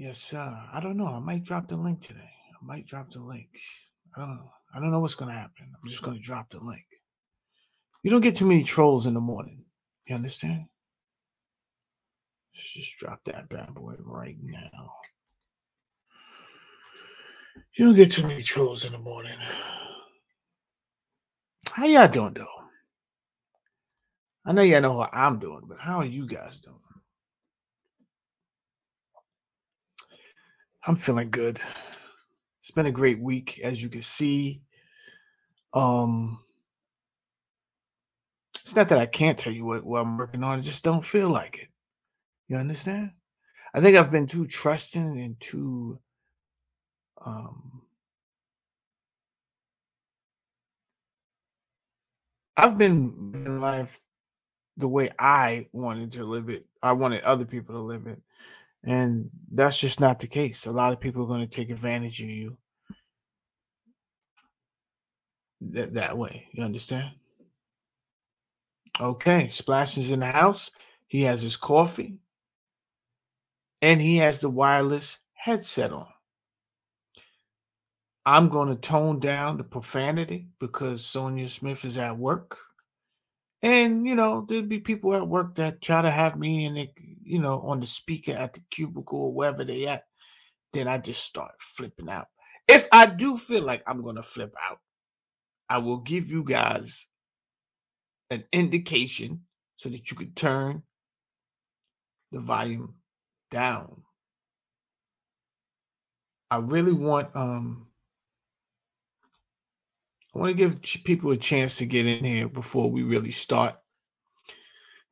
Yes, sir. I don't know. I might drop the link today. I might drop the link. I don't know. I don't know what's gonna happen. I'm just gonna drop the link. You don't get too many trolls in the morning. You understand? Let's just drop that bad boy right now. You don't get too many trolls in the morning. How y'all doing though? I know y'all know how I'm doing, but how are you guys doing? I'm feeling good. It's been a great week, as you can see. Um, it's not that I can't tell you what, what I'm working on. I just don't feel like it. You understand? I think I've been too trusting and too um I've been in life the way I wanted to live it. I wanted other people to live it. And that's just not the case. A lot of people are going to take advantage of you that, that way. You understand? Okay, Splash is in the house. He has his coffee and he has the wireless headset on. I'm going to tone down the profanity because Sonia Smith is at work. And, you know, there'd be people at work that try to have me they, you know, on the speaker at the cubicle or wherever they at. Then I just start flipping out. If I do feel like I'm to flip out, I will give you guys an indication so that you can turn the volume down. I really want um I want to give people a chance to get in here before we really start.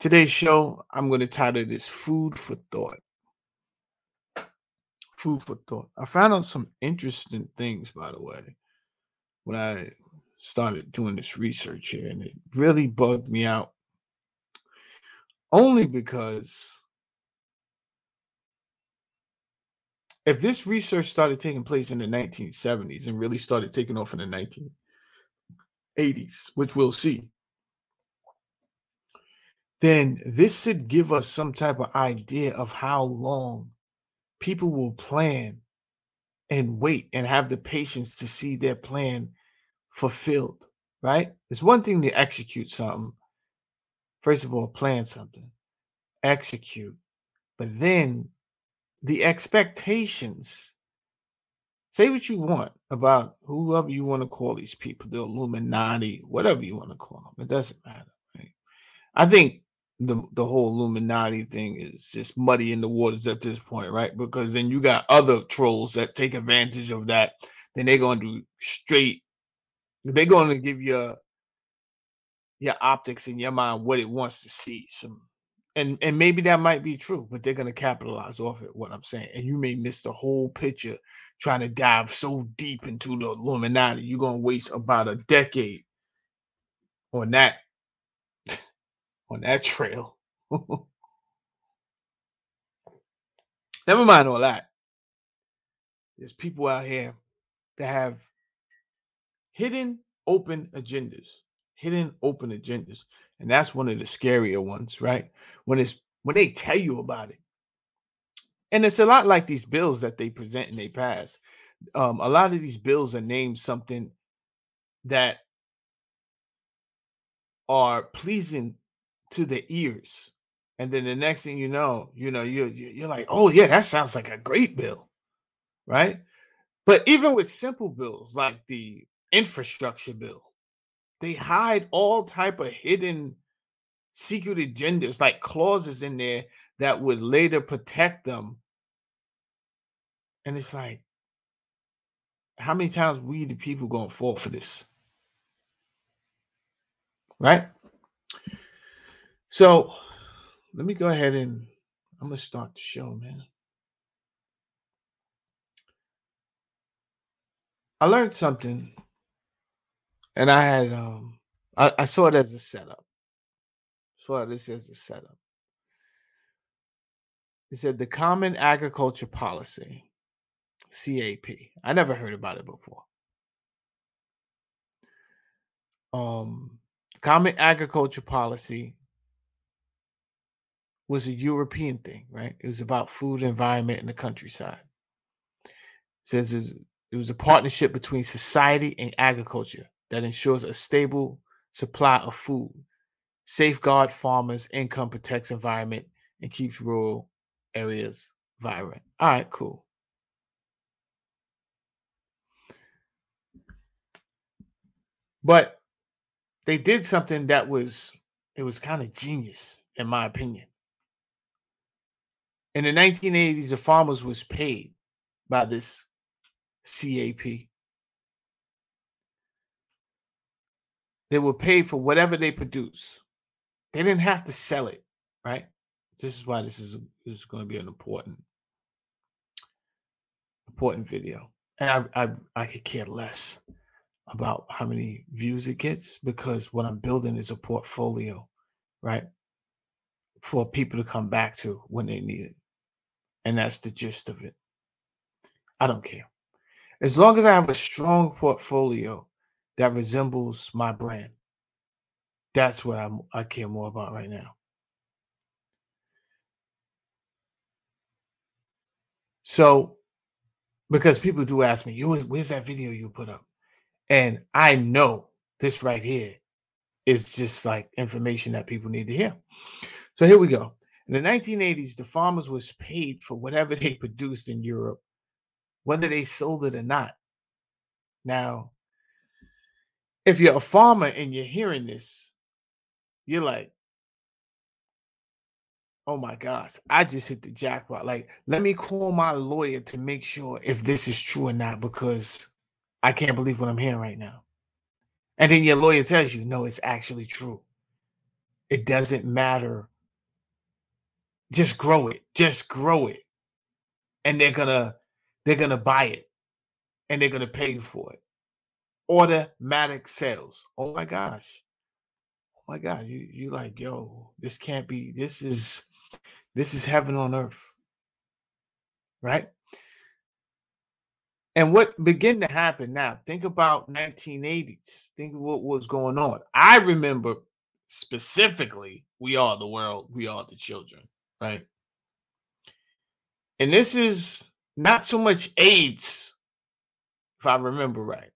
Today's show, I'm going to title this Food for Thought. Food for Thought. I found out some interesting things, by the way, when I started doing this research here, and it really bugged me out. Only because if this research started taking place in the 1970s and really started taking off in the 1980s, which we'll see, then this should give us some type of idea of how long people will plan and wait and have the patience to see their plan fulfilled, right? It's one thing to execute something. First of all, plan something, execute, but then the expectations Say what you want about whoever you want to call these people, the Illuminati, whatever you want to call them. It doesn't matter. I think the the whole Illuminati thing is just muddy in the waters at this point, right? Because then you got other trolls that take advantage of that. Then they're going to do straight. They're going to give you your optics in your mind what it wants to see. Some and and maybe that might be true, but they're going to capitalize off it. What I'm saying, and you may miss the whole picture trying to dive so deep into the Illuminati, you're gonna waste about a decade on that on that trail. Never mind all that. There's people out here that have hidden open agendas, hidden open agendas. And that's one of the scarier ones, right? When it's when they tell you about it and it's a lot like these bills that they present and they pass. Um, a lot of these bills are named something that are pleasing to the ears, and then the next thing you know, you know, you're you're like, oh yeah, that sounds like a great bill, right? But even with simple bills like the infrastructure bill, they hide all type of hidden secret agendas, like clauses in there that would later protect them. And it's like, how many times we the people gonna fall for this? Right? So let me go ahead and I'm gonna start the show, man. I learned something, and I had um I, I saw it as a setup. Saw this as a setup. He said the Common Agriculture Policy, CAP. I never heard about it before. Um, Common Agriculture Policy was a European thing, right? It was about food, environment, and the countryside. It says it was a partnership between society and agriculture that ensures a stable supply of food, safeguard farmers' income, protects environment, and keeps rural areas vibrant. All right, cool. But they did something that was it was kind of genius in my opinion. In the 1980s, the farmers was paid by this CAP. They were paid for whatever they produce. They didn't have to sell it, right? This is why this is this is going to be an important important video. And I I I could care less about how many views it gets because what I'm building is a portfolio, right? For people to come back to when they need it. And that's the gist of it. I don't care. As long as I have a strong portfolio that resembles my brand, that's what I'm, I care more about right now. So, because people do ask me, "You, where's that video you put up? And I know this right here is just like information that people need to hear. So here we go. In the 1980s, the farmers was paid for whatever they produced in Europe, whether they sold it or not. Now, if you're a farmer and you're hearing this, you're like, oh my gosh, I just hit the jackpot. Like, let me call my lawyer to make sure if this is true or not, because I can't believe what I'm hearing right now. And then your lawyer tells you, no, it's actually true. It doesn't matter just grow it. Just grow it. And they're gonna they're gonna buy it and they're gonna pay for it. Automatic sales. Oh my gosh. Oh my God. You you like, yo, this can't be, this is this is heaven on earth. Right? And what began to happen now, think about 1980s. Think of what was going on. I remember specifically, we are the world, we are the children right? And this is not so much AIDS, if I remember right.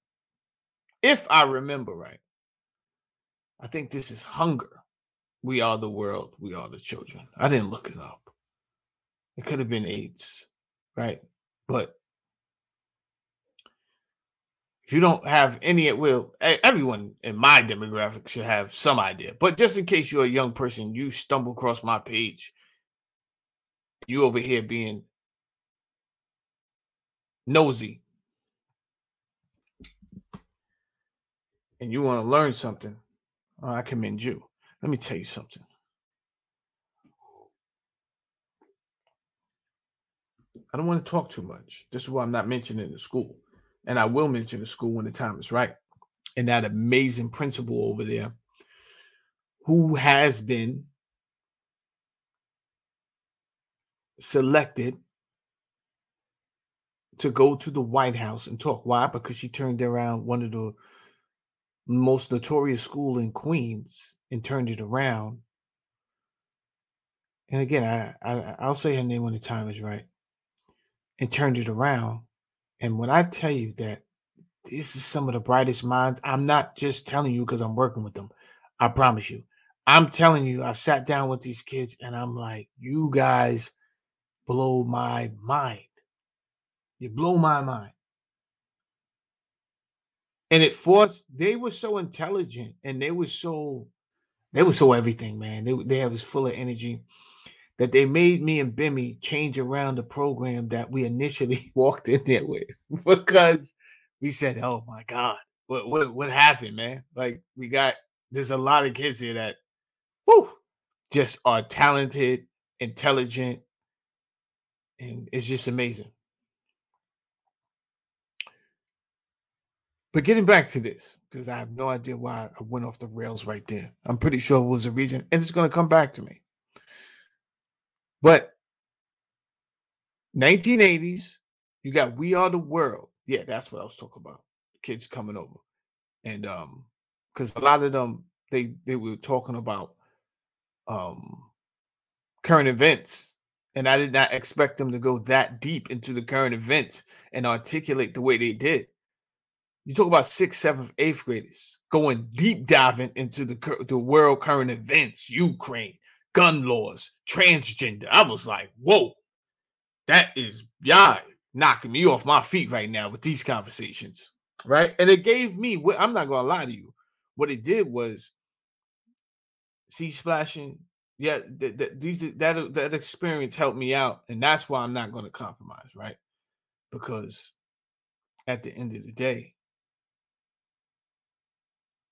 If I remember right, I think this is hunger. We are the world, we are the children. I didn't look it up. It could have been AIDS, right? But if you don't have any, at will, everyone in my demographic should have some idea. But just in case you're a young person, you stumble across my page you over here being nosy. And you want to learn something. I commend you. Let me tell you something. I don't want to talk too much. This is why I'm not mentioning the school. And I will mention the school when the time is right. And that amazing principal over there who has been selected to go to the White House and talk. Why? Because she turned around one of the most notorious school in Queens and turned it around. And again, I, I I'll say her name when the time is right. And turned it around. And when I tell you that this is some of the brightest minds, I'm not just telling you because I'm working with them. I promise you. I'm telling you, I've sat down with these kids and I'm like, you guys blow my mind. You blow my mind. And it forced, they were so intelligent and they were so, they were so everything, man. They, they this full of energy that they made me and Bimmy change around the program that we initially walked in there with because we said, oh my God, what, what, what happened, man? Like we got, there's a lot of kids here that, whoo, just are talented, intelligent, and it's just amazing. But getting back to this, because I have no idea why I went off the rails right there. I'm pretty sure it was a reason, and it's going to come back to me. But 1980s, you got We Are the World. Yeah, that's what I was talking about. Kids coming over. And um, because a lot of them they they were talking about um current events. And I did not expect them to go that deep into the current events and articulate the way they did. You talk about sixth, seventh, eighth graders going deep diving into the, the world current events, Ukraine, gun laws, transgender. I was like, whoa, that is, y'all knocking me off my feet right now with these conversations. Right. And it gave me, I'm not going to lie to you, what it did was see splashing. Yeah, th- th- these that uh, that experience helped me out, and that's why I'm not going to compromise, right? Because at the end of the day,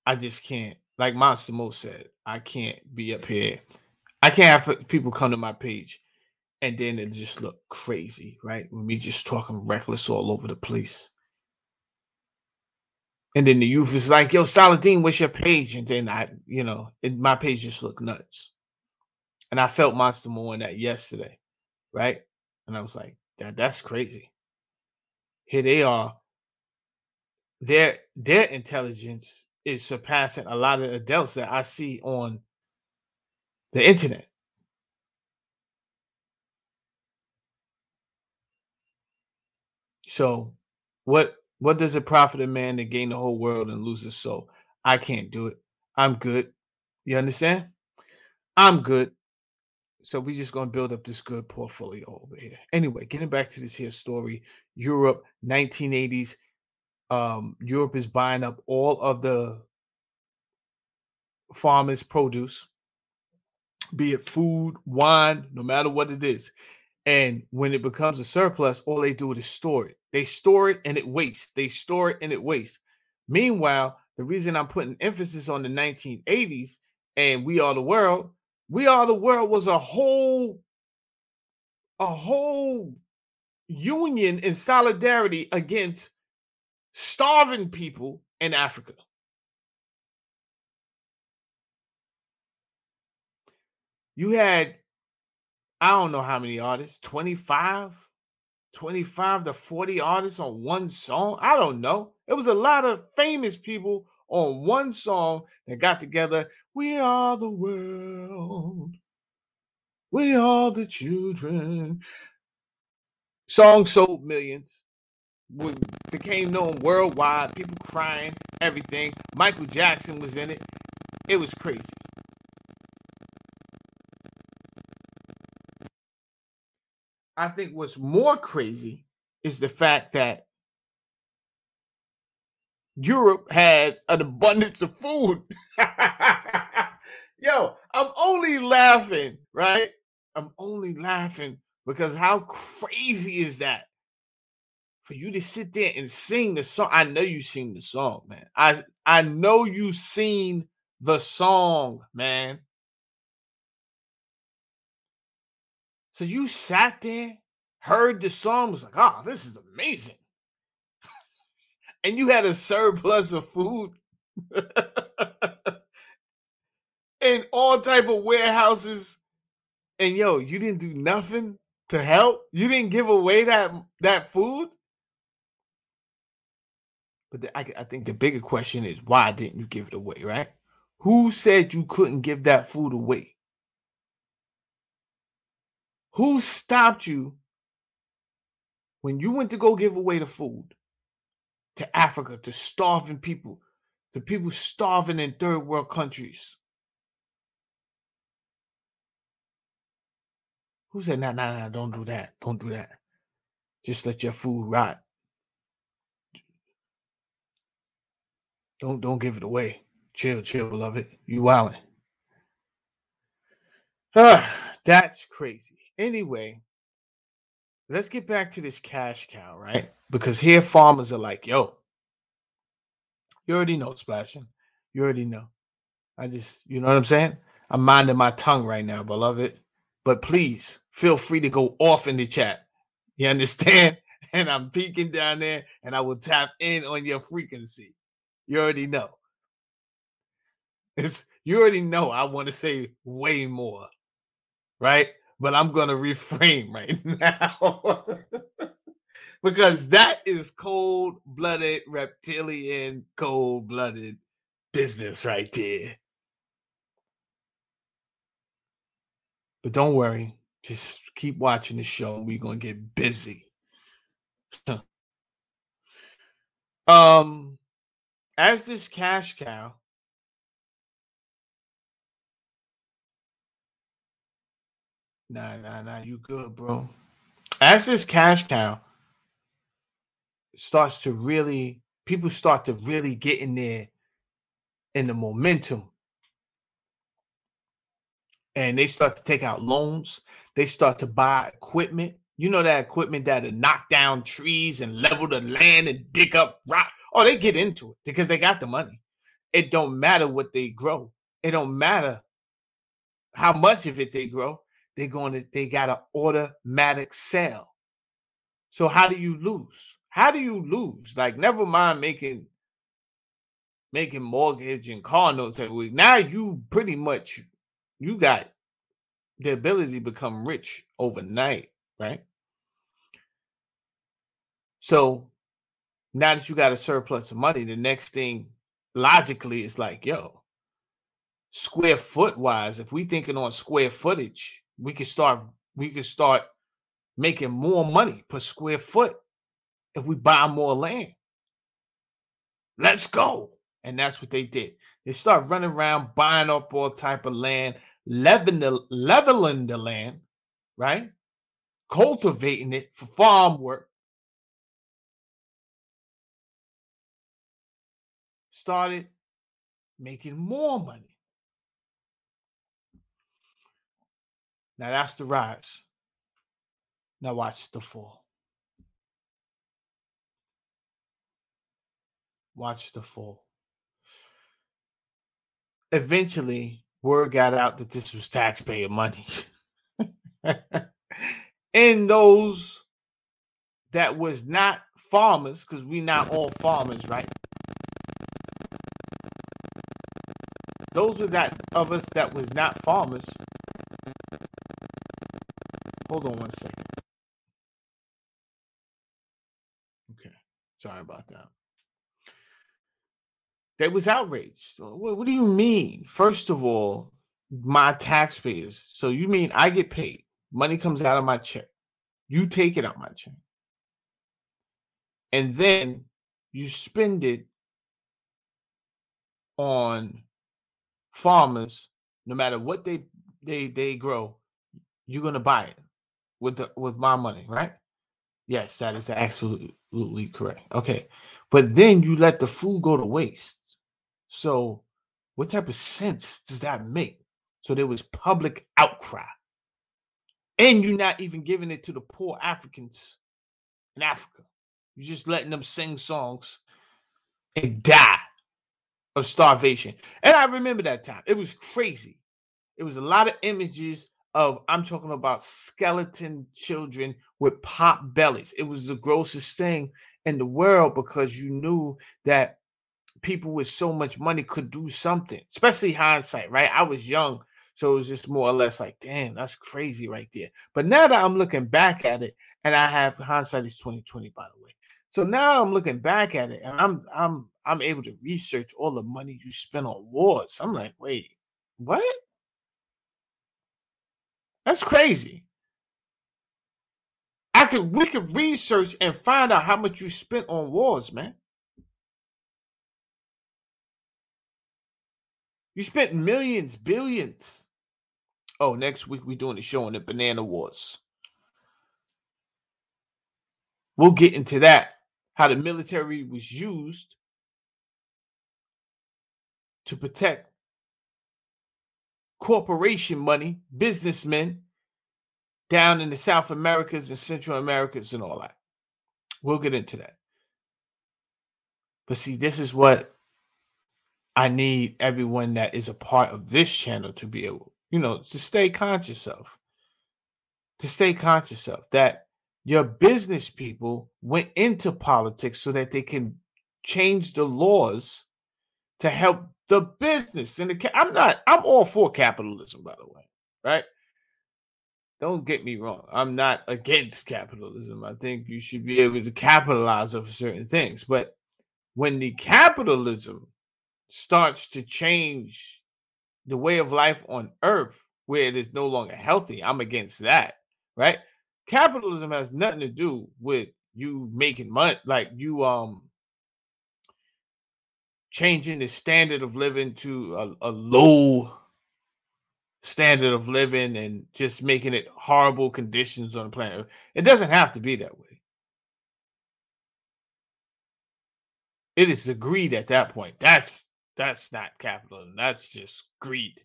I just can't. Like Monster Mo said, I can't be up here. I can't have people come to my page and then it just look crazy, right? With me just talking reckless all over the place. And then the youth is like, yo, Saladin, what's your page? And then I, you know, my page just looked nuts. And I felt Monster Mo in that yesterday, right? And I was like, that that's crazy. Here they are. Their their intelligence is surpassing a lot of adults that I see on the internet. So, what what does it profit a man to gain the whole world and lose his soul? I can't do it. I'm good. You understand? I'm good. So we're just gonna build up this good portfolio over here. Anyway, getting back to this here story, Europe, 1980s. Um, Europe is buying up all of the farmers' produce, be it food, wine, no matter what it is. And when it becomes a surplus, all they do is store it. They store it and it wastes. They store it and it wastes. Meanwhile, the reason I'm putting emphasis on the 1980s and We Are the World, We Are the World was a whole, a whole union in solidarity against starving people in Africa. You had I don't know how many artists, 25, 25 to 40 artists on one song. I don't know. It was a lot of famous people on one song that got together. We are the world. We are the children. Song sold millions. Became known worldwide. People crying, everything. Michael Jackson was in it. It was crazy. I think what's more crazy is the fact that Europe had an abundance of food. Yo, I'm only laughing, right? I'm only laughing because how crazy is that? For you to sit there and sing the song. I know you sing the song, man. I I know you seen the song, man. So you sat there, heard the song, was like, oh, this is amazing. And you had a surplus of food in all type of warehouses. And yo, you didn't do nothing to help. You didn't give away that that food. But the, I, I think the bigger question is why didn't you give it away, right? Who said you couldn't give that food away? Who stopped you when you went to go give away the food to Africa, to starving people, to people starving in third world countries? Who said, nah, nah, nah, don't do that. Don't do that. Just let your food rot. Don't don't give it away. Chill, chill, beloved. You wildin'. Ah, that's crazy. Anyway, let's get back to this cash cow, right? Because here farmers are like, yo, you already know splashing. You already know. I just, you know what I'm saying? I'm minding my tongue right now, beloved. But please feel free to go off in the chat. You understand? And I'm peeking down there and I will tap in on your frequency. You already know. It's you already know I want to say way more. Right? But I'm going to refrain right now because that is cold blooded, reptilian, cold blooded business right there. But don't worry, just keep watching the show. We're gonna get busy. um, as this cash cow Nah, nah, nah. You good, bro. As this cash cow starts to really, people start to really get in there in the momentum. And they start to take out loans. They start to buy equipment. You know that equipment that'll knock down trees and level the land and dig up rock. Oh, they get into it because they got the money. It don't matter what they grow. It don't matter how much of it they grow they're going to they got an automatic sell. So how do you lose? How do you lose? Like never mind making making mortgage and car notes every week. Now you pretty much you got the ability to become rich overnight, right? So now that you got a surplus of money, the next thing logically is like, yo, square foot wise, if we thinking on square footage, we could start we could start making more money per square foot if we buy more land. Let's go. And that's what they did. They start running around buying up all type of land, leveling the, leveling the land, right? Cultivating it for farm work. Started making more money. Now that's the rise. Now watch the fall. Watch the fall. Eventually, word got out that this was taxpayer money. and those that was not farmers, because we not all farmers, right? Those were that of us that was not farmers Hold on one second. Okay. Sorry about that. They was outraged. What, what do you mean? First of all, my taxpayers. So you mean I get paid? Money comes out of my check. You take it out my check. And then you spend it on farmers, no matter what they they they grow, you're gonna buy it with the with my money, right? Yes, that is absolutely correct. Okay. But then you let the food go to waste. So what type of sense does that make? So there was public outcry. And you're not even giving it to the poor Africans in Africa. You're just letting them sing songs and die of starvation. And I remember that time. It was crazy. It was a lot of images of I'm talking about skeleton children with pop bellies. It was the grossest thing in the world because you knew that people with so much money could do something, especially hindsight, right? I was young, so it was just more or less like, damn, that's crazy right there. But now that I'm looking back at it, and I have hindsight is 2020, by the way. So now I'm looking back at it and I'm I'm I'm able to research all the money you spent on wars. I'm like, wait, what? That's crazy. I could we could research and find out how much you spent on wars, man. You spent millions, billions. Oh, next week we're doing a show on the banana wars. We'll get into that. How the military was used to protect corporation money, businessmen down in the South Americas and Central Americas and all that. We'll get into that. But see, this is what I need everyone that is a part of this channel to be able, you know, to stay conscious of. To stay conscious of that your business people went into politics so that they can change the laws to help the business and the I'm not I'm all for capitalism by the way, right? Don't get me wrong. I'm not against capitalism. I think you should be able to capitalize off certain things, but when the capitalism starts to change the way of life on earth where it is no longer healthy, I'm against that, right? Capitalism has nothing to do with you making money, like you um changing the standard of living to a, a low standard of living and just making it horrible conditions on the planet. It doesn't have to be that way. It is the greed at that point. That's that's not capitalism. That's just greed.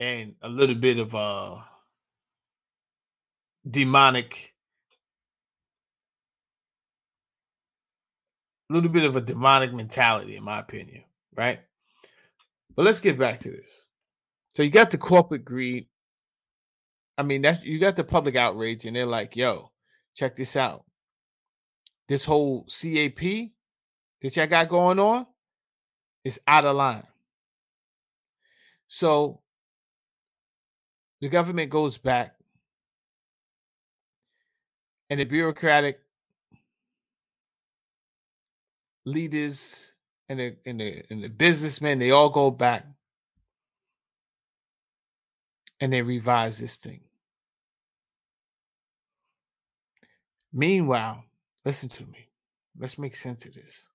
And a little bit of uh demonic little bit of a demonic mentality in my opinion, right? But let's get back to this. So you got the corporate greed. I mean, that's you got the public outrage, and they're like, yo, check this out. This whole CAP that y'all got going on is out of line. So the government goes back and the bureaucratic leaders and the and the and the businessmen they all go back and they revise this thing. Meanwhile, listen to me. Let's make sense of this.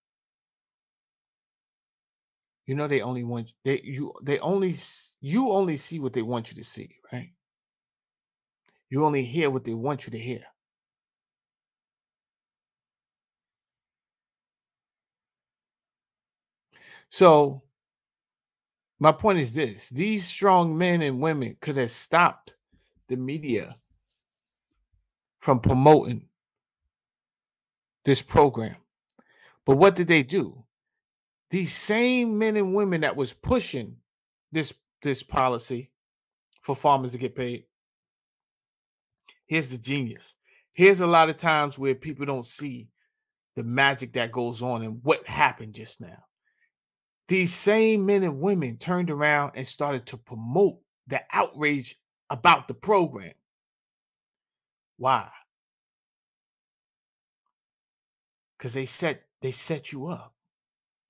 You know they only want they you they only you only see what they want you to see, right? You only hear what they want you to hear. So my point is this these strong men and women could have stopped the media from promoting this program. But what did they do? These same men and women that was pushing this this policy for farmers to get paid. Here's the genius. Here's a lot of times where people don't see the magic that goes on and what happened just now these same men and women turned around and started to promote the outrage about the program. Why? Because they set they set you up.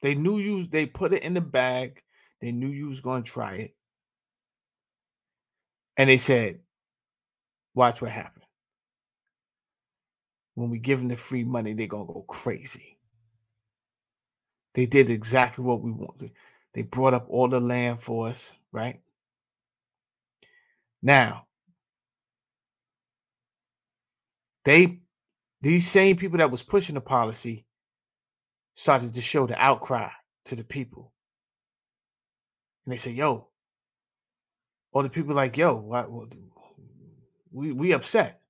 They knew you, they put it in the bag, they knew you was gonna try it. And they said, watch what happens. When we give them the free money, they're gonna go crazy. They did exactly what we wanted. They brought up all the land for us, right? Now, they these same people that was pushing the policy started to show the outcry to the people. And they say, yo, all the people like, yo, what, we we upset.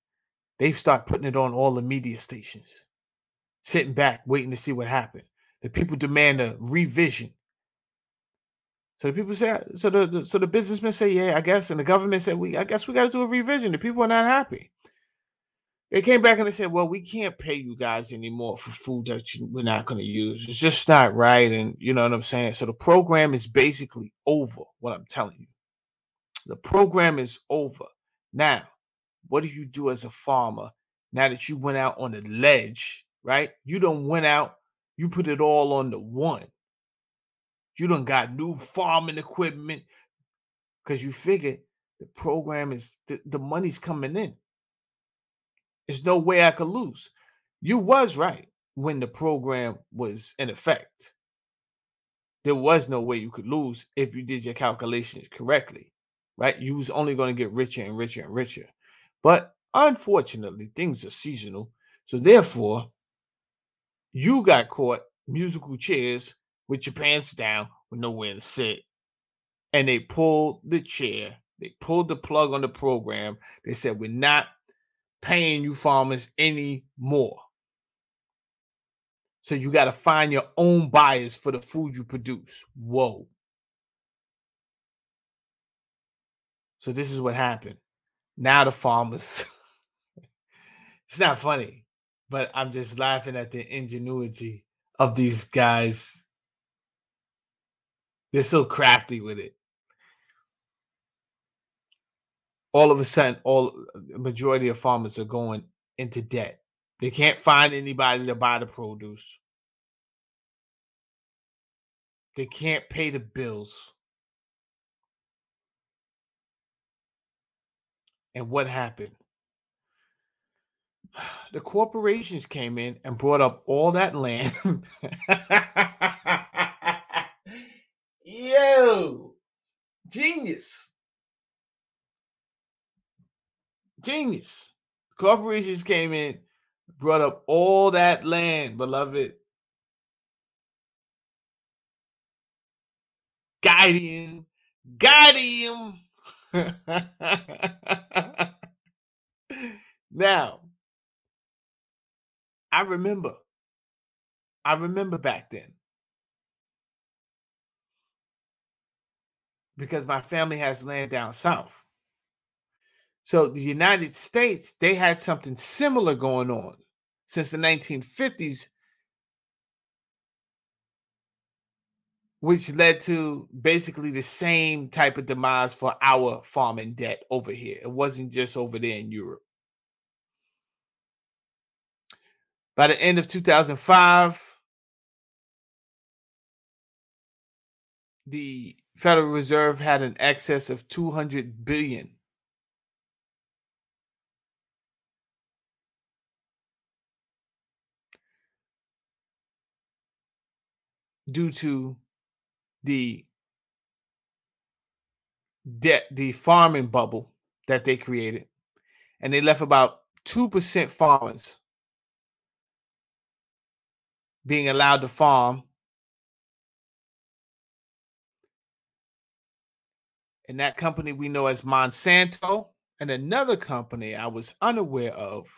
They start putting it on all the media stations, sitting back, waiting to see what happened. The people demand a revision. So the people say, so the, the so the businessmen say, yeah, I guess, and the government said, we, I guess we got to do a revision. The people are not happy. They came back and they said, well, we can't pay you guys anymore for food that you, we're not going to use. It's just not right, and you know what I'm saying. So the program is basically over. What I'm telling you, the program is over. Now, what do you do as a farmer now that you went out on the ledge? Right, you don't went out you put it all on the one. You done got new farming equipment because you figured the program is the, the money's coming in. There's no way I could lose. You was right when the program was in effect. There was no way you could lose if you did your calculations correctly, right? You was only going to get richer and richer and richer. But unfortunately, things are seasonal. So therefore, you got caught musical chairs with your pants down with nowhere to sit. And they pulled the chair, they pulled the plug on the program. They said, We're not paying you farmers anymore. So you got to find your own buyers for the food you produce. Whoa. So this is what happened. Now the farmers, it's not funny but I'm just laughing at the ingenuity of these guys. They're so crafty with it. All of a sudden, all majority of farmers are going into debt. They can't find anybody to buy the produce. They can't pay the bills. And what happened? The corporations came in and brought up all that land. Yo, genius. Genius. Corporations came in, brought up all that land, beloved. Guiding, guiding. now, I remember. I remember back then. Because my family has land down south. So the United States, they had something similar going on since the 1950s, which led to basically the same type of demise for our farming debt over here. It wasn't just over there in Europe. By the end of 2005, the Federal Reserve had an excess of 200 billion. due to the debt the farming bubble that they created and they left about 2% farmers being allowed to farm. And that company we know as Monsanto, and another company I was unaware of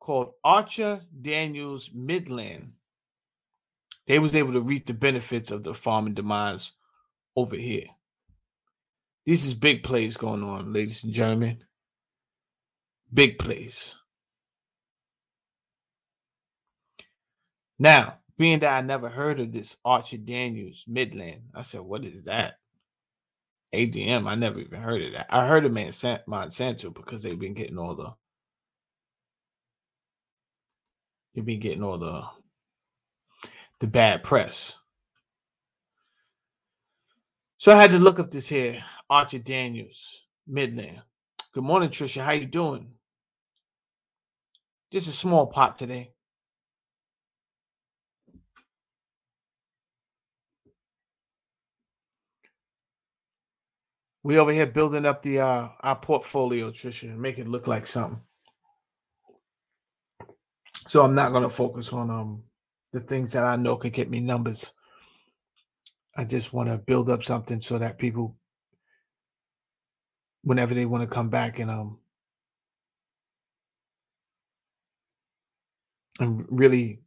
called Archer Daniels Midland. They was able to reap the benefits of the farming demise over here. This is big plays going on, ladies and gentlemen. Big plays. Now, being that I never heard of this Archer Daniels Midland, I said, "What is that?" ADM. I never even heard of that. I heard of Man Monsanto because they've been getting all the they've been getting all the the bad press. So I had to look up this here Archer Daniels Midland. Good morning, Trisha. How you doing? Just a small pot today. We over here building up the uh our portfolio, Trisha, and make it look like something. So I'm not gonna focus on um the things that I know can get me numbers. I just want to build up something so that people whenever they want to come back and um and really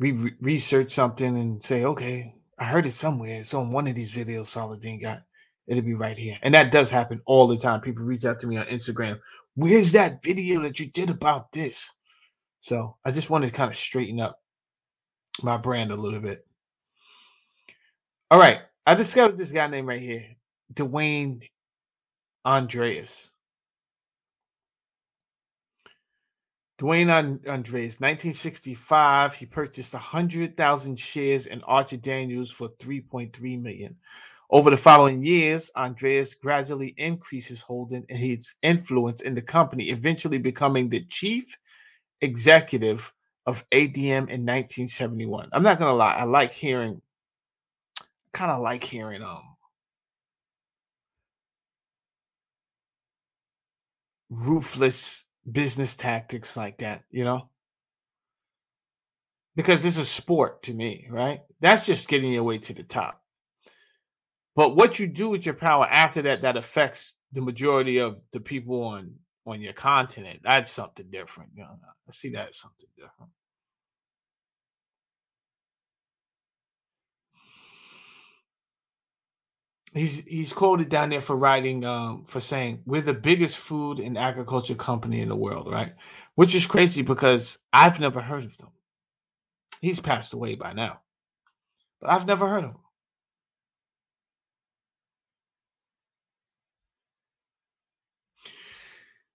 re- research something and say, okay, I heard it somewhere. It's on one of these videos Saladin got it'll be right here. And that does happen all the time. People reach out to me on Instagram. Where's that video that you did about this? So I just wanted to kind of straighten up my brand a little bit. All right. I discovered this guy name right here, Dwayne Andreas. Dwayne Andreas, 1965, he purchased 100,000 shares in Archer Daniels for 3.3 million. Over the following years, Andreas gradually increased his holding and his influence in the company, eventually becoming the chief executive of ADM in 1971. I'm not gonna lie, I like hearing, kind of like hearing um ruthless business tactics like that, you know? Because this is sport to me, right? That's just getting your way to the top. But what you do with your power after that, that affects the majority of the people on on your continent. That's something different. You know, I see that as something different. He's he's quoted down there for writing um, for saying we're the biggest food and agriculture company in the world, right? Which is crazy because I've never heard of them. He's passed away by now, but I've never heard of him.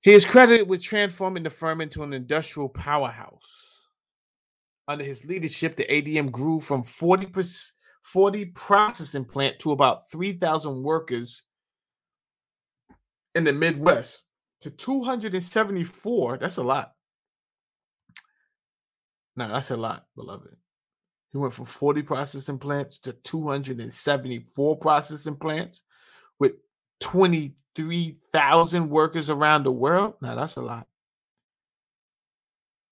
He is credited with transforming the firm into an industrial powerhouse. Under his leadership, the ADM grew from 40, 40 processing plant to about 3,000 workers in the Midwest to 274. That's a lot. No, that's a lot, beloved. He went from 40 processing plants to 274 processing plants with 23,000 workers around the world. Now, that's a lot.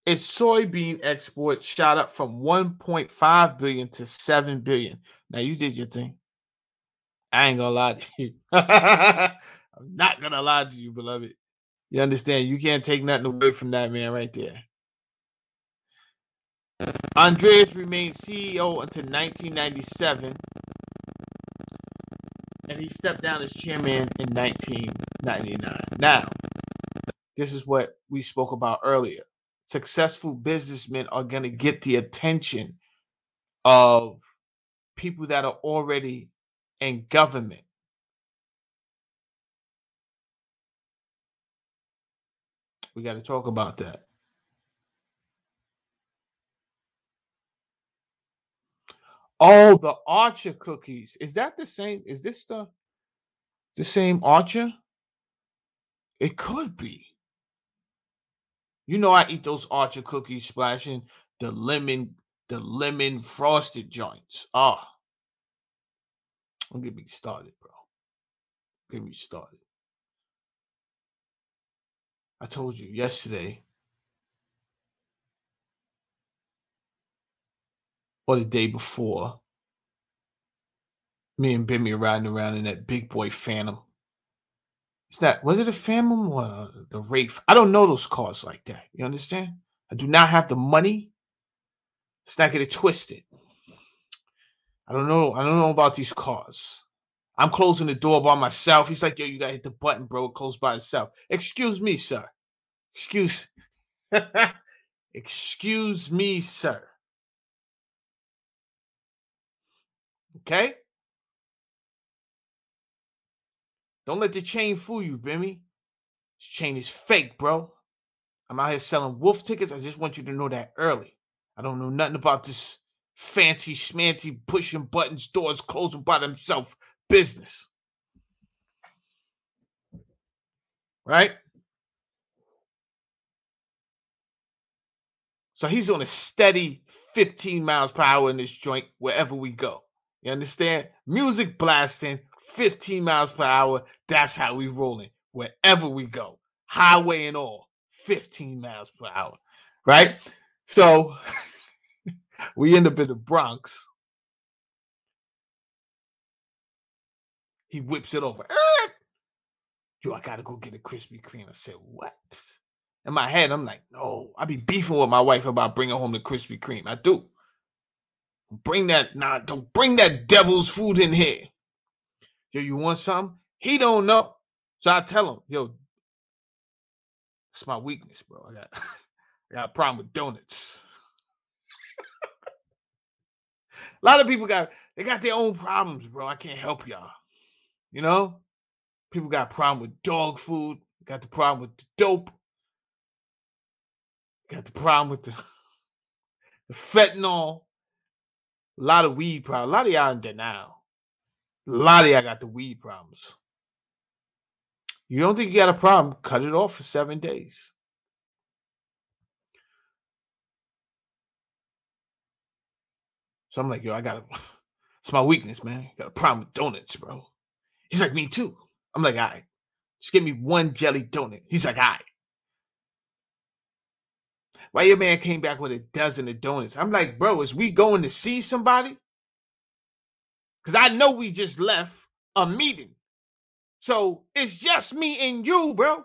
Its soybean export shot up from 1.5 billion to 7 billion. Now, you did your thing. I ain't gonna lie to you. I'm not gonna lie to you, beloved. You understand? You can't take nothing away from that man right there. Andreas remained CEO until 1997, and he stepped down as chairman in 1999. Now, this is what we spoke about earlier. Successful businessmen are going to get the attention of people that are already in government. We got to talk about that. Oh, the Archer cookies. Is that the same? Is this the the same Archer? It could be. You know, I eat those Archer cookies, splashing the lemon, the lemon frosted joints. Ah, don't get me started, bro. Get me started. I told you yesterday or the day before, me and Bimmy riding around in that big boy Phantom. It's not, was it a Phantom or the Wraith? I don't know those cars like that. You understand? I do not have the money. Let's not get it twisted. I don't know. I don't know about these cars. I'm closing the door by myself. He's like, yo, you gotta hit the button, bro. It closed by itself. Excuse me, sir. Excuse. Excuse me, sir. Okay? Don't let the chain fool you, Bimmy. This chain is fake, bro. I'm out here selling wolf tickets. I just want you to know that early. I don't know nothing about this fancy schmancy pushing buttons, doors closing by themselves business. Right? So he's on a steady 15 miles per hour in this joint wherever we go. You understand? Music blasting, 15 miles per hour. That's how we rolling wherever we go. Highway and all, 15 miles per hour. Right? So we end up in the Bronx. He whips it over. Yo, I gotta go get a Krispy Kreme. I said, What? In my head, I'm like, No, I be beefing with my wife about bringing home the Krispy Kreme. I do. Bring that, nah, don't bring that devil's food in here. Yo, you want something? He don't know. So I tell him, yo, it's my weakness, bro. I got I got a problem with donuts. a lot of people got they got their own problems, bro. I can't help y'all. You know? People got a problem with dog food, got the problem with the dope, got the problem with the, the fentanyl. A lot of weed problems. A lot of y'all in denial. A lot of y'all got the weed problems. You don't think you got a problem? Cut it off for seven days. So I'm like, yo, I got it's my weakness, man. Got a problem with donuts, bro. He's like, me too. I'm like, all right, just give me one jelly donut. He's like, all right. Why your man came back with a dozen of donuts? I'm like, bro, is we going to see somebody? Because I know we just left a meeting. So it's just me and you, bro.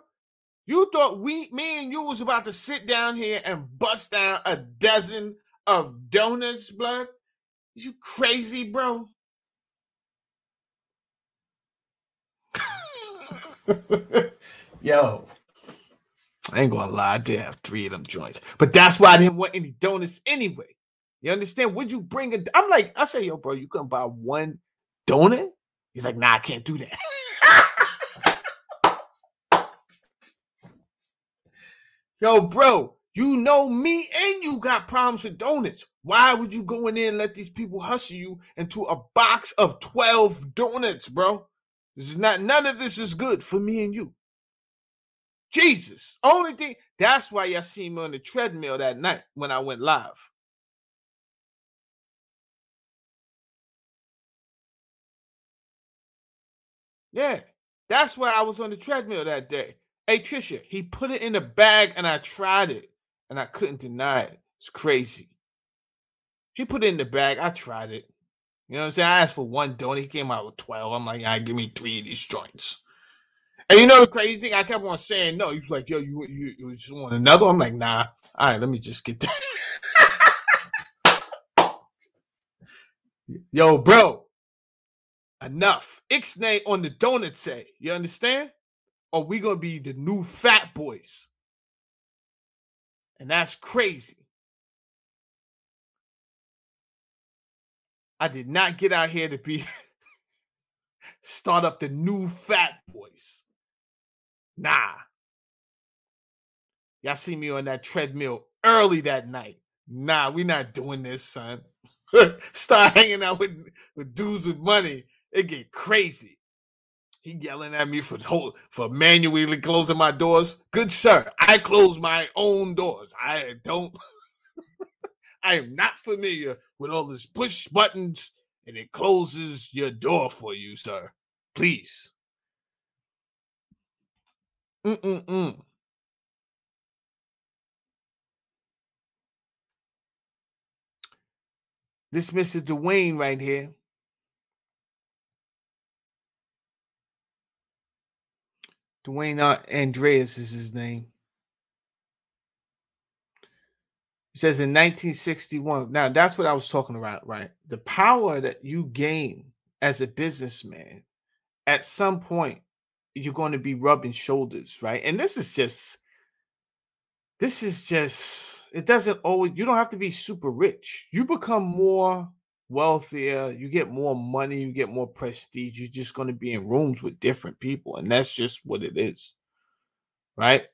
You thought we, me and you was about to sit down here and bust down a dozen of donuts, blood? You crazy, bro? Yo, I ain't gonna lie, I did have three of them joints, but that's why I didn't want any donuts anyway. You understand? Would you bring it? I'm like, I say, yo, bro, you can buy one donut? He's like, nah, I can't do that. yo, bro, you know me and you got problems with donuts. Why would you go in there and let these people hustle you into a box of 12 donuts, bro? This is not none of this is good for me and you. Jesus. Only thing that's why y'all see me on the treadmill that night when I went live. Yeah, that's why I was on the treadmill that day. Hey Trisha, he put it in the bag and I tried it and I couldn't deny it. It's crazy. He put it in the bag. I tried it. You know what I'm saying? I asked for one donut. He came out with 12. I'm like, I give me three of these joints. And you know the crazy thing? I kept on saying no. He was like, yo, you, you, you just want another? I'm like, nah. All right, let me just get that. yo, bro. Enough. Ixnay on the donut say. You understand? Or we gonna be the new fat boys. And that's crazy. I did not get out here to be start up the new fat boys. Nah. Y'all see me on that treadmill early that night. Nah, we not doing this, son. Start hanging out with, with dudes with money. It get crazy. He yelling at me for whole, for manually closing my doors. Good sir, I close my own doors. I don't. I am not familiar with all this push buttons and it closes your door for you, sir. Please. Mm-mm-mm. This Mr. Dwayne right here. Dwayne Andreas is his name. He says in 1961. Now that's what I was talking about, right? The power that you gain as a businessman, at some point, you're going to be rubbing shoulders, right? And this is just, this is just, it doesn't always, you don't have to be super rich. You become more wealthier, you get more money, you get more prestige. You're just going to be in rooms with different people. And that's just what it is, right?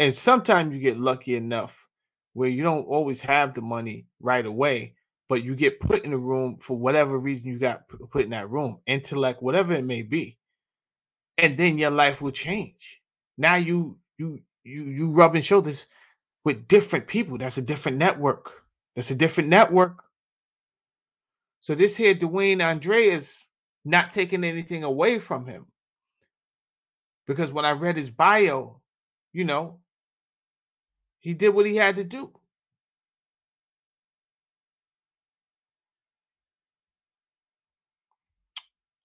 And sometimes you get lucky enough where you don't always have the money right away, but you get put in a room for whatever reason you got put in that room, intellect, whatever it may be, and then your life will change. Now you you you you rubbing shoulders with different people. That's a different network. That's a different network. So this here, Dwayne Andreas, not taking anything away from him. Because when I read his bio, you know, he did what he had to do.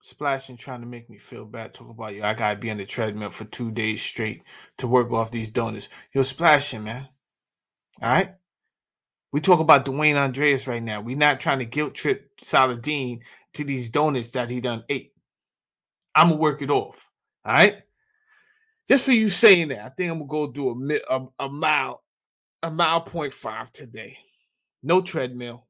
Splashing trying to make me feel bad. Talk about you. I gotta be on the treadmill for two days straight to work off these donuts. Yo, splashing, man. All right. We talk about Dwayne Andreas right now. We're not trying to guilt trip Saladin to these donuts that he done ate. I'm gonna work it off. All right. Just for you saying that, I think I'm gonna go do a, a, a mile a mile point five today. No treadmill.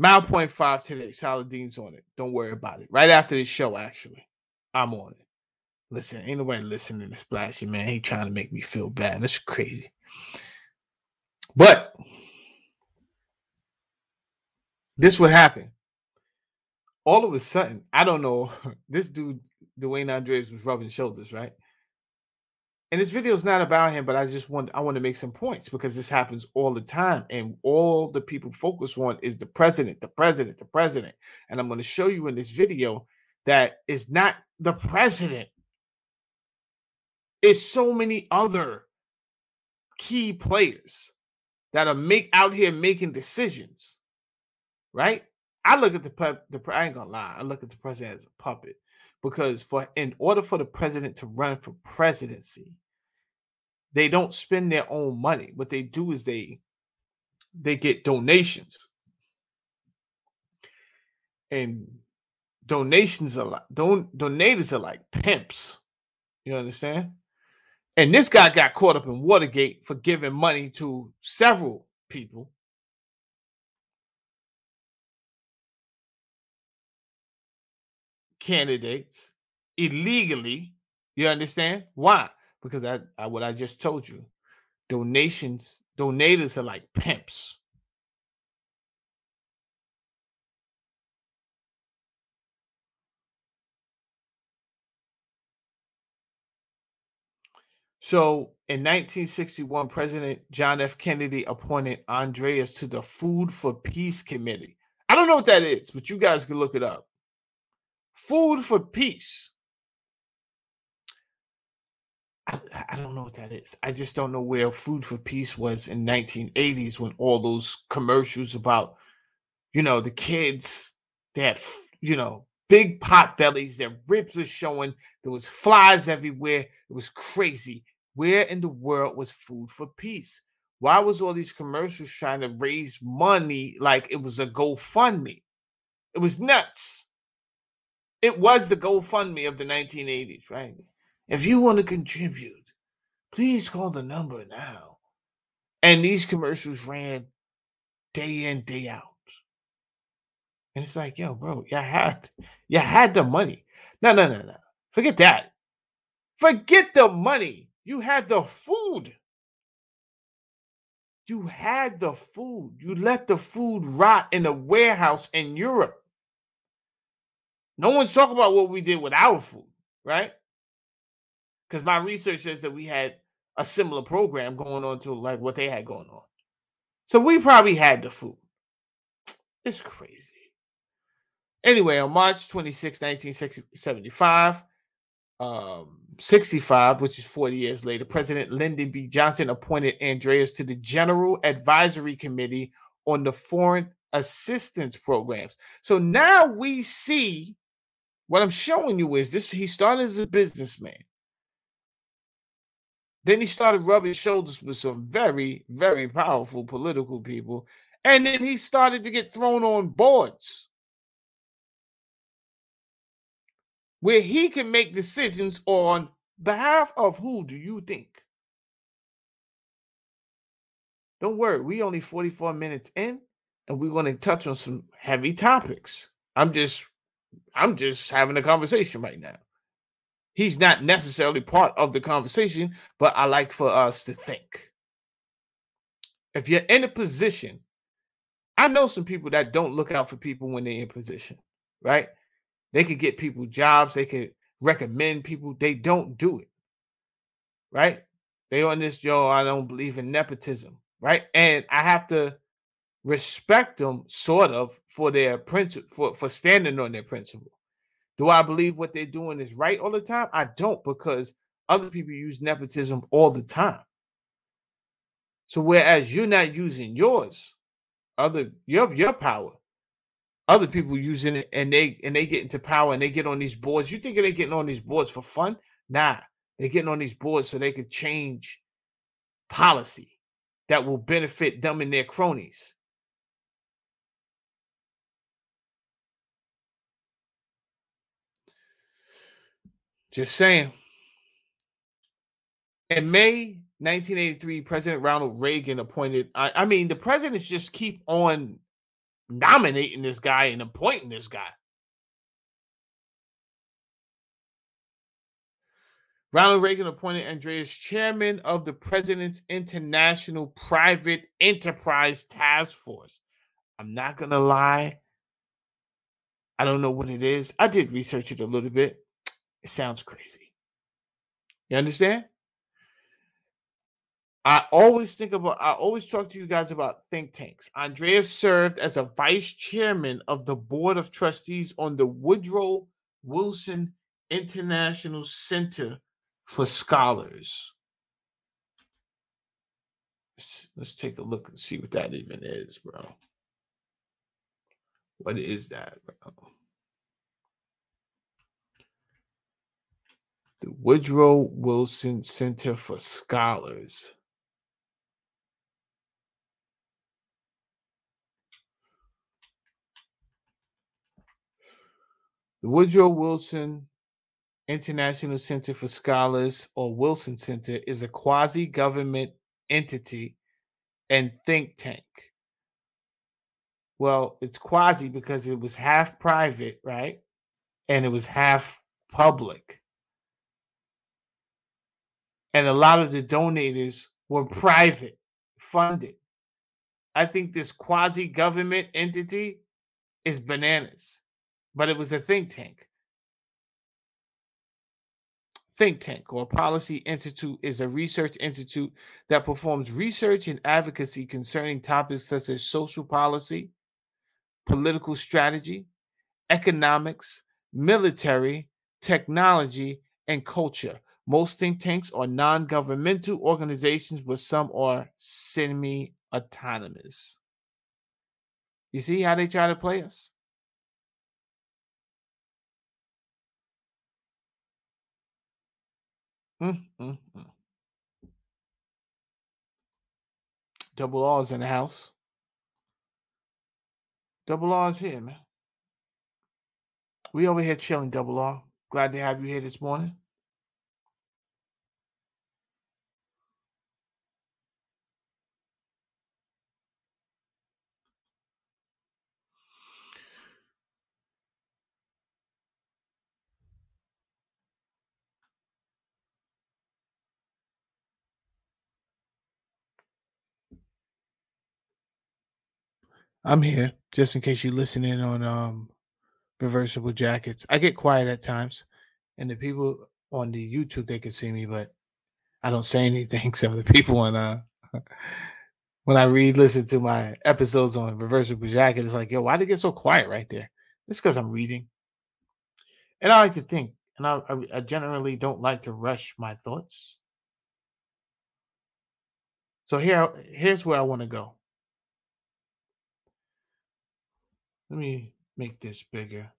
Mile point five today. Saladin's on it. Don't worry about it. Right after this show, actually, I'm on it. Listen, ain't nobody listening to Splashy, man. He trying to make me feel bad. That's crazy. But this would happen. All of a sudden, I don't know. This dude, Dwayne Andreas, was rubbing shoulders, right? And this video is not about him, but I just want I want to make some points because this happens all the time, and all the people focus on is the president, the president, the president. And I'm going to show you in this video that it's not the president. It's so many other key players that are make out here making decisions, right? I look at the the I ain't gonna lie, I look at the president as a puppet because for in order for the president to run for presidency, they don't spend their own money. What they do is they they get donations. And donations are like don donators are like pimps. You understand? And this guy got caught up in Watergate for giving money to several people. Candidates illegally. You understand? Why? Because I, I uh, what I just told you, donations, donators are like pimps. So in 1961, President John F. Kennedy appointed Andreas to the Food for Peace Committee. I don't know what that is, but you guys can look it up. Food for Peace. I, I, don't know what that is. I just don't know where Food for Peace was in 1980s when all those commercials about, you know, the kids that, you know, big pot bellies, their ribs are showing. There was flies everywhere. It was crazy. Where in the world was Food for Peace? Why was all these commercials trying to raise money like it was a GoFundMe? It was nuts. It was the GoFundMe of the 1980s, right? If you want to contribute, please call the number now. And these commercials ran day in, day out. And it's like, yo, bro, you had you had the money. No, no, no, no. Forget that. Forget the money. You had the food. You had the food. You let the food rot in a warehouse in Europe. No one's talking about what we did with our food, right? Because my research says that we had a similar program going on to like what they had going on. So we probably had the food. It's crazy. Anyway, on March 26, 1975, um, 65, which is 40 years later, President Lyndon B. Johnson appointed Andreas to the General Advisory Committee on the Foreign Assistance Programs. So now we see what I'm showing you is this he started as a businessman. Then he started rubbing shoulders with some very, very powerful political people. And then he started to get thrown on boards where he can make decisions on behalf of who do you think? Don't worry, we only 44 minutes in and we're going to touch on some heavy topics. I'm just I'm just having a conversation right now. He's not necessarily part of the conversation, but I like for us to think. If you're in a position, I know some people that don't look out for people when they're in position, right? They could get people jobs, they could recommend people, they don't do it, right? They on this, yo, I don't believe in nepotism, right? And I have to respect them sort of for their principle for, for standing on their principle. Do I believe what they're doing is right all the time? I don't because other people use nepotism all the time. So whereas you're not using yours, other your your power, other people using it and they and they get into power and they get on these boards. You think they're getting on these boards for fun? Nah, they're getting on these boards so they could change policy that will benefit them and their cronies. Just saying. In May 1983, President Ronald Reagan appointed. I, I mean, the presidents just keep on nominating this guy and appointing this guy. Ronald Reagan appointed Andreas chairman of the President's International Private Enterprise Task Force. I'm not going to lie. I don't know what it is. I did research it a little bit. It sounds crazy. You understand? I always think about, I always talk to you guys about think tanks. Andreas served as a vice chairman of the board of trustees on the Woodrow Wilson International Center for Scholars. Let's, let's take a look and see what that even is, bro. What is that, bro? The Woodrow Wilson Center for Scholars. The Woodrow Wilson International Center for Scholars, or Wilson Center, is a quasi government entity and think tank. Well, it's quasi because it was half private, right? And it was half public and a lot of the donators were private funded. I think this quasi government entity is bananas, but it was a think tank. think tank or policy institute is a research institute that performs research and advocacy concerning topics such as social policy, political strategy, economics, military, technology, and culture. Most think tanks are non governmental organizations, but some are semi autonomous. You see how they try to play us? Mm, mm, mm. Double R's in the house. Double R's here, man. We over here chilling, Double R. Glad to have you here this morning. I'm here just in case you're listening on um reversible jackets. I get quiet at times, and the people on the YouTube they can see me, but I don't say anything. So the people on uh when I read listen to my episodes on reversible jacket, it's like, yo, why did it get so quiet right there? It's because I'm reading, and I like to think, and I, I generally don't like to rush my thoughts. So here, here's where I want to go. Let me make this bigger.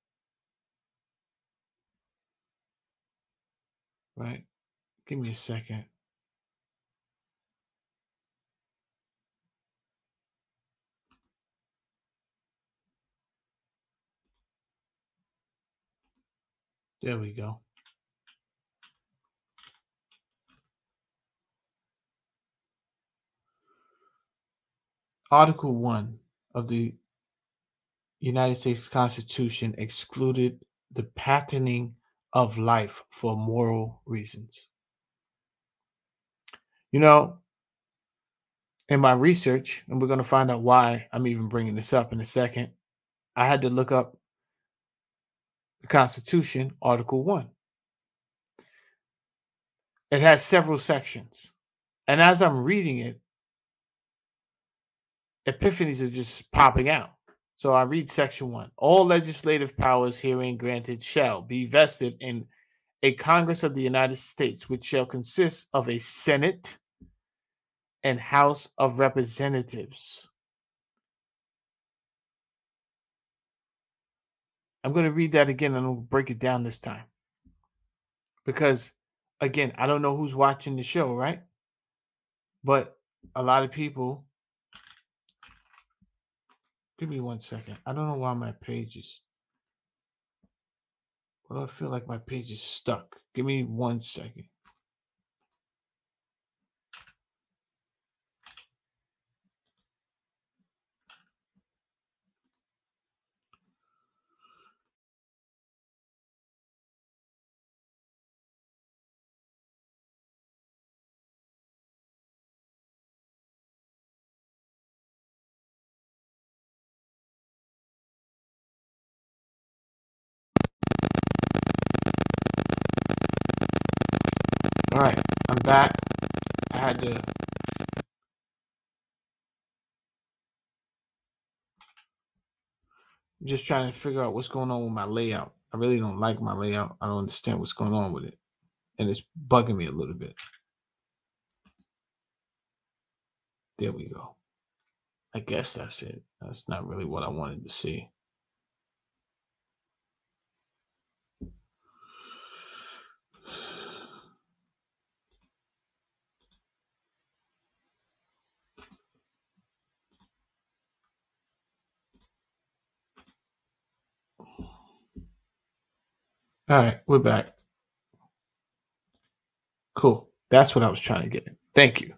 Right? Give me a second. There we go. Article 1 of the United States Constitution excluded the patenting of life for moral reasons. You know, in my research, and we're going to find out why I'm even bringing this up in a second, I had to look up the Constitution, Article 1. It has several sections. And as I'm reading it, epiphanies are just popping out. So I read section one. All legislative powers herein granted shall be vested in a Congress of the United States, which shall consist of a Senate and House of Representatives. I'm going to read that again and I'll break it down this time. Because, again, I don't know who's watching the show, right? But a lot of people Give me one second. I don't know why my page is. But I feel like my page is stuck. Give me one second. Right, I'm back. I had to. I'm just trying to figure out what's going on with my layout. I really don't like my layout. I don't understand what's going on with it. And it's bugging me a little bit. There we go. I guess that's it. That's not really what I wanted to see. All right, we're back. Cool. That's what I was trying to get. Thank you.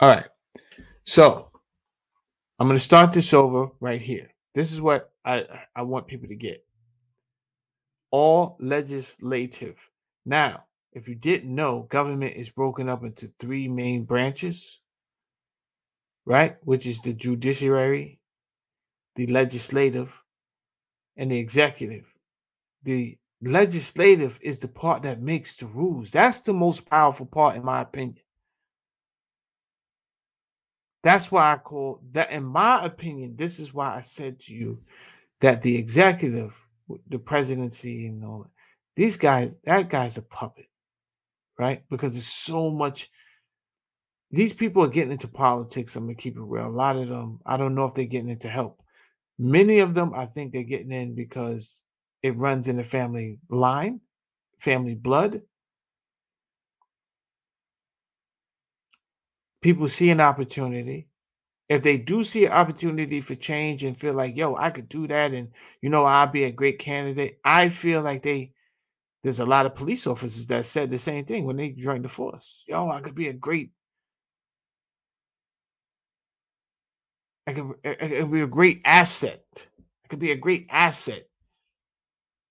All right. So I'm going to start this over right here. This is what I, I want people to get. All legislative. Now, if you didn't know, government is broken up into three main branches, right? Which is the judiciary, the legislative, and the executive. The legislative is the part that makes the rules. That's the most powerful part, in my opinion. That's why I call that, in my opinion, this is why I said to you that the executive, the presidency, and all these guys, that guy's a puppet, right? Because there's so much. These people are getting into politics. I'm gonna keep it real. A lot of them, I don't know if they're getting into help. Many of them, I think they're getting in because it runs in the family line, family blood. People see an opportunity. If they do see an opportunity for change and feel like, yo, I could do that and you know, I'll be a great candidate, I feel like they there's a lot of police officers that said the same thing when they joined the force. Yo, I could be a great I could, it could be a great asset. It could be a great asset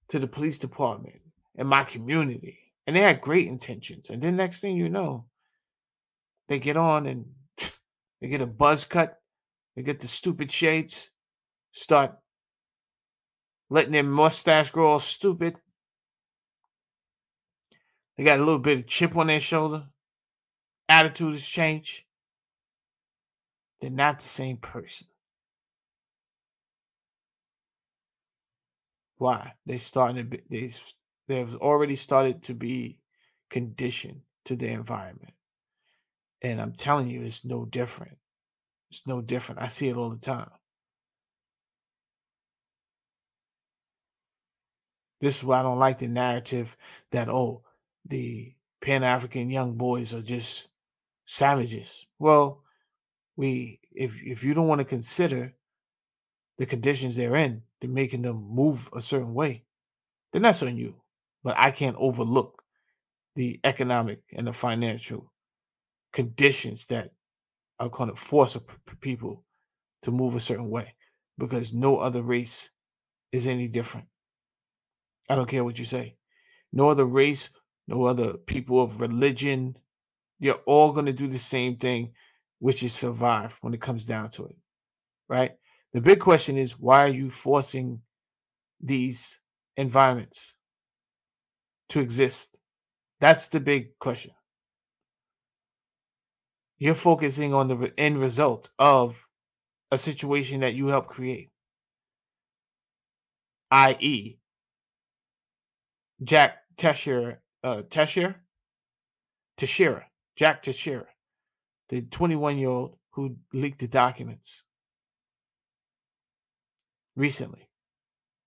to the police department and my community. And they had great intentions. And then next thing you know, they get on and they get a buzz cut, they get the stupid shades, start letting their mustache grow all stupid. They got a little bit of chip on their shoulder. Attitude has changed. They're not the same person. Why? They starting to be, they they've already started to be conditioned to the environment. And I'm telling you, it's no different. It's no different. I see it all the time. This is why I don't like the narrative that, oh, the Pan African young boys are just savages. Well, we if if you don't want to consider the conditions they're in, they're making them move a certain way, then that's on you. But I can't overlook the economic and the financial conditions that are going to force people to move a certain way because no other race is any different. I don't care what you say. No other race, no other people of religion, you're all going to do the same thing, which is survive when it comes down to it. Right? The big question is why are you forcing these environments to exist? That's the big question. You're focusing on the end result of a situation that you helped create, i.e., Jack Teixeira, uh, Teixeira, Teixeira, Jack Teixeira, the 21 year old who leaked the documents recently,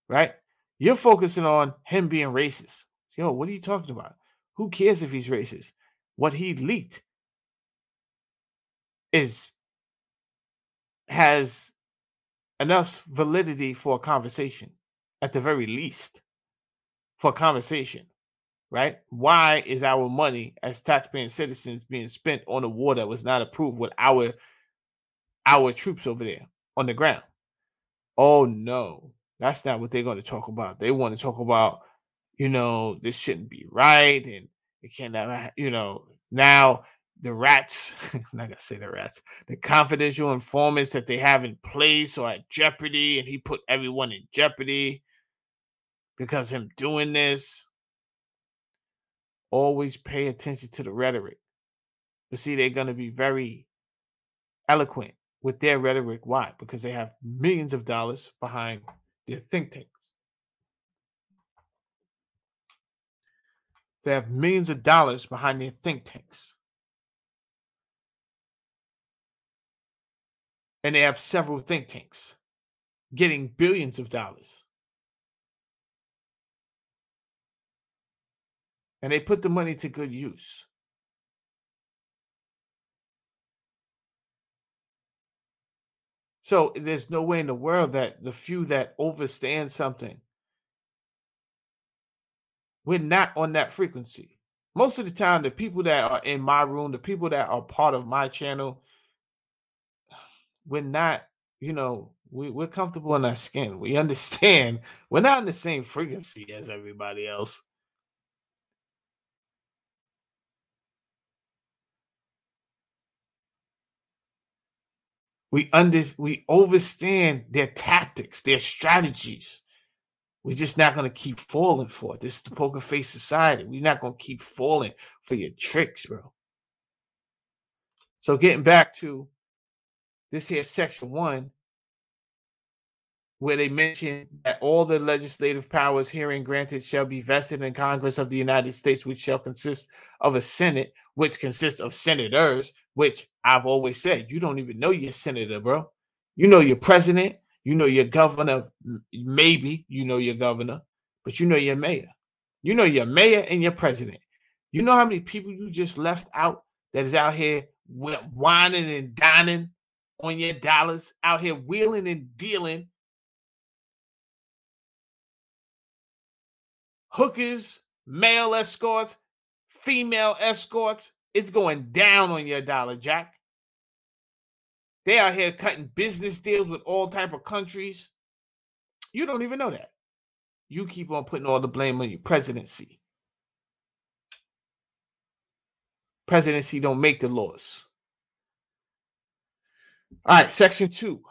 right? You're focusing on him being racist. Yo, what are you talking about? Who cares if he's racist? What he leaked is has enough validity for a conversation, at the very least, for a conversation, right? Why is our money as taxpaying citizens being spent on a war that was not approved with our our troops over there on the ground? Oh no, that's not what they're going to talk about. They want to talk about, you know, this shouldn't be right and it can't have, you know, now the rats, I'm not gonna say the rats, the confidential informants that they have in place are at jeopardy, and he put everyone in jeopardy because him doing this. Always pay attention to the rhetoric. But see, they're gonna be very eloquent with their rhetoric. Why? Because they have millions of dollars behind their think tanks. They have millions of dollars behind their think tanks. And they have several think tanks getting billions of dollars. And they put the money to good use. So there's no way in the world that the few that overstand something, we're not on that frequency. Most of the time, the people that are in my room, the people that are part of my channel, we're not, you know, we, we're comfortable in our skin. We understand we're not in the same frequency as everybody else. We under we understand their tactics, their strategies, We're just not going to keep falling for it. This is the poker face society. We're not going to keep falling for your tricks, bro. So getting back to this here section one, where they mention that all the legislative powers herein granted shall be vested in Congress of the United States, which shall consist of a Senate, which consists of senators, which I've always said, you don't even know your senator, bro. You know your president, you know your governor, maybe you know your governor, but you know your mayor. You know your mayor and your president. You know how many people you just left out that is out here whining and dining on your dollars, out here wheeling and dealing hookers, male escorts, female escorts. It's going down on your dollar, Jack. They out here cutting business deals with all type of countries. You don't even know that. You keep on putting all the blame on your presidency. Presidency don't make the laws. All right, section two.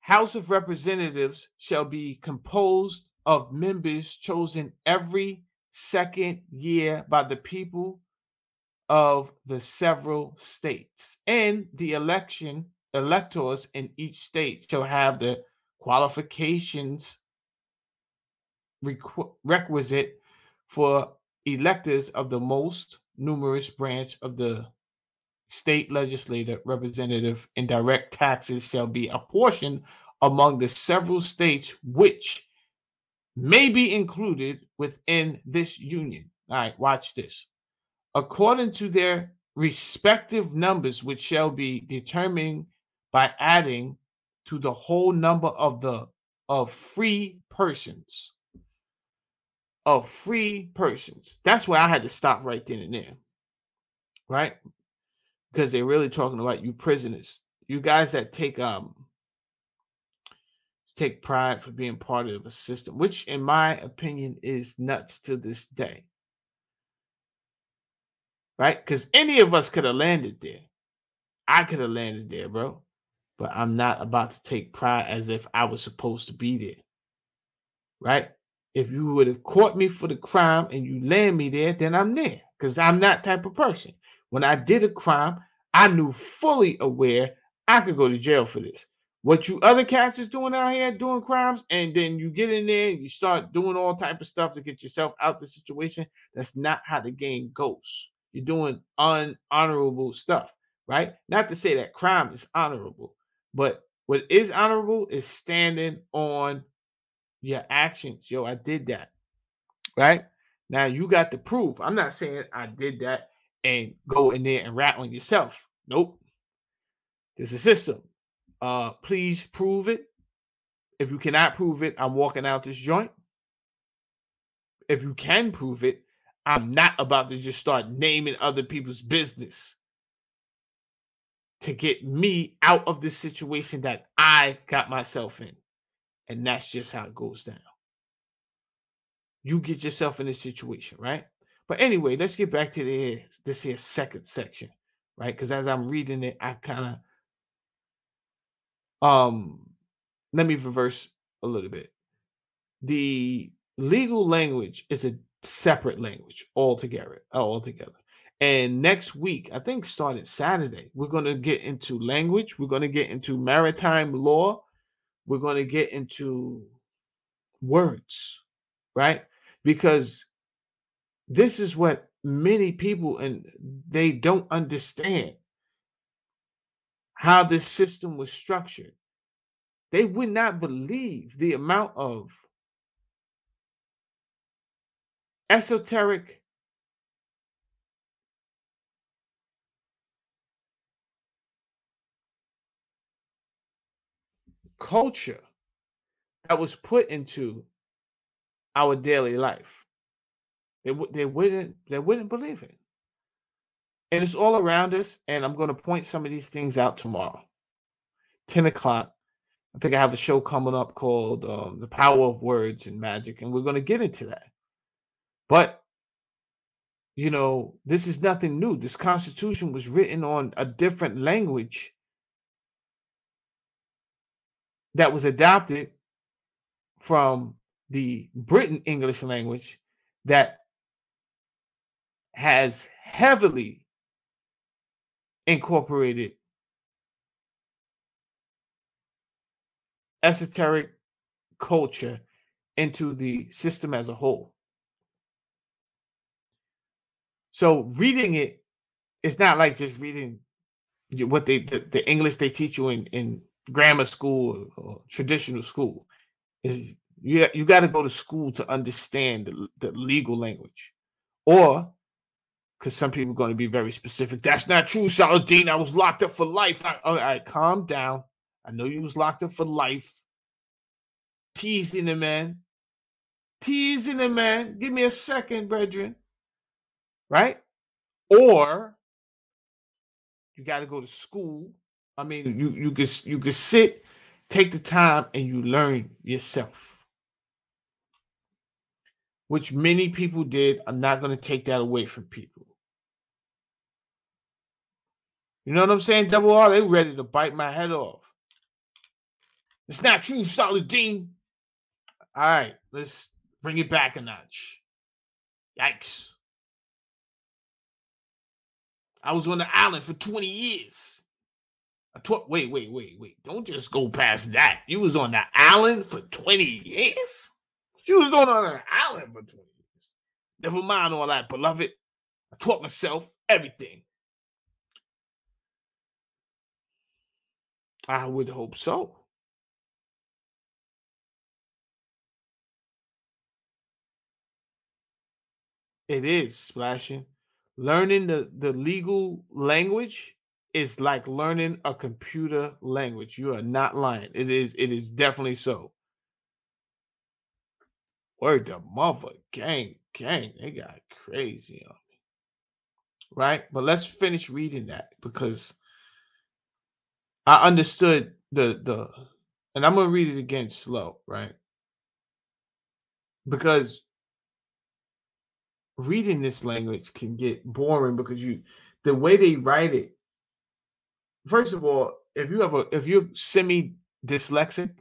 House of Representatives shall be composed of members chosen every second year by the people of the several states. And the election electors in each state shall have the qualifications requ- requisite for electors of the most numerous branch of the state legislature representative and direct taxes shall be apportioned among the several states which may be included within this union. All right, watch this. According to their respective numbers, which shall be determined by adding to the whole number of the of free persons. Of free persons. That's where I had to stop right then and there. Right? Because they're really talking about you prisoners. You guys that take um take pride for being part of a system, which, in my opinion, is nuts to this day. Right? Because any of us could have landed there. I could have landed there, bro. But I'm not about to take pride as if I was supposed to be there. Right? If you would have caught me for the crime and you land me there, then I'm there. Because I'm that type of person. When I did a crime, I knew fully aware I could go to jail for this what you other cats is doing out here doing crimes and then you get in there and you start doing all type of stuff to get yourself out of the situation that's not how the game goes you're doing unhonorable stuff right not to say that crime is honorable but what is honorable is standing on your actions. Yo i did that right? Now you got the proof i'm not saying i did that and go in there and rat on yourself. Nope. There's a system. Uh, please prove it. If you cannot prove it, I'm walking out this joint. If you can prove it, I'm not about to just start naming other people's business to get me out of this situation that I got myself in. And that's just how it goes down. You get yourself in this situation, right? But anyway, let's get back to the this here second section, right? Because as I'm reading it, I kind of um, let me reverse a little bit. The legal language is a separate language altogether. Altogether. And next week, I think starting Saturday, we're going to get into language. We're going to get into maritime law. We're going to get into words, right? Because this is what many people and they don't understand how this system was structured, they would not believe the amount of esoteric culture that was put into our daily life. They, they wouldn't they wouldn't believe it and it's all around us. And I'm going to point some of these things out tomorrow, 10 o'clock. I think I have a show coming up called um, The Power of Words and Magic, and we're going to get into that. But, you know, this is nothing new. This Constitution was written on a different language that was adopted from the Britain English language that has heavily incorporated esoteric culture into the system as a whole. So reading it, it is not like just reading what they the, the English they teach you in in grammar school or traditional school. Is you you got to go to school to understand the, the legal language, or because some people are going to be very specific. That's not true, Saladin. I was locked up for life. I, all right, calm down. I know you was locked up for life. Teasing the man. Teasing the man. Give me a second, brethren. Right? Or you got to go to school. I mean, you you can you can sit, take the time, and you learn yourself. Which many people did. I'm not going to take that away from people. You know what I'm saying? Double R, they ready to bite my head off. It's not true, Saladin. All right, let's bring it back a notch. Yikes. I was on the island for 20 years. Tw- wait, wait, wait, wait. Don't just go past that. You was on the island for 20 years? You was on an island for 20 years. Never mind all that, beloved. I taught myself everything. I would hope so. It is splashing. Learning the, the legal language is like learning a computer language. You are not lying. It is it is definitely so. Word the mother gang, gang. They got crazy on me. Right? But let's finish reading that because I understood the the and I'm gonna read it again slow, right? Because reading this language can get boring because you the way they write it. First of all, if you have a if you're semi dyslexic,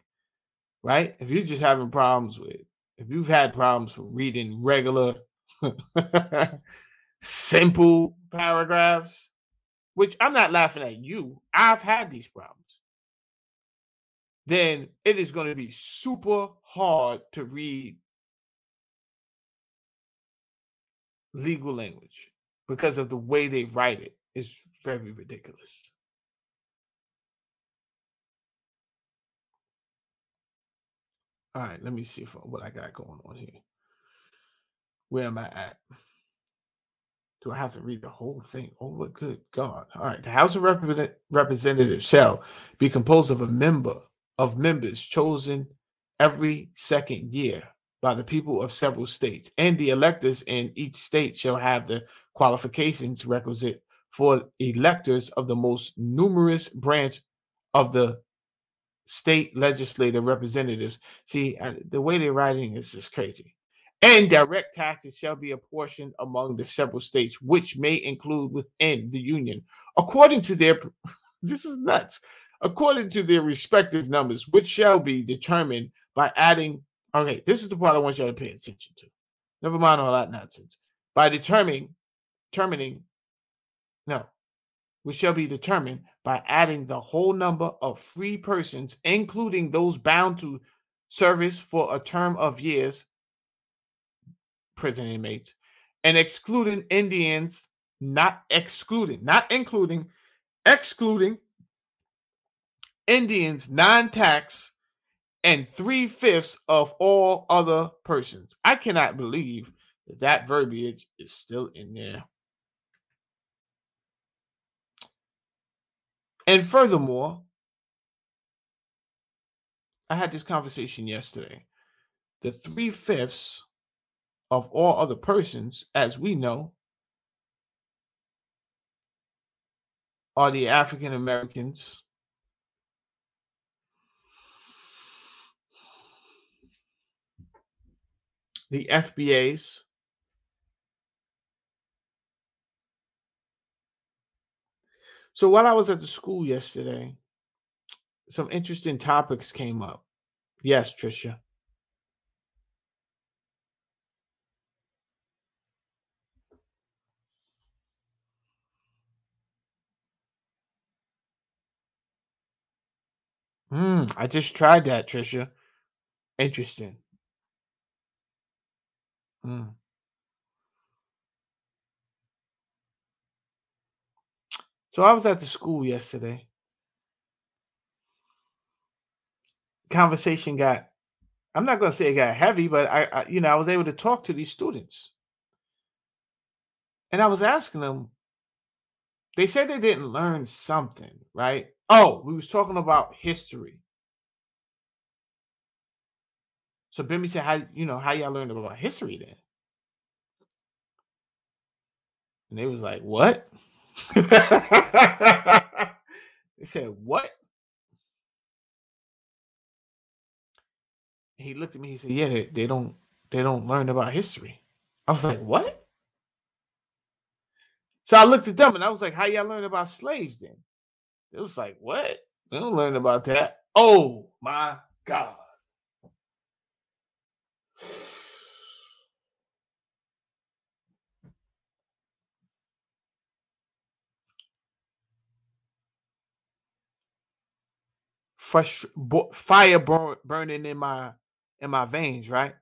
right? If you're just having problems with if you've had problems with reading regular simple paragraphs, which I'm not laughing at you, I've had these problems. Then it is going to be super hard to read legal language because of the way they write it is very ridiculous. All right, let me see if, uh, what I got going on here. Where am I at? Do I have to read the whole thing? Oh, what good God. All right. The House of Represent- Representatives shall be composed of a member of members chosen every second year by the people of several states, and the electors in each state shall have the qualifications requisite for electors of the most numerous branch of the state legislative representatives. See, the way they're writing is crazy. And direct taxes shall be apportioned among the several states, which may include within the union, according to their. This is nuts. According to their respective numbers, which shall be determined by adding Okay, this is the part I want y'all to pay attention to. Never mind all that nonsense. By determining, determining, no, which shall be determined by adding the whole number of free persons, including those bound to service for a term of years, prison inmates, and excluding Indians, not excluding, not including, excluding Indians non tax and three fifths of all other persons. I cannot believe that that verbiage is still in there. And furthermore, I had this conversation yesterday. The three fifths of all other persons, as we know, are the African Americans the FBAs. So while I was at the school yesterday, some interesting topics came up. Yes, Trisha. Hmm. I just tried that, Trisha. Interesting. Hmm. So I was at the school yesterday. Conversation got, I'm not going to say it got heavy, but I, I, you know, I was able to talk to these students. And I was asking them, they said they didn't learn something, right? Oh, we was talking about history. So Bimmy said, "How you know how y'all learned about history then?" And they was like, "What?" They said, "What?" he looked at me. He said, "Yeah, they, they don't they don't learn about history." I was like, "What?" So I looked at them and I was like, "How y'all learn about slaves then?" It was like, "What? We don't learn about that." Oh my god! Bo- fire burn- burning in my in my veins, right?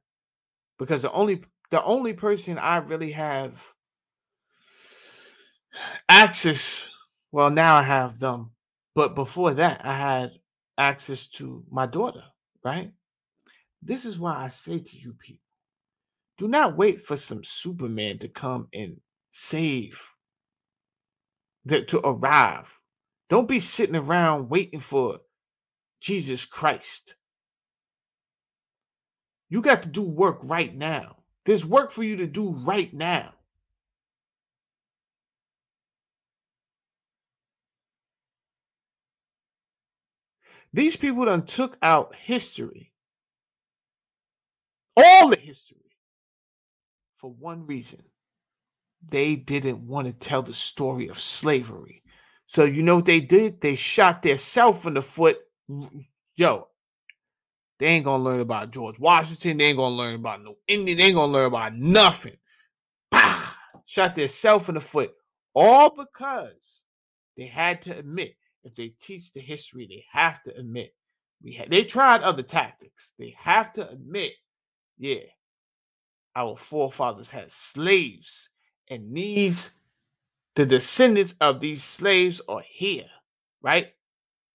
Because the only the only person I really have access, well, now I have them, but before that, I had access to my daughter, right? This is why I say to you people, do not wait for some Superman to come and save, that to arrive. Don't be sitting around waiting for Jesus Christ. You got to do work right now. There's work for you to do right now. These people done took out history, all the history, for one reason. They didn't want to tell the story of slavery. So you know what they did? They shot their self in the foot. Mm, mm, yo, they ain't gonna learn about George Washington. They ain't gonna learn about no Indian. They ain't gonna learn about nothing. Bah! Shot their self in the foot. All because they had to admit if they teach the history, they have to admit we had they tried other tactics. They have to admit, yeah, our forefathers had slaves, and these the descendants of these slaves are here, right?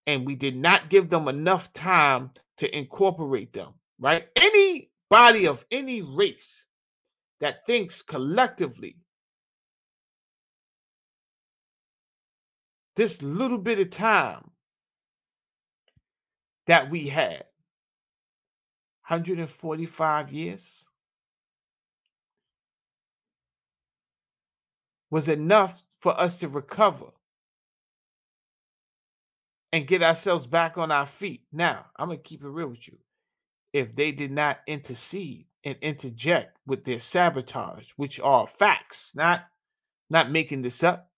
And we did not give them enough time to incorporate them, right? Any body of any race that thinks collectively this little bit of time that we had 145 years was enough for us to recover and get ourselves back on our feet. Now, I'm going to keep it real with you. If they did not intercede and interject with their sabotage, which are facts, not not making this up,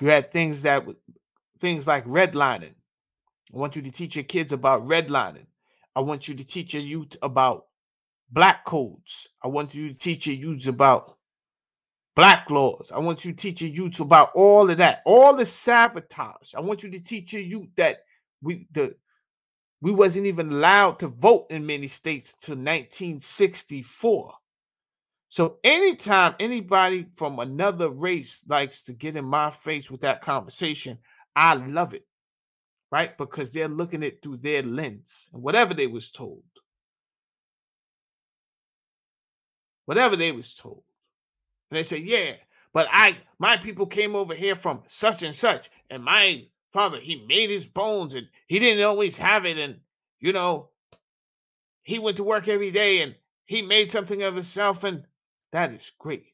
You had things that things like redlining. I want you to teach your kids about redlining. I want you to teach your youth about black codes. I want you to teach your youth about black laws. I want you to teach your youth about all of that, all the sabotage. I want you to teach your youth that we the we wasn't even allowed to vote in many states till 1964. So anytime anybody from another race likes to get in my face with that conversation, I love it. Right? Because they're looking at through their lens and whatever they was told. Whatever they was told. And they say, yeah, but I my people came over here from such and such, and my father, he made his bones and he didn't always have it. And you know, he went to work every day and he made something of himself. And that is great.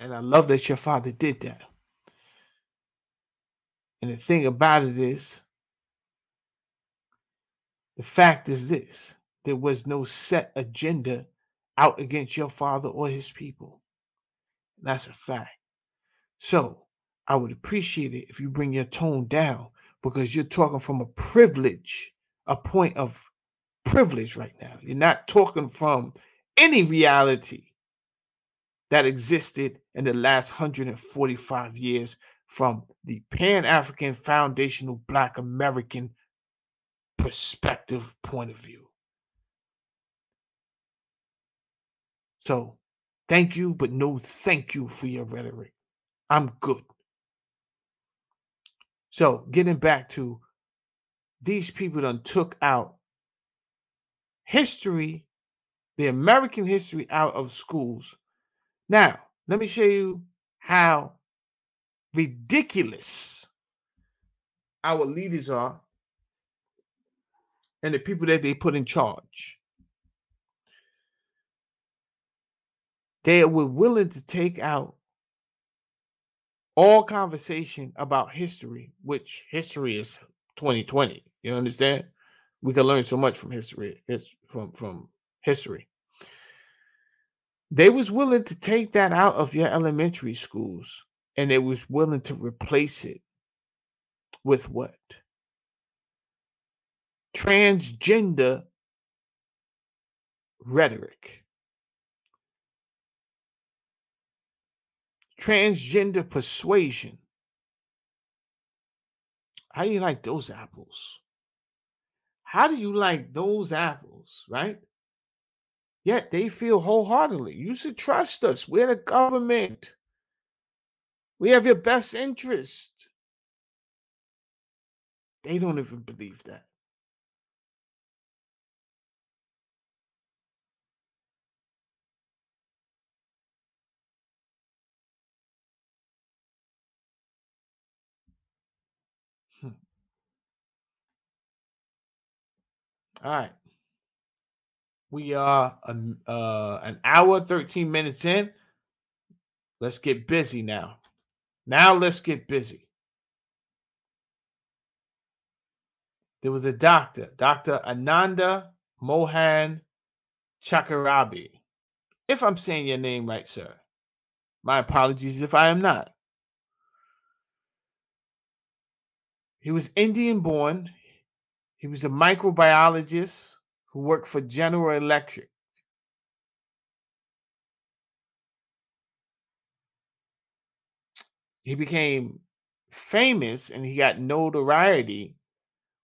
And I love that your father did that. And the thing about it is, the fact is this there was no set agenda out against your father or his people. That's a fact. So I would appreciate it if you bring your tone down because you're talking from a privilege, a point of privilege right now. You're not talking from any reality that existed in the last 145 years from the Pan African foundational Black American perspective point of view. So, thank you, but no thank you for your rhetoric. I'm good. So, getting back to these people done took out history, the American history out of schools. Now, let me show you how ridiculous our leaders are and the people that they put in charge. They were willing to take out all conversation about history, which history is 2020. You understand? We can learn so much from history. It's from from history. They was willing to take that out of your elementary schools, and they was willing to replace it with what? Transgender rhetoric. Transgender persuasion. How do you like those apples? How do you like those apples, right? Yet they feel wholeheartedly. You should trust us. We're the government. We have your best interest. They don't even believe that. All right. We are an, uh, an hour, 13 minutes in. Let's get busy now. Now let's get busy. There was a doctor, Dr. Ananda Mohan Chakrabarti. If I'm saying your name right, sir, my apologies if I am not. He was Indian born. He was a microbiologist who worked for General Electric. He became famous and he got notoriety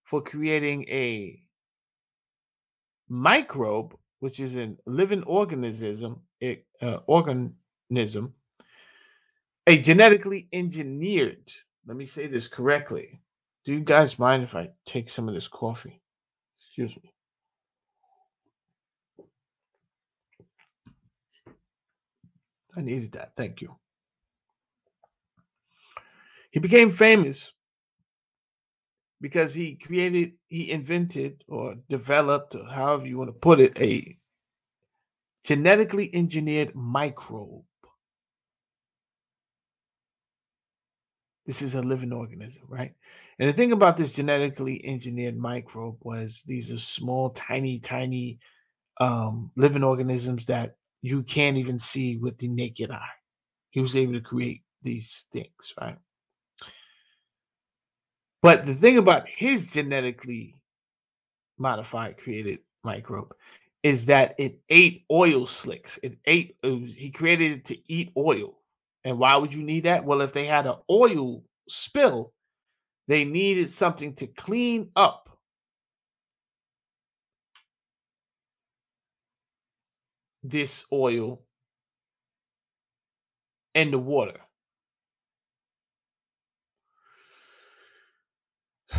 for creating a microbe, which is a living organism, uh, organism, a genetically engineered. Let me say this correctly. Do you guys mind if I take some of this coffee? Excuse me. I needed that. Thank you. He became famous because he created, he invented or developed, or however you want to put it, a genetically engineered microbe This is a living organism, right? And the thing about this genetically engineered microbe was these are small, tiny, tiny um, living organisms that you can't even see with the naked eye. He was able to create these things, right? But the thing about his genetically modified created microbe is that it ate oil slicks. It ate, it was, he created it to eat oil. And why would you need that? Well, if they had an oil spill, they needed something to clean up this oil and the water.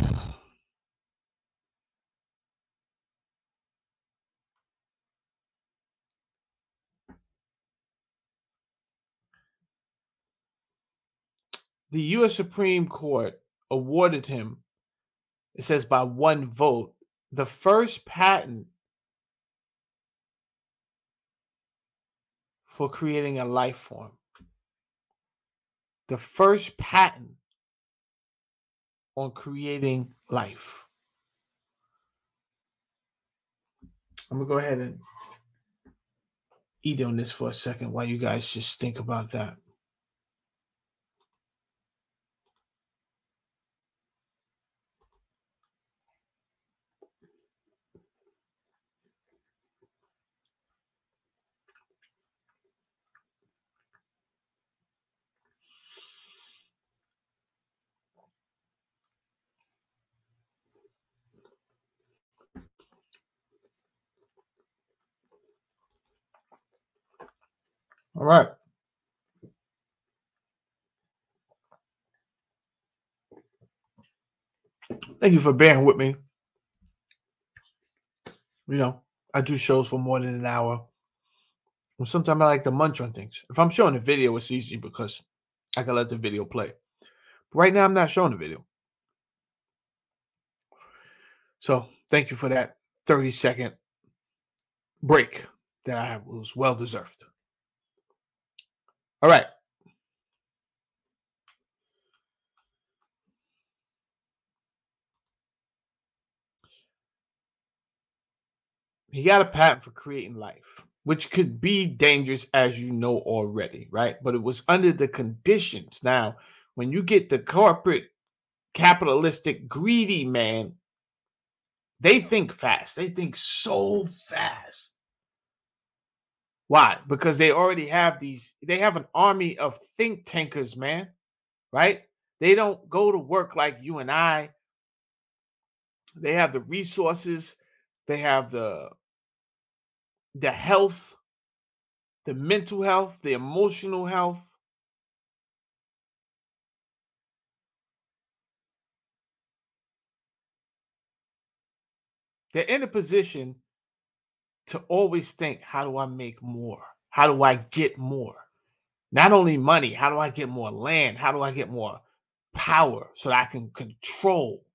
the U.S. Supreme Court awarded him, it says by one vote, the first patent for creating a life form. The first patent on creating life. I'm going to go ahead and eat on this for a second while you guys just think about that. All right. Thank you for bearing with me. You know, I do shows for more than an hour. And sometimes I like to munch on things. If I'm showing a video, it's easy because I can let the video play. But right now, I'm not showing the video. So thank you for that 30 second break that I was well deserved. All right. He got a patent for creating life, which could be dangerous as you know already, right? But it was under the conditions. Now, when you get the corporate, capitalistic, greedy man, they think fast. They think so fast. Why? Because they already have these, they have an army of think tankers, man, right? They don't go to work like you and I. They have the resources, they have the the health, the mental health, the emotional health. They're in a position to always think, how do I make more? How do I get more? Not only money, how do I get more land? How do I get more power so that I can control?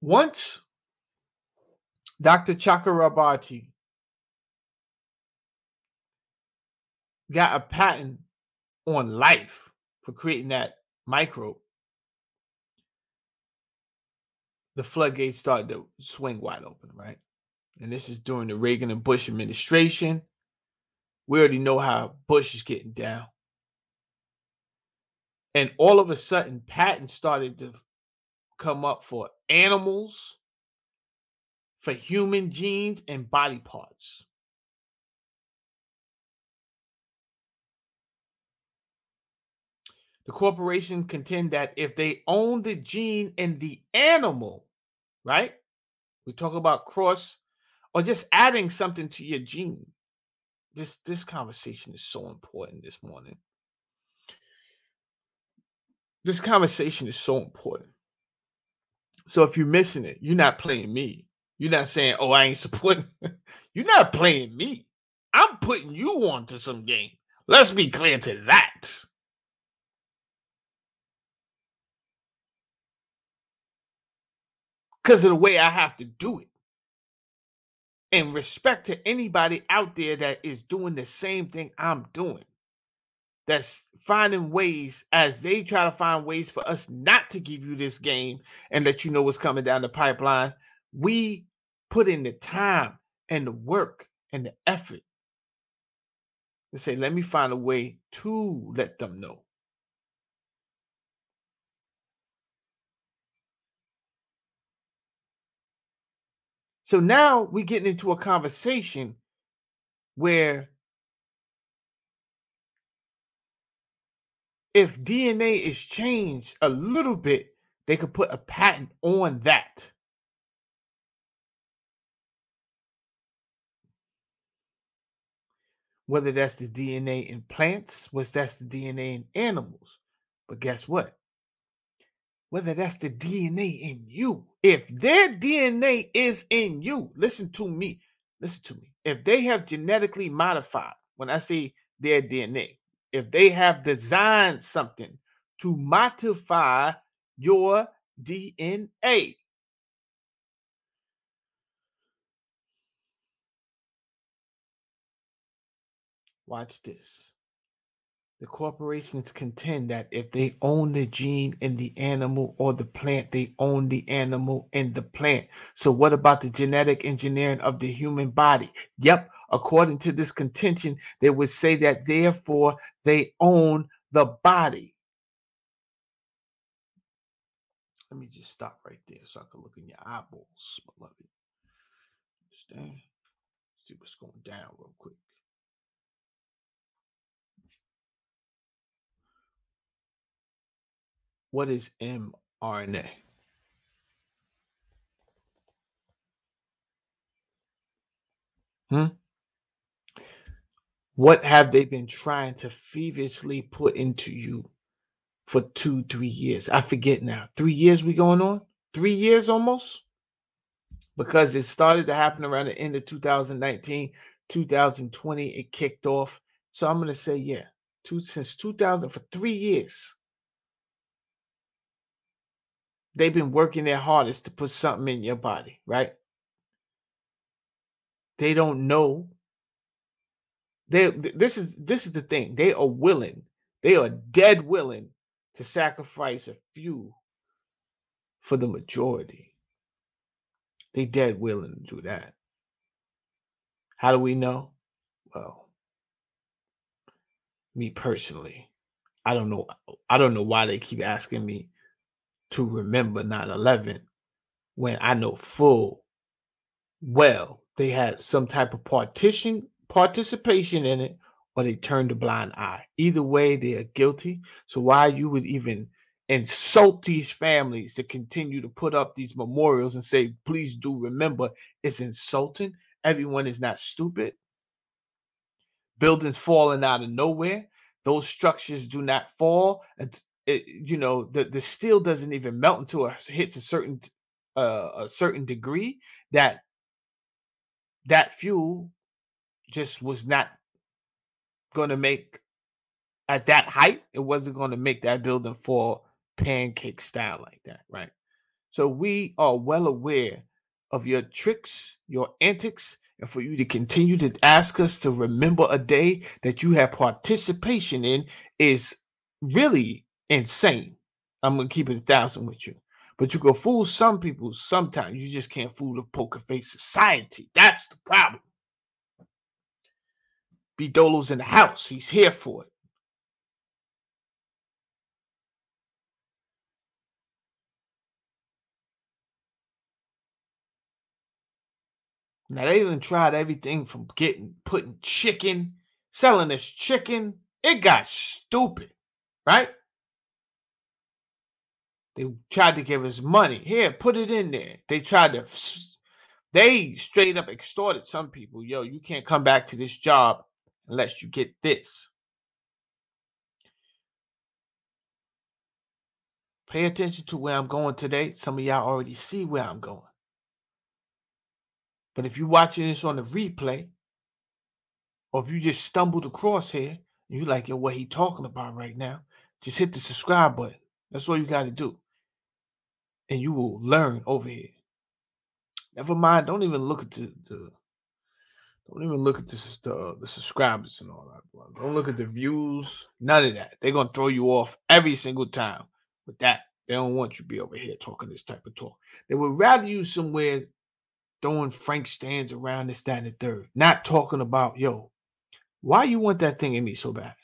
Once Dr. Chakrabarti got a patent on life for creating that microbe. The floodgates started to swing wide open, right? And this is during the Reagan and Bush administration. We already know how Bush is getting down. And all of a sudden, patents started to come up for animals, for human genes and body parts. The corporation contend that if they own the gene in the animal, right? We talk about cross or just adding something to your gene. This this conversation is so important this morning. This conversation is so important. So if you're missing it, you're not playing me. You're not saying, "Oh, I ain't supporting." You're not playing me. I'm putting you onto some game. Let's be clear to that. Because of the way I have to do it. And respect to anybody out there that is doing the same thing I'm doing. That's finding ways as they try to find ways for us not to give you this game and let you know what's coming down the pipeline. We put in the time and the work and the effort to say, let me find a way to let them know. So now we're getting into a conversation where if DNA is changed a little bit, they could put a patent on that. whether that's the DNA in plants, whether that's the DNA in animals. But guess what? Whether that's the DNA in you, if their DNA is in you, listen to me, listen to me. If they have genetically modified, when I say their DNA, if they have designed something to modify your DNA, Watch this. The corporations contend that if they own the gene in the animal or the plant, they own the animal and the plant. So, what about the genetic engineering of the human body? Yep, according to this contention, they would say that therefore they own the body. Let me just stop right there so I can look in your eyeballs, beloved. Understand? See what's going down real quick. What is mRNA? Hmm? What have they been trying to feverishly put into you for two, three years? I forget now. Three years we going on? Three years almost? Because it started to happen around the end of 2019, 2020, it kicked off. So I'm gonna say, yeah, two since 2000 for three years. They've been working their hardest to put something in your body, right? They don't know. They this is this is the thing. They are willing, they are dead willing to sacrifice a few for the majority. They dead willing to do that. How do we know? Well, me personally, I don't know. I don't know why they keep asking me to remember 9-11 when I know full well they had some type of partition participation in it or they turned a blind eye. Either way, they are guilty. So why you would even insult these families to continue to put up these memorials and say, please do remember, it's insulting. Everyone is not stupid. Buildings falling out of nowhere. Those structures do not fall. It, you know, the, the steel doesn't even melt until it hits a certain uh, a certain degree that that fuel just was not going to make at that height it wasn't going to make that building fall pancake style like that right? So we are well aware of your tricks your antics and for you to continue to ask us to remember a day that you have participation in is really insane i'm to keep it a thousand with you but you can fool some people sometimes. You just can't fool the poker face society. That's the problem. B Dolo's in the house. He's here for it. Now they even tried everything from getting putting chicken, selling us chicken. It got stupid, right? They tried to give us money. Here, put it in there. They tried to, they straight up extorted some people. Yo, you can't come back to this job unless you get this. Pay attention to where I'm going today. Some of y'all already see where I'm going. But if you're watching this on the replay, or if you just stumbled across here, and you like, yo, what he talking about right now, just hit the subscribe button. That's all you got to do. And you will learn over here. Never mind. Don't even look at the, the don't even look at the, the, the subscribers and all that. Don't look at the views. None of that. They're gonna throw you off every single time with that. They don't want you to be over here talking this type of talk. They would rather you somewhere throwing Frank stands around this, that, and the third. Not talking about, yo, why you want that thing in me so bad?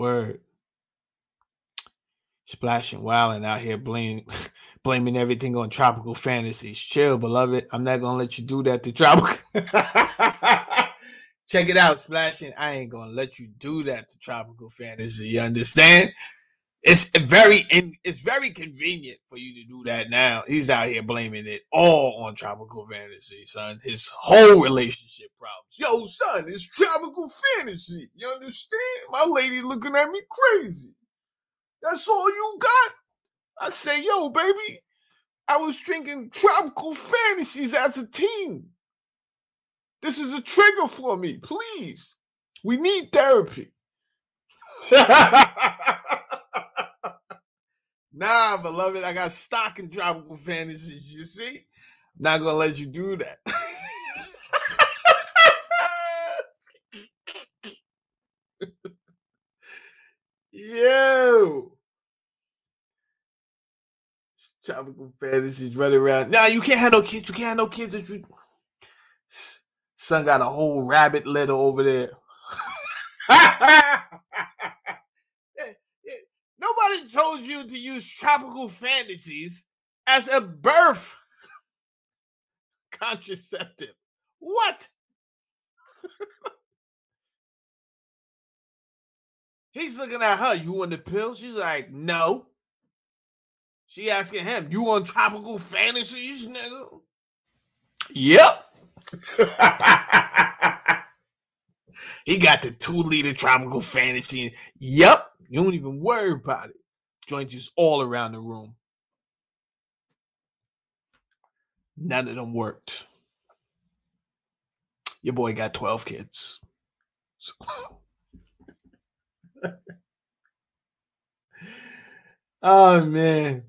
Word. Splashing wilding out here blaming blaming everything on tropical fantasies. Chill, beloved. I'm not gonna let you do that to tropical. Check it out, splashing. I ain't gonna let you do that to tropical fantasy. You understand? It's very in, it's very convenient for you to do that now. He's out here blaming it all on tropical fantasy, son. His whole relationship problems. Yo, son, it's tropical fantasy. You understand? My lady looking at me crazy. That's all you got? I say, yo, baby, I was drinking tropical fantasies as a teen. This is a trigger for me. Please. We need therapy. Nah, beloved, I got stock in tropical fantasies. You see, not gonna let you do that. Yo, tropical fantasies running around. Nah, you can't have no kids. You can't have no kids. You... Son got a whole rabbit litter over there. Told you to use tropical fantasies as a birth contraceptive. What? He's looking at her. You want the pill? She's like, no. She asking him, you want tropical fantasies, nigga? Yep. he got the two liter tropical fantasy. Yep. You don't even worry about it. Joints is all around the room. None of them worked. Your boy got 12 kids. So. oh man.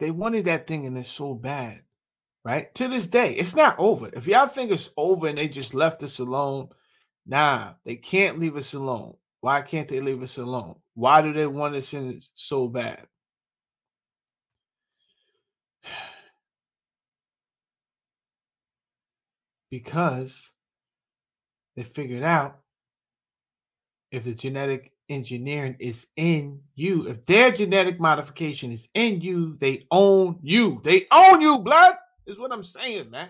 They wanted that thing and it's so bad, right? To this day, it's not over. If y'all think it's over and they just left us alone, nah, they can't leave us alone. Why can't they leave us alone? Why do they want us in so bad? because they figured out if the genetic engineering is in you, if their genetic modification is in you, they own you. They own you, blood, is what I'm saying, man.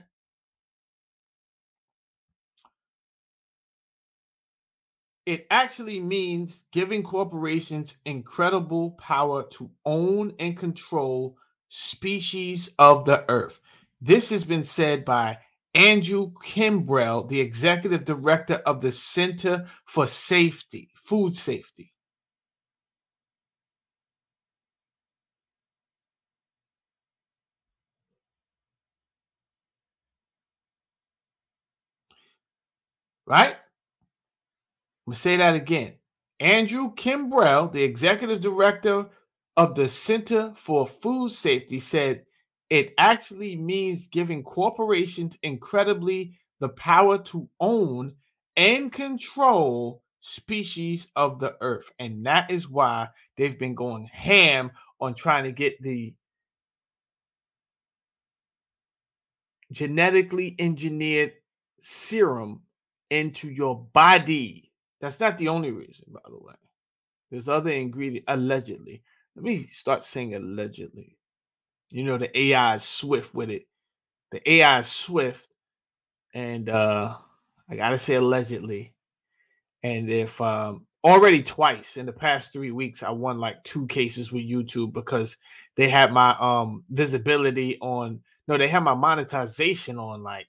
It actually means giving corporations incredible power to own and control species of the earth. This has been said by Andrew Kimbrell, the executive director of the Center for Safety, Food Safety. Right? I'm going to say that again. Andrew Kimbrell, the executive director of the Center for Food Safety, said it actually means giving corporations incredibly the power to own and control species of the earth. And that is why they've been going ham on trying to get the genetically engineered serum into your body. That's not the only reason, by the way. There's other ingredient allegedly. Let me start saying allegedly. You know, the AI is swift with it. The AI is swift. And uh I gotta say allegedly. And if um already twice in the past three weeks, I won like two cases with YouTube because they had my um visibility on no, they had my monetization on like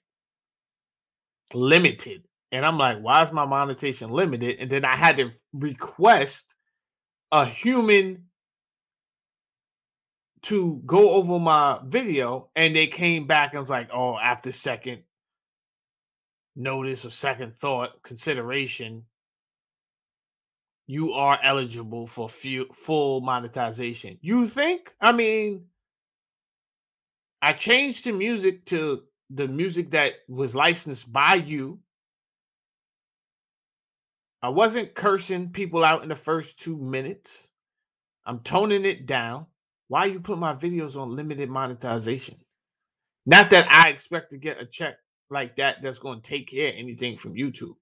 limited. And I'm like, why is my monetization limited? And then I had to request a human to go over my video and they came back and was like, oh, after second notice or second thought consideration, you are eligible for few, full monetization. You think? I mean, I changed the music to the music that was licensed by you. I wasn't cursing people out in the first two minutes. I'm toning it down. Why you put my videos on limited monetization? Not that I expect to get a check like that that's going to take care of anything from YouTube.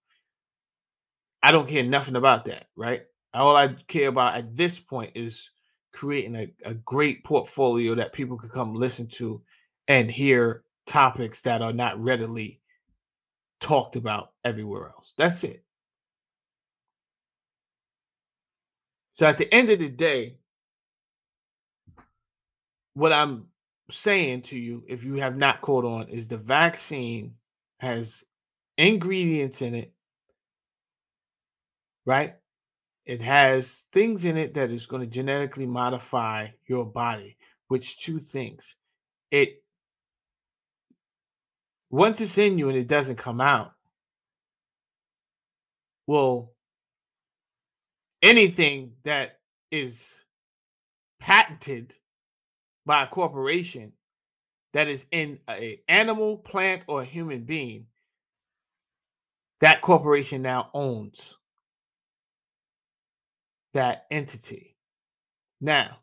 I don't care nothing about that, right? All I care about at this point is creating a, a great portfolio that people can come listen to and hear topics that are not readily talked about everywhere else. That's it. So at the end of the day, what I'm saying to you, if you have not caught on, is the vaccine has ingredients in it, right? It has things in it that is going to genetically modify your body, which two things. It once it's in you and it doesn't come out, well, anything that is patented by a corporation that is in a animal, plant, or human being, that corporation now owns that entity. Now,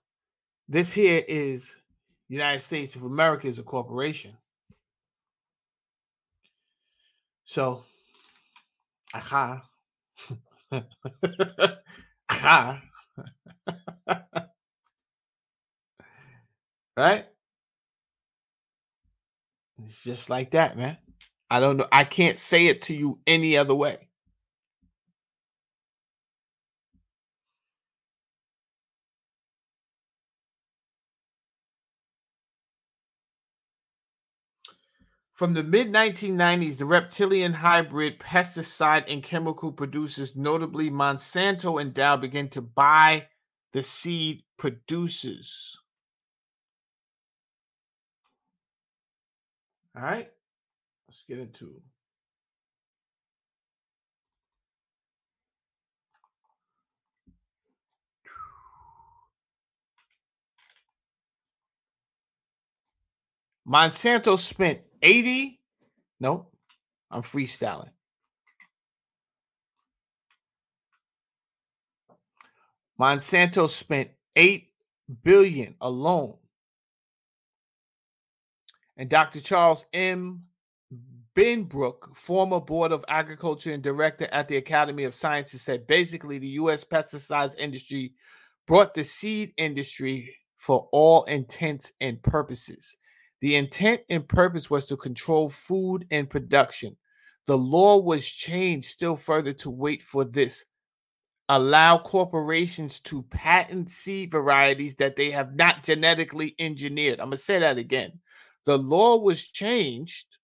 this here is United States of America is a corporation. So, aha, right? It's just like that, man. I don't know. I can't say it to you any other way. From the mid 1990s, the reptilian hybrid pesticide and chemical producers, notably Monsanto and Dow, began to buy the seed producers. All right, let's get into Monsanto spent 80. No, I'm freestyling. Monsanto spent 8 billion alone. And Dr. Charles M. Benbrook, former Board of Agriculture and director at the Academy of Sciences, said basically the U.S. pesticides industry brought the seed industry for all intents and purposes. The intent and purpose was to control food and production. The law was changed still further to wait for this. Allow corporations to patent seed varieties that they have not genetically engineered. I'm going to say that again. The law was changed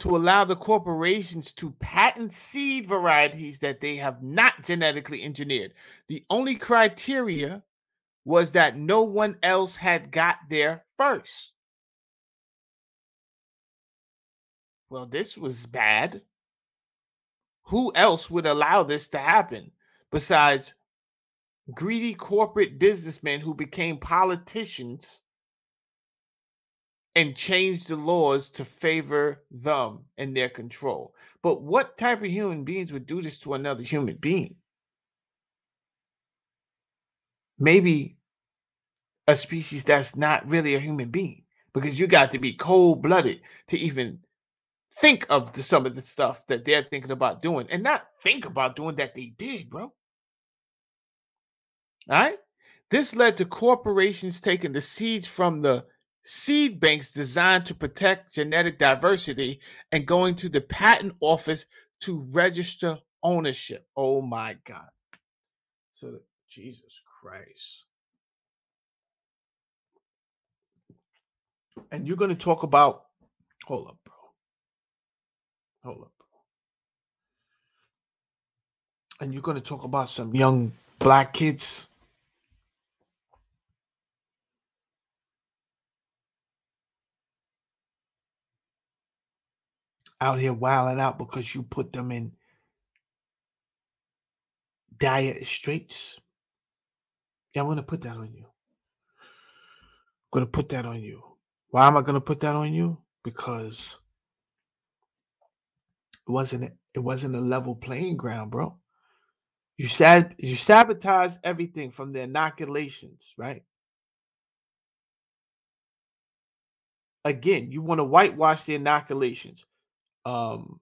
to allow the corporations to patent seed varieties that they have not genetically engineered. The only criteria was that no one else had got there first. Well, this was bad. Who else would allow this to happen besides greedy corporate businessmen who became politicians and changed the laws to favor them and their control? But what type of human beings would do this to another human being? Maybe a species that's not really a human being because you got to be cold blooded to even think of the, some of the stuff that they're thinking about doing and not think about doing that they did, bro. All right. This led to corporations taking the seeds from the seed banks designed to protect genetic diversity and going to the patent office to register ownership. Oh my God. So, Jesus Christ. And you're going to talk about hold up bro. Hold up bro. And you're going to talk about some young black kids. Out here wilding out because you put them in dire straits. Yeah i'm going to put that on you. I'm going to put that on you why am I going to put that on you? Because it wasn't it wasn't a level playing ground, bro. You said you sabotage everything from the inoculations, right? Again, you want to whitewash the inoculations. Um,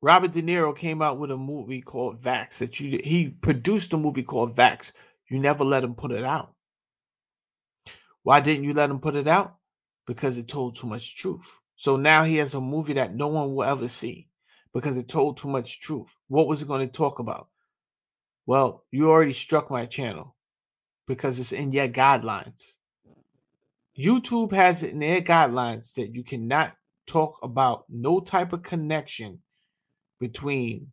Robert De Niro came out with a movie called Vaxxed that you he produced a movie called Vaxxed. You never let him put it out. Why didn't you let him put it out? Because it told too much truth. So now he has a movie that no one will ever see because it told too much truth. What was it going to talk about? Well, you already struck my channel because it's in your guidelines. YouTube has it in their guidelines that you cannot talk about no type of connection between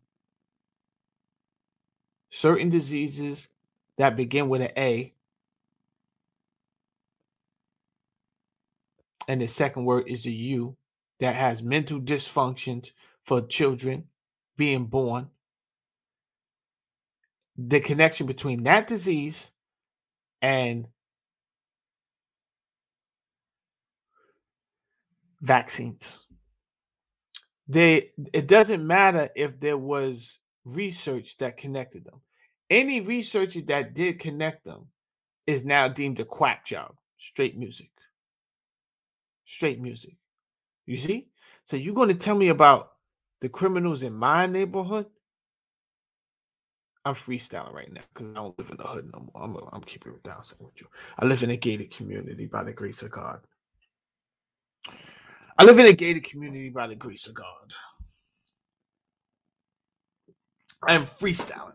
certain diseases that begin with an A and the second word is the U that has mental dysfunctions for children being born. The connection between that disease and vaccines. They it doesn't matter if there was research that connected them. Any researcher that did connect them is now deemed a quack job, straight music straight music. You see? So you're going to tell me about the criminals in my neighborhood? I'm freestyling right now because I don't live in the hood no more. I'm, I'm keeping it down with you. I live in a gated community by the grace of God. I live in a gated community by the grace of God. I am freestyling.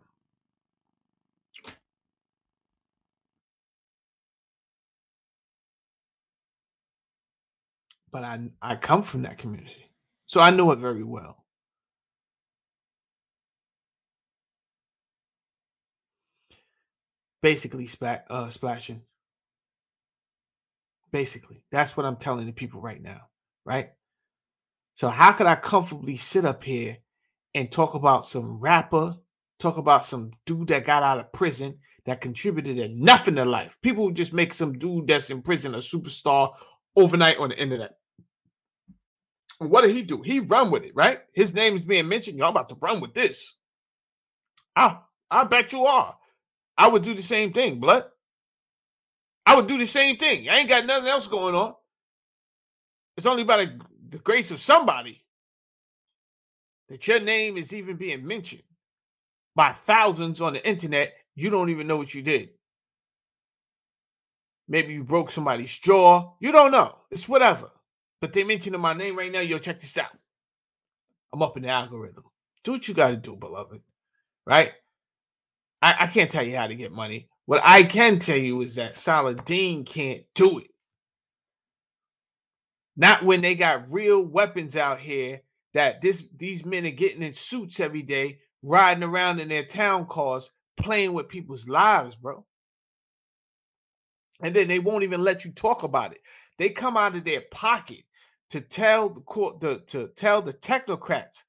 But I I come from that community. So I know it very well. Basically, splat, uh, splashing. Basically, that's what I'm telling the people right now, right? So how could I comfortably sit up here and talk about some rapper, talk about some dude that got out of prison that contributed to nothing to life? People just make some dude that's in prison a superstar overnight on the internet. What did he do? He run with it, right? His name is being mentioned. Y'all about to run with this. I, I bet you are. I would do the same thing, blood. I would do the same thing. I ain't got nothing else going on. It's only by the, the grace of somebody that your name is even being mentioned by thousands on the internet. You don't even know what you did. Maybe you broke somebody's jaw. You don't know. It's whatever. But they mentioning my name right now. Yo, check this out. I'm up in the algorithm. Do what you got to do, beloved. Right? I, I can't tell you how to get money. What I can tell you is that Saladin can't do it. Not when they got real weapons out here that this these men are getting in suits every day, riding around in their town cars, playing with people's lives, bro. And then they won't even let you talk about it. They come out of their pocket to tell the court the, to tell the technocrats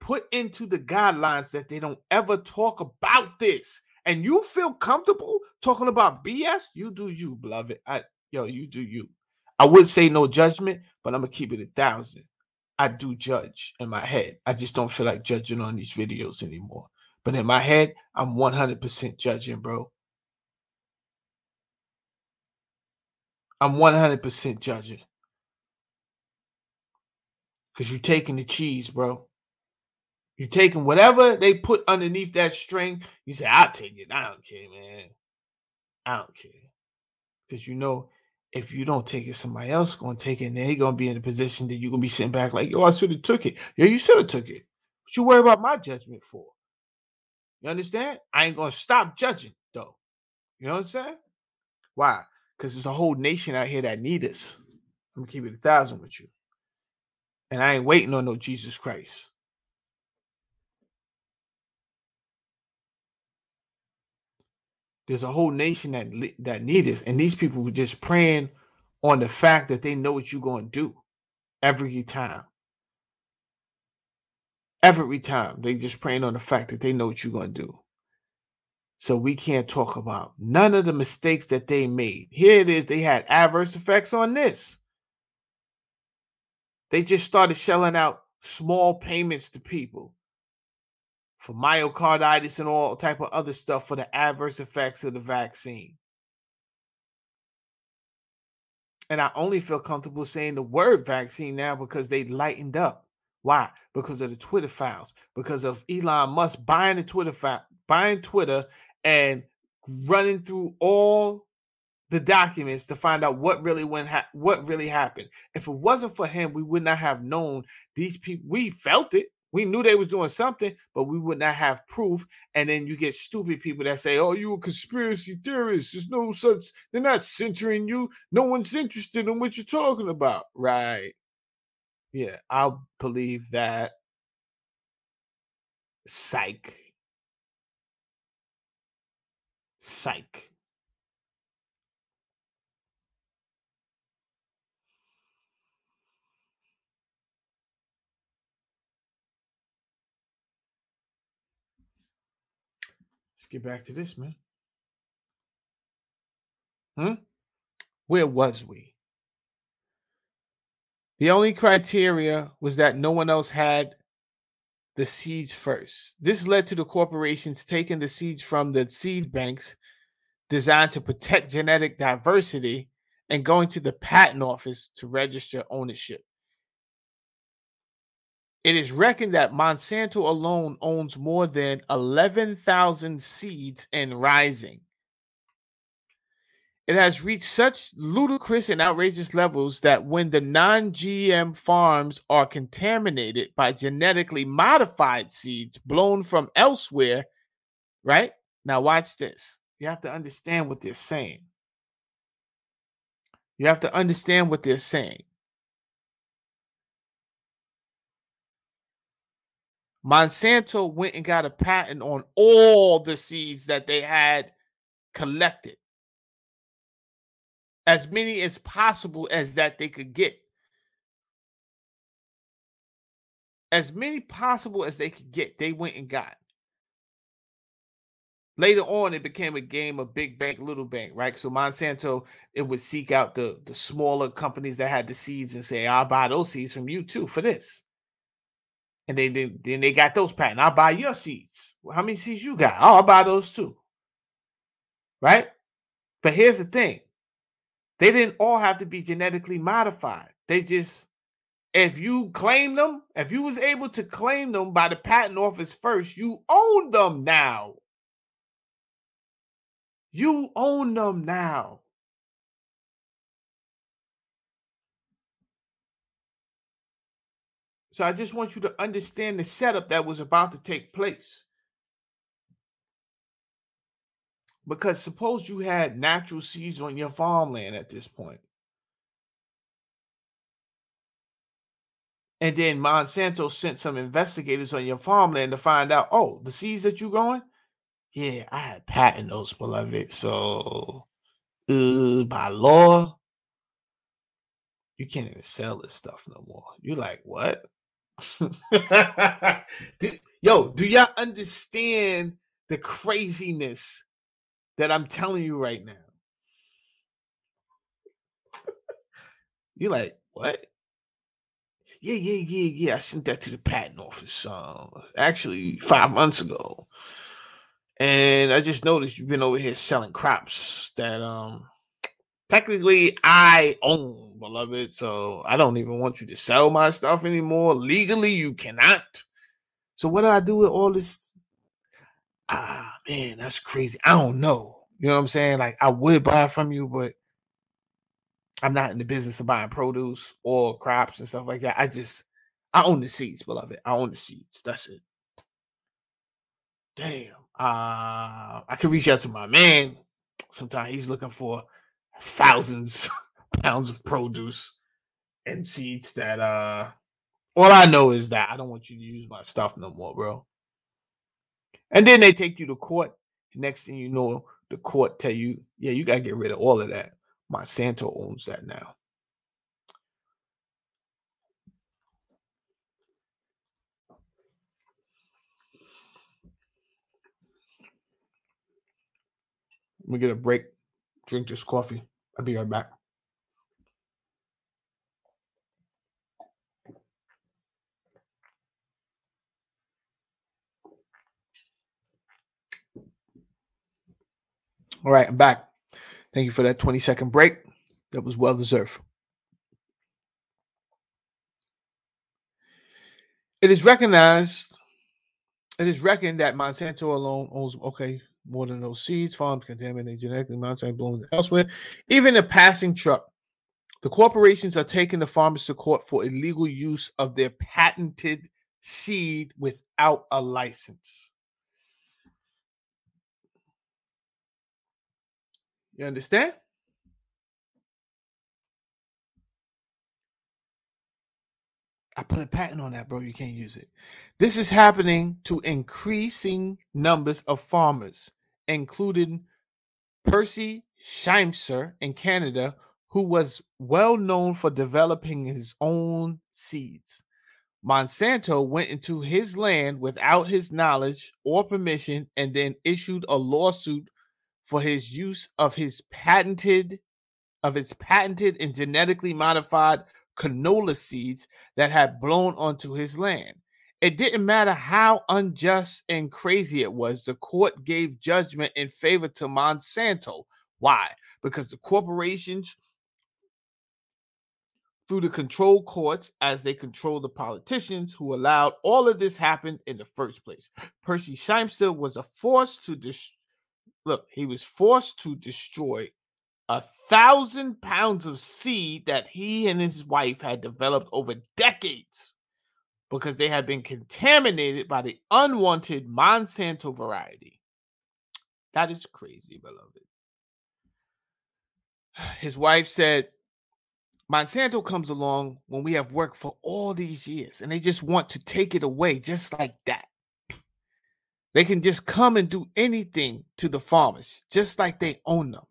put into the guidelines that they don't ever talk about this. And you feel comfortable talking about BS? You do you, beloved. I yo, you do you. I would say no judgment, but I'm gonna keep it a thousand. I do judge in my head. I just don't feel like judging on these videos anymore. But in my head, I'm 100% judging, bro. I'm 100% judging. Because you're taking the cheese, bro. You're taking whatever they put underneath that string. You say, I'll take it. I don't care, man. I don't care. Because you know, if you don't take it, somebody else gonna take it, and they're gonna be in a position that you're gonna be sitting back like, yo, I should have took it. Yo, you should have took it. What you worry about my judgment for? You understand? I ain't gonna stop judging though. You know what I'm saying? Why? Because there's a whole nation out here that need us. I'm gonna keep it a thousand with you. And I ain't waiting on no Jesus Christ. There's a whole nation that that need this, and these people were just praying on the fact that they know what you're going to do every time. Every time they just praying on the fact that they know what you're going to do. So we can't talk about none of the mistakes that they made. Here it is. They had adverse effects on this. They just started shelling out small payments to people for myocarditis and all type of other stuff for the adverse effects of the vaccine. And I only feel comfortable saying the word vaccine now because they lightened up. Why? Because of the Twitter files, because of Elon Musk buying the Twitter file, buying Twitter and running through all the documents to find out what really went ha- what really happened. If it wasn't for him, we would not have known these people. We felt it. We knew they was doing something, but we would not have proof. And then you get stupid people that say, "Oh, you a conspiracy theorist." There's no such. They're not censoring you. No one's interested in what you're talking about, right? Yeah, I'll believe that. Psych. Psych. Get back to this, man. Hmm? Where was we? The only criteria was that no one else had the seeds first. This led to the corporations taking the seeds from the seed banks designed to protect genetic diversity and going to the patent office to register ownership. It is reckoned that Monsanto alone owns more than 11,000 seeds and rising. It has reached such ludicrous and outrageous levels that when the non GM farms are contaminated by genetically modified seeds blown from elsewhere, right? Now, watch this. You have to understand what they're saying. You have to understand what they're saying. Monsanto went and got a patent on all the seeds that they had collected as many as possible as that they could get. As many possible as they could get, they went and got. Later on, it became a game of big bank, little bank, right? So Monsanto, it would seek out the the smaller companies that had the seeds and say, "I'll buy those seeds from you too for this." And then they got those patents. I'll buy your seeds. How many seeds you got? Oh, I'll buy those too. Right? But here's the thing: they didn't all have to be genetically modified. They just, if you claim them, if you was able to claim them by the patent office first, you own them now. You own them now. So I just want you to understand the setup that was about to take place. Because suppose you had natural seeds on your farmland at this point. And then Monsanto sent some investigators on your farmland to find out, oh, the seeds that you're growing? Yeah, I had patent those, beloved. So uh, by law, you can't even sell this stuff no more. You're like, what? do, yo, do y'all understand the craziness that I'm telling you right now. You're like, what? Yeah, yeah, yeah, yeah. I sent that to the patent office uh, actually five months ago. And I just noticed you've been over here selling crops that um technically I own, beloved. So I don't even want you to sell my stuff anymore. Legally, you cannot. So what do I do with all this ah man, that's crazy. I don't know. You know what I'm saying? Like I would buy from you, but I'm not in the business of buying produce or crops and stuff like that. I just I own the seeds, beloved. I own the seeds. That's it. Damn. Uh I can reach out to my man. Sometimes he's looking for thousands pounds of produce and seeds that uh all I know is that I don't want you to use my stuff no more, bro. And then they take you to court. Next thing you know, the court tell you, yeah, you gotta get rid of all of that. Monsanto owns that now. Let me get a break, drink this coffee. I'll be right back. All right, I'm back. Thank you for that 20 second break. That was well deserved. It is recognized, it is reckoned that Monsanto alone owns, okay, more than those seeds, farms contaminated genetically, Monsanto blown elsewhere. Even a passing truck. The corporations are taking the farmers to court for illegal use of their patented seed without a license. You understand? I put a patent on that, bro. You can't use it. This is happening to increasing numbers of farmers, including Percy Schmeiser in Canada, who was well known for developing his own seeds. Monsanto went into his land without his knowledge or permission and then issued a lawsuit for his use of his patented of his patented and genetically modified canola seeds that had blown onto his land. It didn't matter how unjust and crazy it was, the court gave judgment in favor to Monsanto. Why? Because the corporations through the control courts as they control the politicians who allowed all of this happen in the first place. Percy Schmeiser was a force to dis- look, he was forced to destroy a thousand pounds of seed that he and his wife had developed over decades because they have been contaminated by the unwanted Monsanto variety. That is crazy, beloved. His wife said, Monsanto comes along when we have worked for all these years and they just want to take it away just like that. They can just come and do anything to the farmers just like they own them.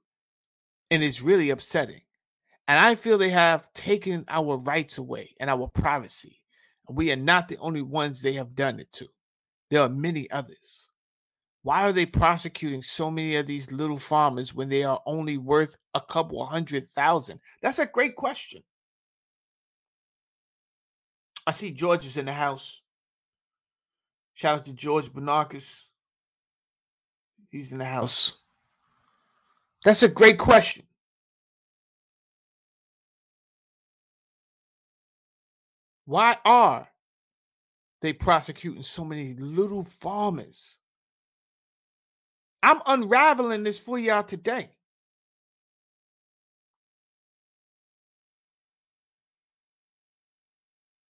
And it's really upsetting. And I feel they have taken our rights away and our privacy. We are not the only ones they have done it to. There are many others. Why are they prosecuting so many of these little farmers when they are only worth a couple hundred thousand? That's a great question. I see George is in the house. Shout out to George Benarkis. He's in the house. That's a great question. Why are they prosecuting so many little farmers? I'm unraveling this for y'all today.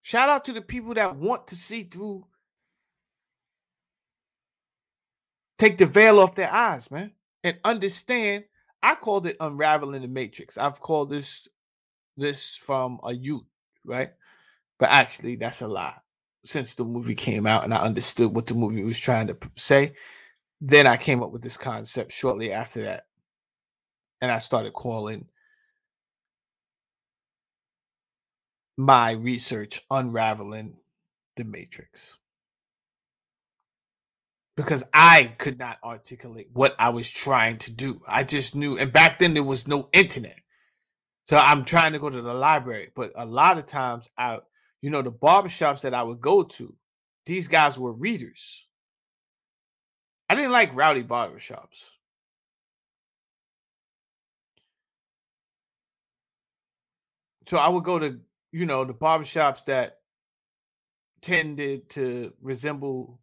Shout out to the people that want to see through, take the veil off their eyes, man, and understand. I called it unraveling the matrix. I've called this this from a youth, right? But actually, that's a lie. Since the movie came out and I understood what the movie was trying to say, then I came up with this concept shortly after that. And I started calling my research unraveling the matrix. Because I could not articulate what I was trying to do. I just knew, and back then there was no internet. So I'm trying to go to the library, but a lot of times I, you know, the barbershops that I would go to, these guys were readers. I didn't like rowdy barbershops. So I would go to, you know, the barbershops that tended to resemble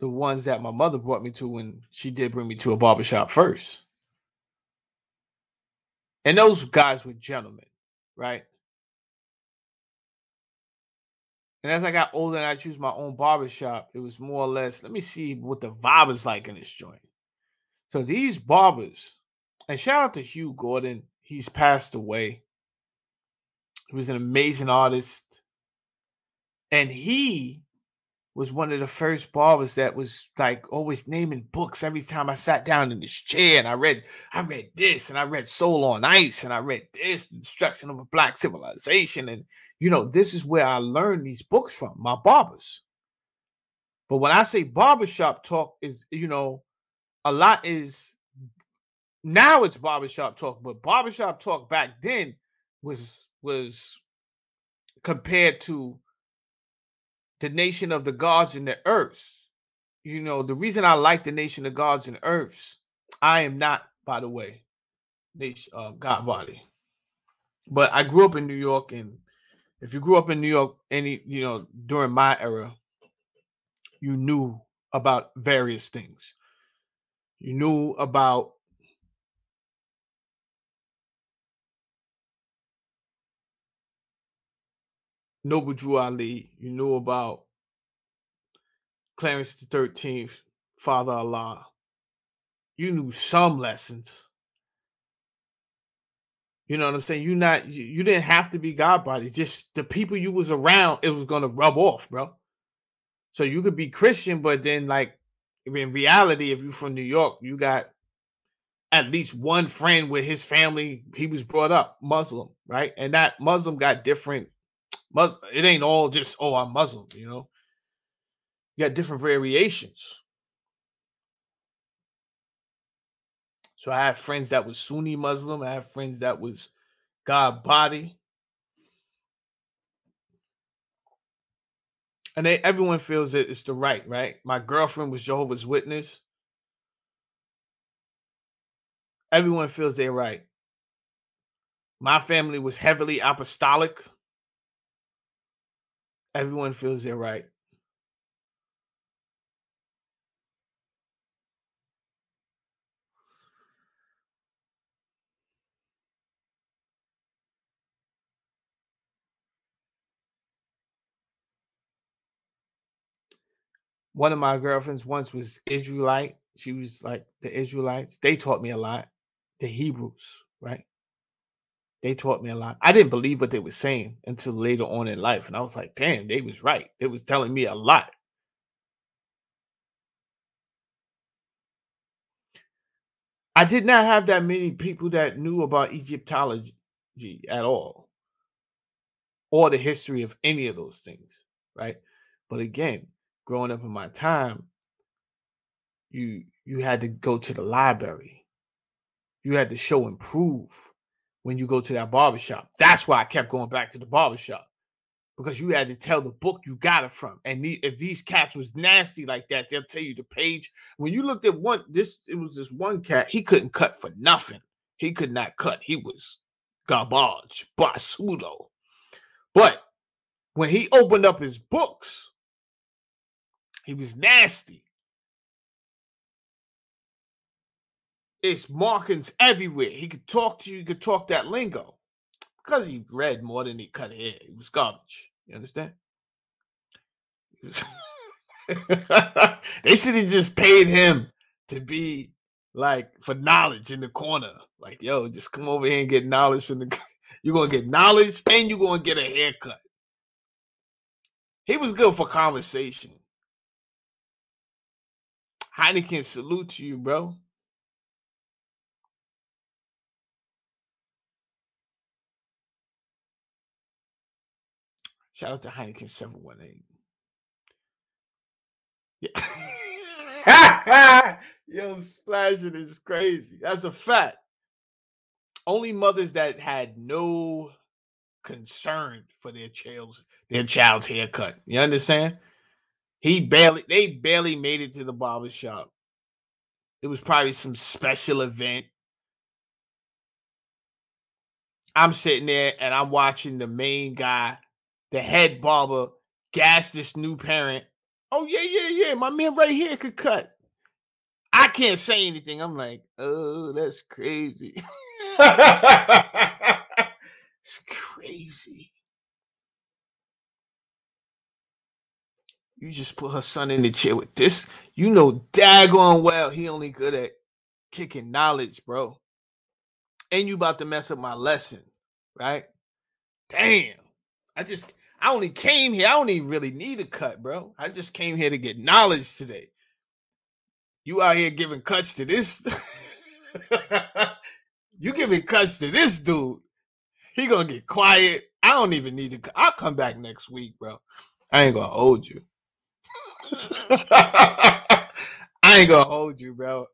the ones that my mother brought me to when she did bring me to a barbershop first. And those guys were gentlemen, right? And as I got older and I choose my own barbershop, it was more or less, let me see what the vibe is like in this joint. So these barbers, and shout out to Hugh Gordon, he's passed away. He was an amazing artist. And he was one of the first barbers that was like always naming books every time I sat down in this chair and I read I read this and I read Soul on Ice and I read this the destruction of a black civilization and you know this is where I learned these books from my barbers but when I say barbershop talk is you know a lot is now it's barbershop talk but barbershop talk back then was was compared to the nation of the gods and the earths. You know, the reason I like the nation of gods and earths, I am not, by the way, nation uh, God body. But I grew up in New York, and if you grew up in New York, any you know during my era, you knew about various things. You knew about Noble Drew Ali. You knew about Clarence the Thirteenth, Father Allah. You knew some lessons. You know what I'm saying? You not you, you didn't have to be God body. Just the people you was around, it was gonna rub off, bro. So you could be Christian, but then like in reality, if you're from New York, you got at least one friend with his family. He was brought up Muslim, right? And that Muslim got different it ain't all just oh I'm Muslim, you know. You got different variations. So I have friends that was Sunni Muslim. I have friends that was God body. And they, everyone feels that it's the right, right? My girlfriend was Jehovah's Witness. Everyone feels they're right. My family was heavily apostolic. Everyone feels they're right. One of my girlfriends once was Israelite. She was like the Israelites. They taught me a lot. The Hebrews, right? They taught me a lot. I didn't believe what they were saying until later on in life. And I was like, damn, they was right. They was telling me a lot. I did not have that many people that knew about Egyptology at all or the history of any of those things, right? But again, growing up in my time, you you had to go to the library. You had to show and prove when you go to that barbershop. That's why I kept going back to the barbershop because you had to tell the book you got it from. And the, if these cats was nasty like that, they'll tell you the page. When you looked at one, this it was this one cat. He couldn't cut for nothing. He could not cut. He was garbage, basudo. But when he opened up his books, he was nasty. It's markings everywhere. He could talk to you, he could talk that lingo. Because he read more than he cut hair. He was garbage. You understand? Was they should have just paid him to be like for knowledge in the corner. Like, yo, just come over here and get knowledge from the you're gonna get knowledge and you're gonna get a haircut. He was good for conversation. Heineken salute you, bro. Shout out to Heineken 718. Yeah. Yo, splashing is crazy. That's a fact. Only mothers that had no concern for their child's their child's haircut. You understand? He barely they barely made it to the barber shop. It was probably some special event. I'm sitting there and I'm watching the main guy, the head barber, gas this new parent. Oh, yeah, yeah, yeah. My man right here could cut. I can't say anything. I'm like, oh, that's crazy. it's crazy. You just put her son in the chair with this. You know daggone well he only good at kicking knowledge, bro. And you about to mess up my lesson, right? Damn. I just I only came here. I don't even really need a cut, bro. I just came here to get knowledge today. You out here giving cuts to this. you giving cuts to this dude. He gonna get quiet. I don't even need to. I'll come back next week, bro. I ain't gonna hold you. I ain't gonna hold you, bro.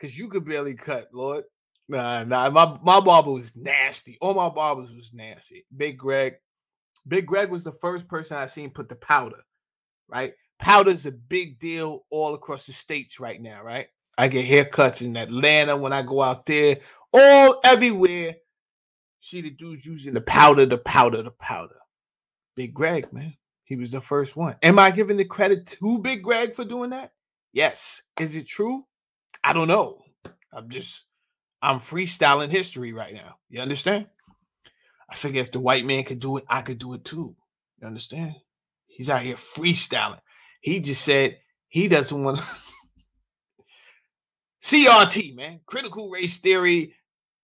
Cause you could barely cut, Lord. Nah, nah. My my barber was nasty. All my barbers was nasty. Big Greg. Big Greg was the first person I seen put the powder, right? Powder's a big deal all across the states right now, right? I get haircuts in Atlanta when I go out there, all everywhere. See the dudes using the powder, the powder, the powder. Big Greg, man. He was the first one. Am I giving the credit to Big Greg for doing that? Yes. Is it true? I don't know. I'm just I'm freestyling history right now. You understand? I figure if the white man could do it, I could do it too. You understand? He's out here freestyling. He just said he doesn't want to CRT, man. Critical race theory.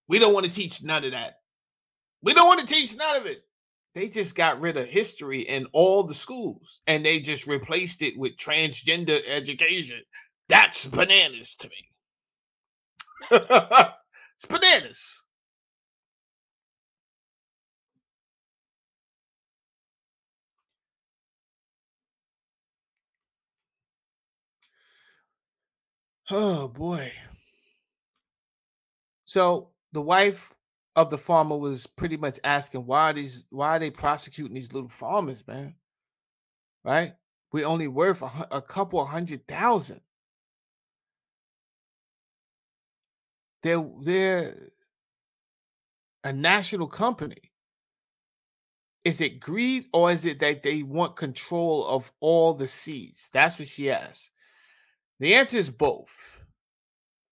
We don't want to teach none of that. We don't want to teach none of it. They just got rid of history in all the schools and they just replaced it with transgender education. That's bananas to me. it's bananas. Oh boy. So the wife of the farmer was pretty much asking why these why are they prosecuting these little farmers, man? Right? We only worth a, a couple hundred thousand. They're they're a national company? Is it greed or is it that they want control of all the seeds? That's what she asked. The answer is both.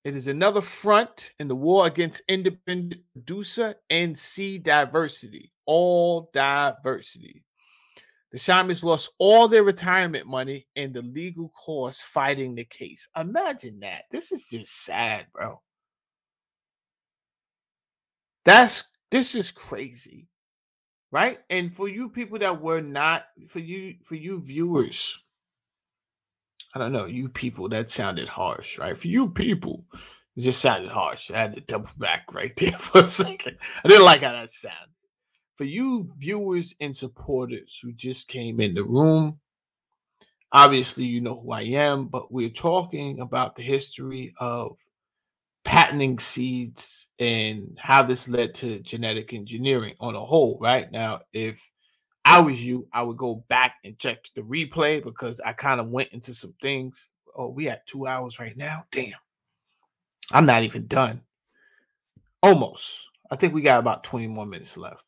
It is another front in the war against independent producer and seed diversity, all diversity. The shamans lost all their retirement money and the legal costs fighting the case. Imagine that. This is just sad, bro. That's this is crazy. Right? And for you people that were not for you for you viewers, I don't know, you people that sounded harsh, right? For you people, it just sounded harsh. I had to double back right there for a second. I didn't like how that sounded. For you viewers and supporters who just came in the room, obviously you know who I am, but we're talking about the history of patenting seeds and how this led to genetic engineering on a whole, right? Now, if I was you, I would go back and check the replay because I kind of went into some things. Oh, we at two hours right now. Damn. I'm not even done. Almost. I think we got about 20 more minutes left.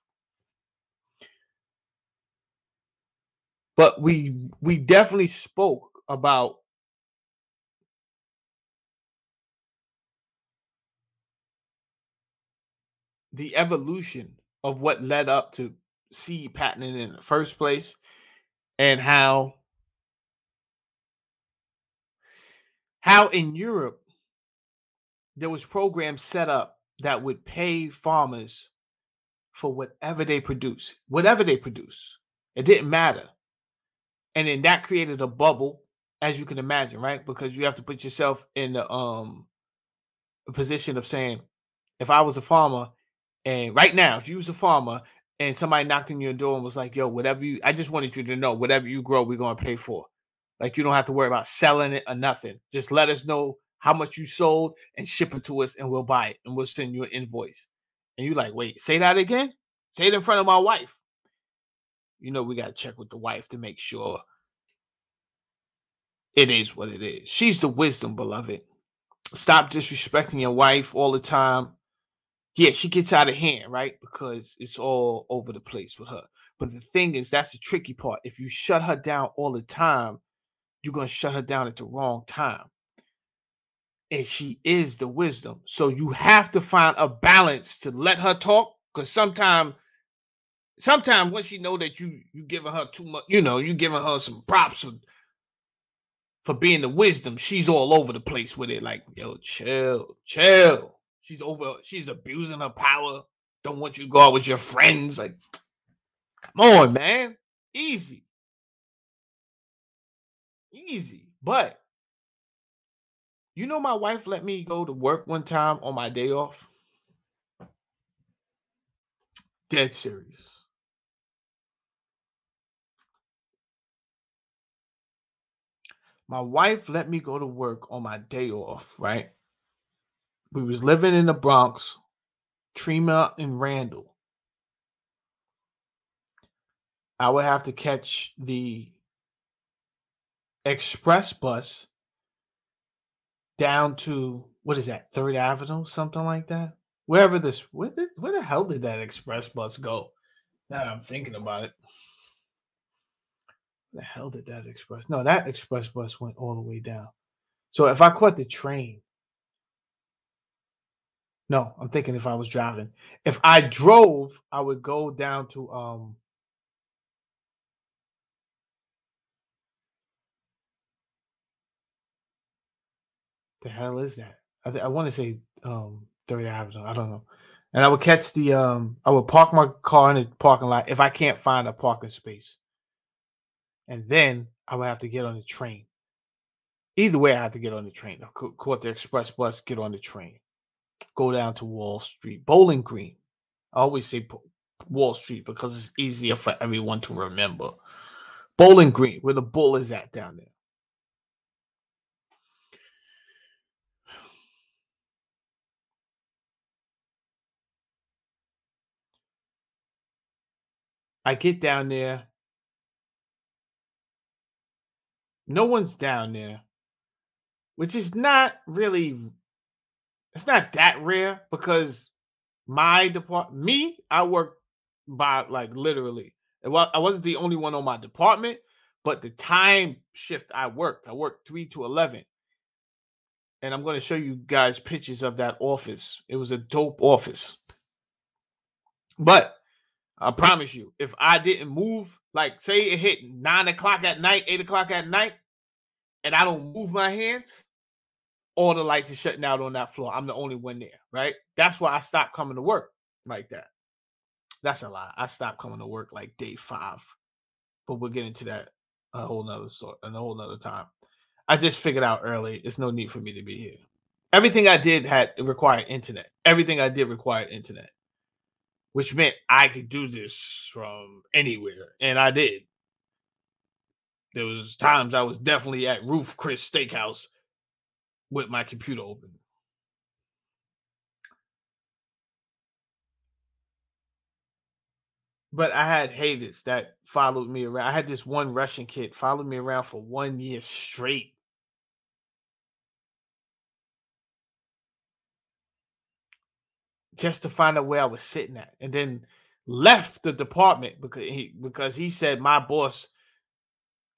But we we definitely spoke about the evolution of what led up to seed patenting in the first place and how how in Europe there was programs set up that would pay farmers for whatever they produce, whatever they produce. It didn't matter. And then that created a bubble, as you can imagine, right? Because you have to put yourself in the um position of saying, if I was a farmer and right now, if you was a farmer and somebody knocked on your door and was like, yo, whatever you, I just wanted you to know, whatever you grow, we're going to pay for. Like, you don't have to worry about selling it or nothing. Just let us know how much you sold and ship it to us and we'll buy it and we'll send you an invoice. And you're like, wait, say that again? Say it in front of my wife. You know, we got to check with the wife to make sure it is what it is. She's the wisdom, beloved. Stop disrespecting your wife all the time yeah, she gets out of hand, right? Because it's all over the place with her. But the thing is, that's the tricky part. If you shut her down all the time, you're going to shut her down at the wrong time. And she is the wisdom. So you have to find a balance to let her talk. Because sometimes, sometimes once she know that you you giving her too much, you know, you giving her some props for, for being the wisdom, she's all over the place with it. Like, yo, chill, chill She's over. She's abusing her power. Don't want you to go out with your friends. Like, come on, man. Easy. Easy. But you know, my wife let me go to work one time on my day off. Dead serious. My wife let me go to work on my day off, right? We was living in the Bronx, Tremont and Randall. I would have to catch the express bus down to what is that Third Avenue, something like that. Wherever this, where, did, where the hell did that express bus go? Now I'm thinking about it. Where the hell did that express? No, that express bus went all the way down. So if I caught the train, no, I'm thinking if I was driving. If I drove, I would go down to um the hell is that? I th- I want to say um Third Avenue. I don't know. And I would catch the um I would park my car in the parking lot if I can't find a parking space. And then I would have to get on the train. Either way, I have to get on the train. I caught the express bus, get on the train go down to Wall Street, Bowling Green. I always say Wall Street because it's easier for everyone to remember. Bowling Green, where the bull is at down there. I get down there. No one's down there, which is not really it's not that rare because my department, me, I work by like literally. Well, I wasn't the only one on my department, but the time shift I worked, I worked three to eleven, and I'm going to show you guys pictures of that office. It was a dope office, but I promise you, if I didn't move, like say it hit nine o'clock at night, eight o'clock at night, and I don't move my hands, all the lights are shutting out on that floor. I'm the only one there, right? That's why I stopped coming to work like that. That's a lie. I stopped coming to work like day five, but we'll get into that a whole nother sort, a whole nother time. I just figured out early. There's no need for me to be here. Everything I did had required internet. Everything I did required internet, which meant I could do this from anywhere, and I did. There was times I was definitely at Ruth's Chris Steakhouse with my computer open. But I had haters that followed me around. I had this one Russian kid followed me around for one year straight. Just to find out where I was sitting at. And then left the department because he because he said my boss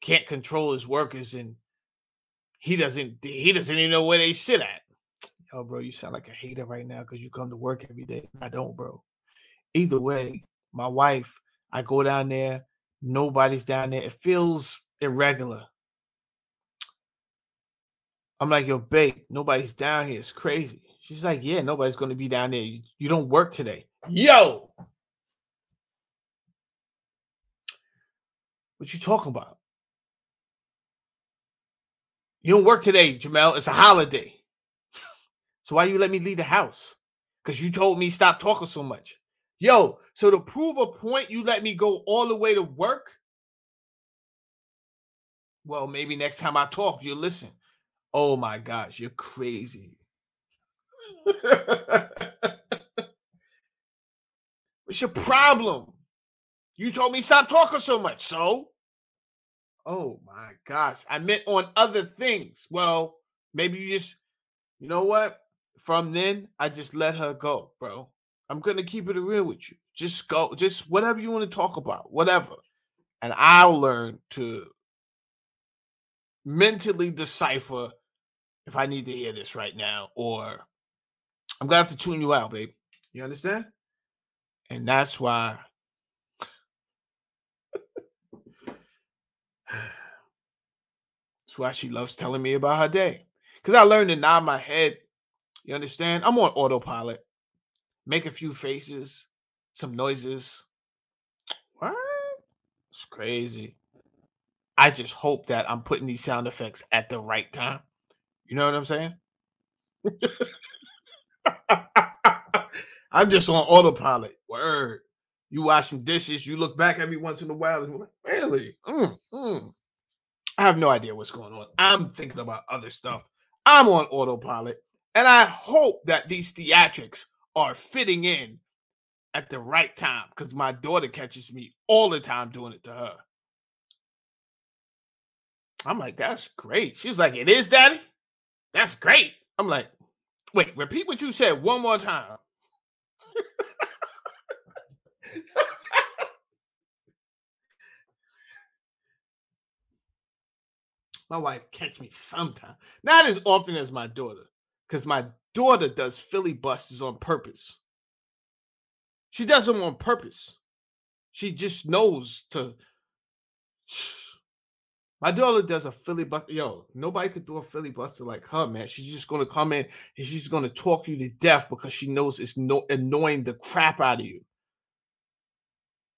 can't control his workers and he doesn't he doesn't even know where they sit at. Yo, bro, you sound like a hater right now because you come to work every day. I don't, bro. Either way, my wife, I go down there, nobody's down there. It feels irregular. I'm like, yo, babe, nobody's down here. It's crazy. She's like, yeah, nobody's going to be down there. You, you don't work today. Yo, what you talking about? You don't work today, Jamel. It's a holiday. So why you let me leave the house? Because you told me stop talking so much. Yo, so to prove a point, you let me go all the way to work? Well, maybe next time I talk, you'll listen. Oh my gosh, you're crazy. What's your problem? You told me stop talking so much. So, oh my gosh, I meant on other things. Well, maybe you just, you know what? From then, I just let her go, bro. I'm gonna keep it real with you. Just go, just whatever you want to talk about, whatever. And I'll learn to mentally decipher if I need to hear this right now, or I'm gonna have to tune you out, babe. You understand? And that's why that's why she loves telling me about her day. Because I learned to nod my head. You understand? I'm on autopilot make a few faces, some noises. What? It's crazy. I just hope that I'm putting these sound effects at the right time. You know what I'm saying? I'm just on autopilot. Word. You washing dishes, you look back every once in a while and like, really? Mm, mm. I have no idea what's going on. I'm thinking about other stuff. I'm on autopilot. And I hope that these theatrics are fitting in at the right time because my daughter catches me all the time doing it to her. I'm like, that's great. She was like, it is, daddy? That's great. I'm like, wait, repeat what you said one more time. my wife catch me sometime. Not as often as my daughter, because my daughter does filibusters on purpose. She does them on purpose. She just knows to. My daughter does a filibuster. Yo, nobody could do a filibuster like her, man. She's just gonna come in and she's gonna talk you to death because she knows it's no annoying the crap out of you.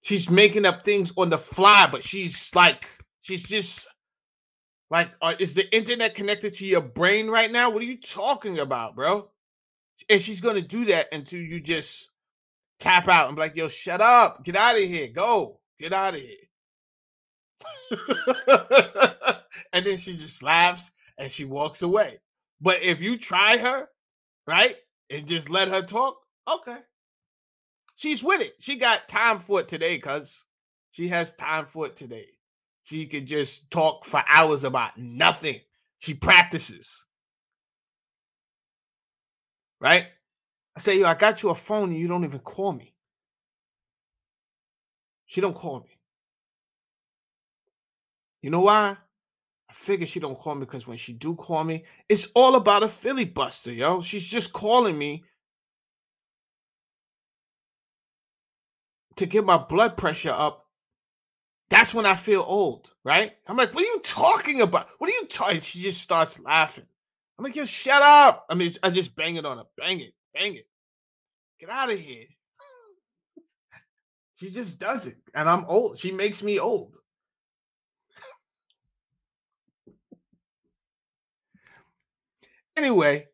She's making up things on the fly, but she's like, she's just like, uh, is the internet connected to your brain right now? What are you talking about, bro? And she's gonna do that until you just tap out and be like, yo, shut up, get out of here, go, get out of here. and then she just laughs and she walks away. But if you try her, right, and just let her talk, okay. She's with it. She got time for it today, cuz she has time for it today. She could just talk for hours about nothing. She practices. Right? I say, yo, I got you a phone and you don't even call me. She don't call me. You know why? I figure she don't call me because when she do call me, it's all about a filibuster, yo. She's just calling me to get my blood pressure up. That's when I feel old, right? I'm like, what are you talking about? What are you talking? She just starts laughing. I'm like, yo, shut up. I mean, I just bang it on her. Bang it. Bang it. Get out of here. She just does it. And I'm old. She makes me old. Anyway,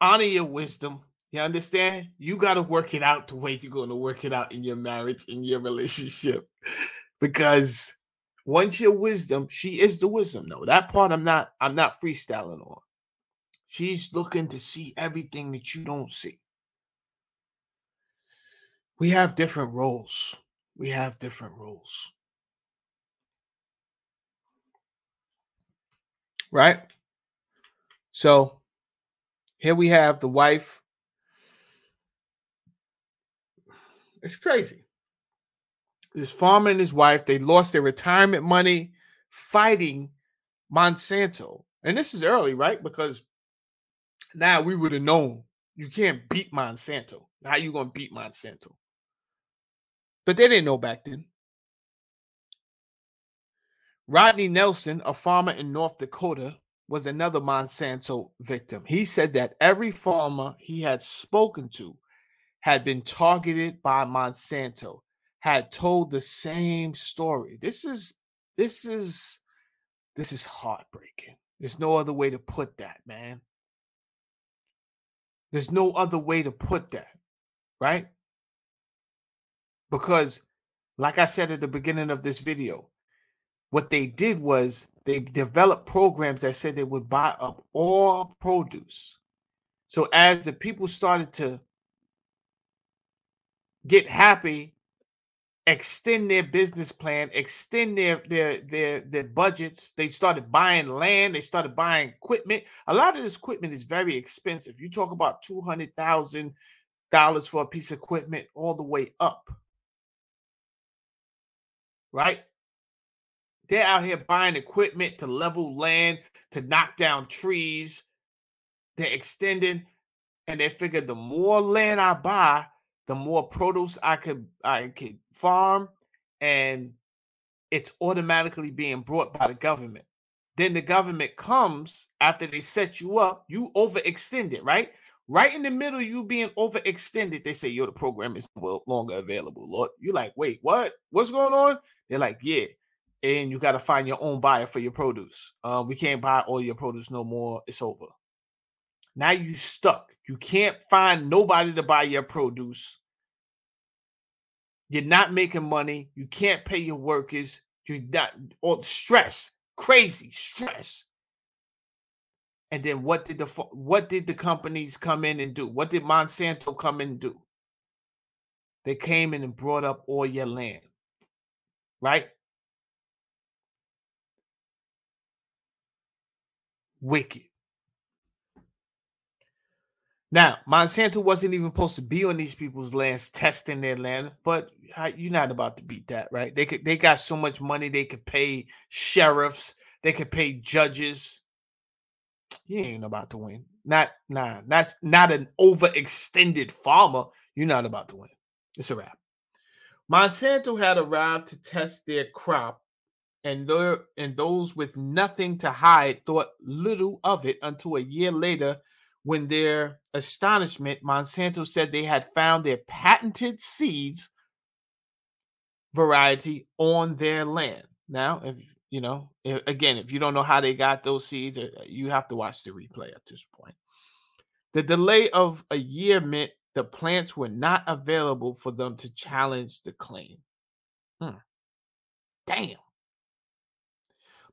honor your wisdom. You understand? You got to work it out the way you're going to work it out in your marriage, in your relationship. Because once your wisdom, she is the wisdom. No, that part I'm not, I'm not freestyling on. She's looking to see everything that you don't see. We have different roles. We have different roles. Right? So here we have the wife. It's crazy. This farmer and his wife, they lost their retirement money fighting Monsanto. And this is early, right? Because now we would have known you can't beat Monsanto. How you gonna beat Monsanto? But they didn't know back then. Rodney Nelson, a farmer in North Dakota, was another Monsanto victim. He said that every farmer he had spoken to had been targeted by Monsanto, had told the same story. This is this is this is heartbreaking. There's no other way to put that, man. There's no other way to put that, right? Because like I said at the beginning of this video, what they did was they developed programs that said they would buy up all produce. So as the people started to get happy, extend their business plan, extend their their their their budgets, they started buying land, they started buying equipment. A lot of this equipment is very expensive. You talk about two hundred thousand dollars for a piece of equipment, all the way up. Right? They're out here buying equipment to level land, to knock down trees. They're extending, and they figure the more land I buy, the more produce I could I could farm, and it's automatically being brought by the government. Then the government comes after they set you up, you overextend it, right? Right in the middle, you being overextended, they say, yo, the program is no longer available, Lord. You're like, wait, what? What's going on? They're like, yeah, and you got to find your own buyer for your produce. Um, we can't buy all your produce no more. It's over. Now you stuck. You can't find nobody to buy your produce. You're not making money. You can't pay your workers. You're not all stress, crazy stress. And then what did the what did the companies come in and do? What did Monsanto come in and do? They came in and brought up all your land, right? wicked. Now, Monsanto wasn't even supposed to be on these people's lands testing their land, but you're not about to beat that, right? They could they got so much money they could pay sheriffs, they could pay judges. You ain't about to win. Not nah, not not an overextended farmer. You're not about to win. It's a wrap. Monsanto had arrived to test their crop and there and those with nothing to hide thought little of it until a year later when their astonishment monsanto said they had found their patented seeds variety on their land. Now if you know if, again if you don't know how they got those seeds uh, you have to watch the replay at this point. The delay of a year meant the plants were not available for them to challenge the claim. Hmm. damn.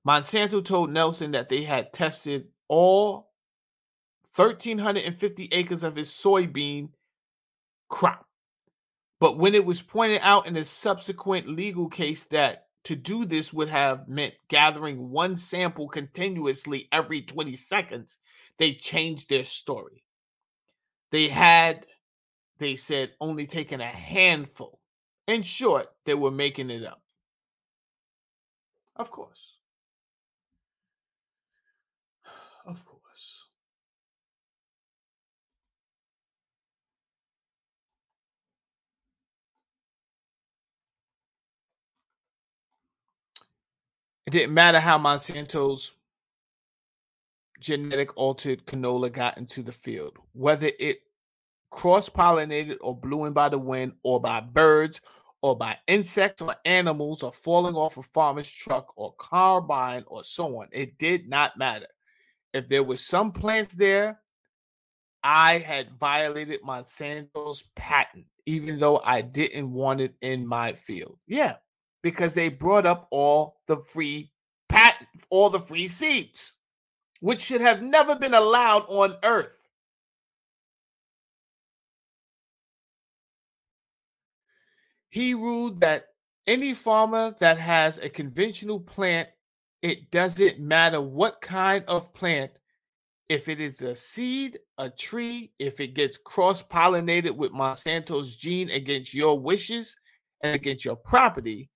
Monsanto told Nelson that they had tested all 1,350 acres of his soybean crop. But when it was pointed out in a subsequent legal case that to do this would have meant gathering one sample continuously every 20 seconds, they changed their story. They had they said only taken a handful. In short, they were making it up. Of course. Of course. It didn't matter how Monsanto's genetic altered canola got into the field, whether it cross pollinated or blew in by the wind or by birds or by insects or animals or falling off a farmer's truck or carbine or so on. It did not matter. If there was some plants there, I had violated Monsanto's patent, even though I didn't want it in my field. Yeah, because they brought up all the free patent, all the free seeds, which should have never been allowed on earth. He ruled that any farmer that has a conventional plant, it doesn't matter what kind of plant, if it is a seed, a tree, if it gets cross pollinated with Monsanto's gene against your wishes and against your property,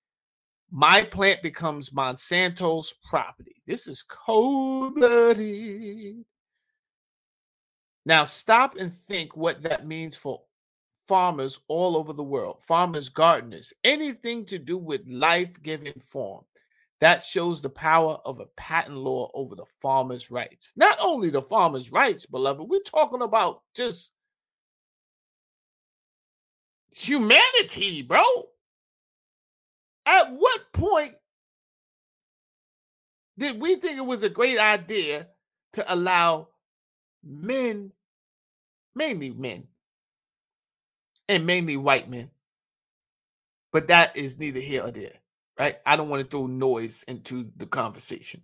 my plant becomes Monsanto's property. This is cold blooded. Now, stop and think what that means for farmers all over the world, farmers, gardeners, anything to do with life giving form. That shows the power of a patent law over the farmer's rights. Not only the farmer's rights, beloved, we're talking about just humanity, bro. At what point did we think it was a great idea to allow men, mainly men, and mainly white men. But that is neither here or there, right? I don't want to throw noise into the conversation.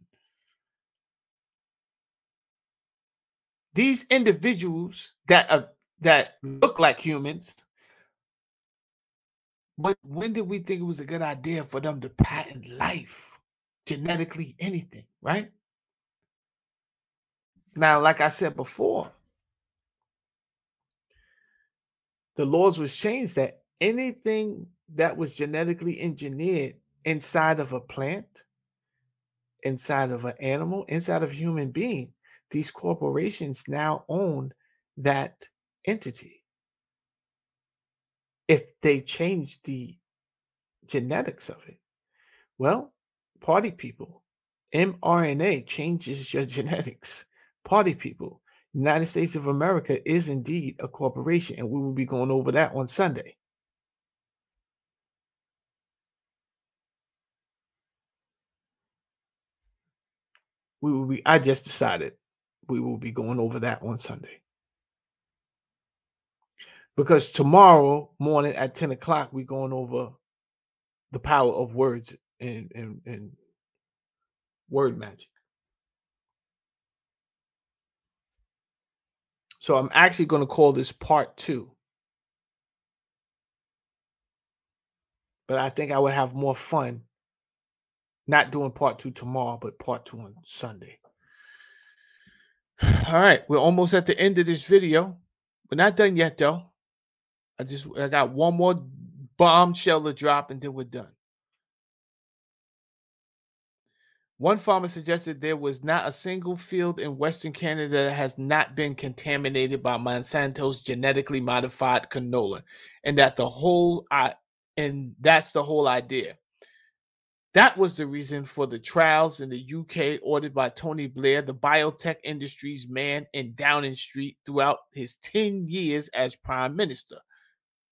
These individuals that are that look like humans, but when did we think it was a good idea for them to patent life, genetically anything, right? Now, like I said before, the laws was changed that anything that was genetically engineered inside of a plant, inside of an animal, inside of a human being, these corporations now own that entity. If they change the genetics of it, well, party people, mRNA changes your genetics. Party people, United States of America is indeed a corporation, and we will be going over that on Sunday. We will be, I just decided we will be going over that on Sunday. Because tomorrow morning at 10 o'clock, we're going over the power of words and, and, and word magic. So I'm actually going to call this part two. But I think I would have more fun not doing part two tomorrow, but part two on Sunday. All right, we're almost at the end of this video. We're not done yet, though. I just I got one more bombshell to drop, and then we're done. One farmer suggested there was not a single field in Western Canada that has not been contaminated by Monsanto's genetically modified canola, and that the whole uh, and that's the whole idea. That was the reason for the trials in the UK ordered by Tony Blair, the biotech industry's man in Downing Street throughout his 10 years as prime minister.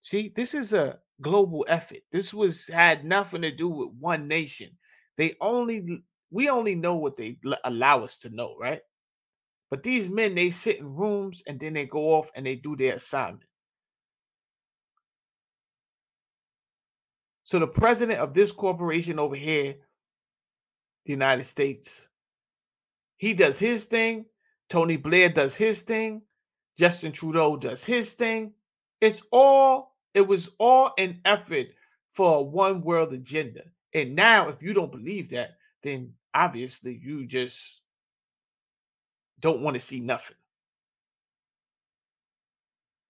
See, this is a global effort. This was had nothing to do with one nation. They only we only know what they allow us to know, right? But these men, they sit in rooms and then they go off and they do their assignment. So the president of this corporation over here, the United States, he does his thing. Tony Blair does his thing. Justin Trudeau does his thing. It's all, it was all an effort for a one world agenda. And now, if you don't believe that, then obviously you just don't want to see nothing.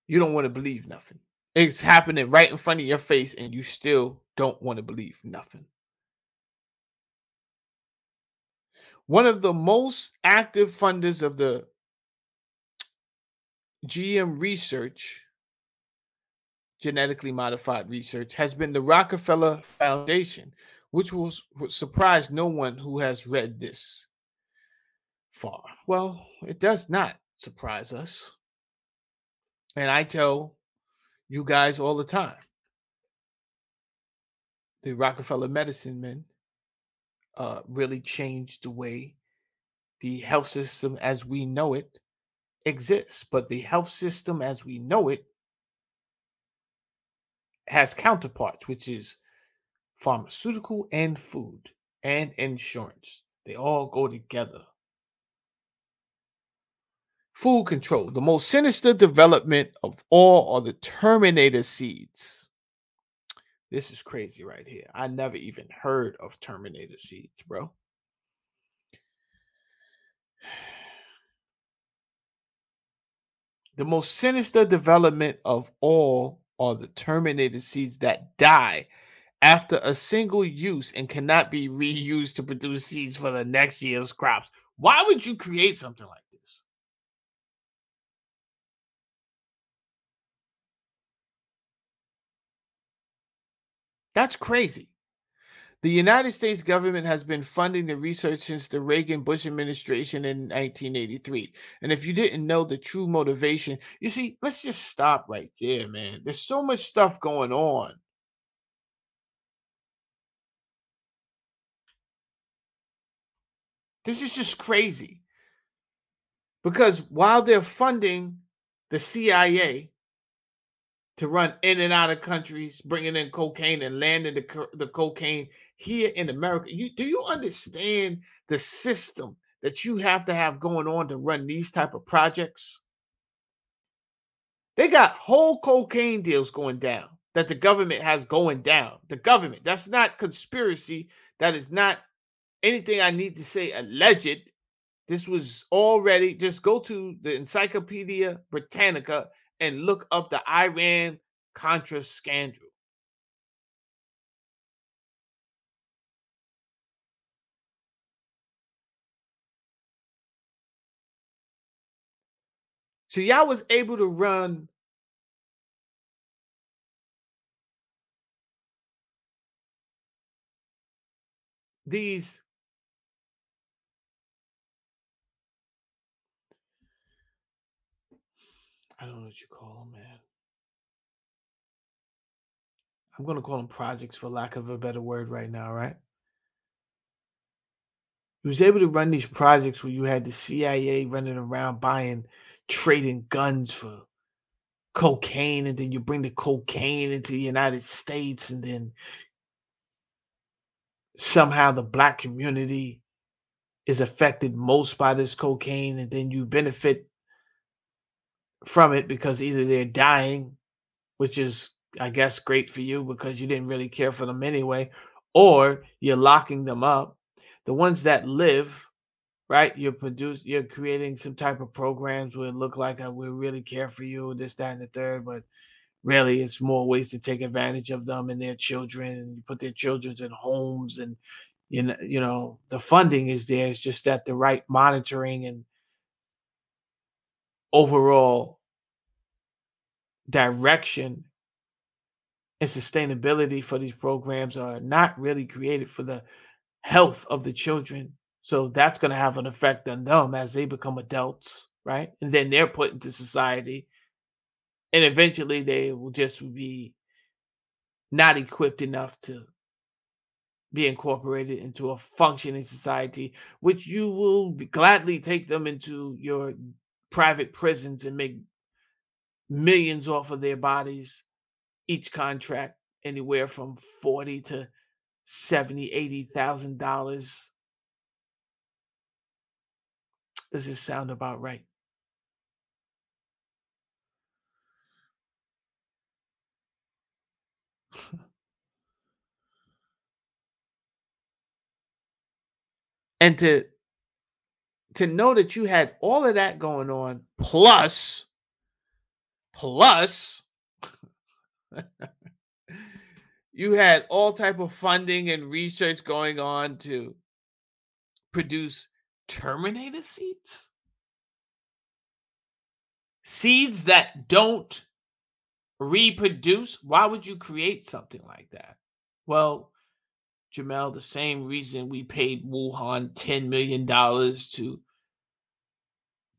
You don't want to believe nothing. It's happening right in front of your face, and you still don't want to believe nothing. One of the most active funders of the GM research, genetically modified research, has been the Rockefeller Foundation, which will surprise no one who has read this far. Well, it does not surprise us. And I tell you guys all the time the Rockefeller medicine men uh, really changed the way the health system as we know it exists. But the health system as we know it has counterparts, which is pharmaceutical and food and insurance. They all go together. Food control. The most sinister development of all are the Terminator seeds. This is crazy right here. I never even heard of Terminator seeds, bro. The most sinister development of all are the terminated seeds that die after a single use and cannot be reused to produce seeds for the next year's crops. Why would you create something like this? That's crazy. The United States government has been funding the research since the Reagan Bush administration in 1983. And if you didn't know the true motivation, you see, let's just stop right there, man. There's so much stuff going on. This is just crazy. Because while they're funding the CIA, to run in and out of countries, bringing in cocaine and landing the, the cocaine here in America. You, do you understand the system that you have to have going on to run these type of projects? They got whole cocaine deals going down that the government has going down. The government. That's not conspiracy. That is not anything I need to say alleged. This was already just go to the Encyclopedia Britannica and look up the Iran Contra scandal. So y'all was able to run these I don't know what you call them, man. I'm going to call them projects for lack of a better word right now, right? He was able to run these projects where you had the CIA running around buying, trading guns for cocaine, and then you bring the cocaine into the United States, and then somehow the black community is affected most by this cocaine, and then you benefit from it because either they're dying, which is, I guess, great for you because you didn't really care for them anyway, or you're locking them up. The ones that live, right? You're produce, you're creating some type of programs where it look like uh, we really care for you, this, that, and the third, but really it's more ways to take advantage of them and their children and you put their children in homes and you know, you know, the funding is there. It's just that the right monitoring and overall direction and sustainability for these programs are not really created for the health of the children. So that's going to have an effect on them as they become adults, right? And then they're put into society. And eventually they will just be not equipped enough to be incorporated into a functioning society, which you will gladly take them into your private prisons and make millions off of their bodies each contract anywhere from 40 to 70 80 thousand dollars does this sound about right? And to to know that you had all of that going on plus plus you had all type of funding and research going on to produce terminator seeds? Seeds that don't reproduce? Why would you create something like that? Well jamel the same reason we paid wuhan 10 million dollars to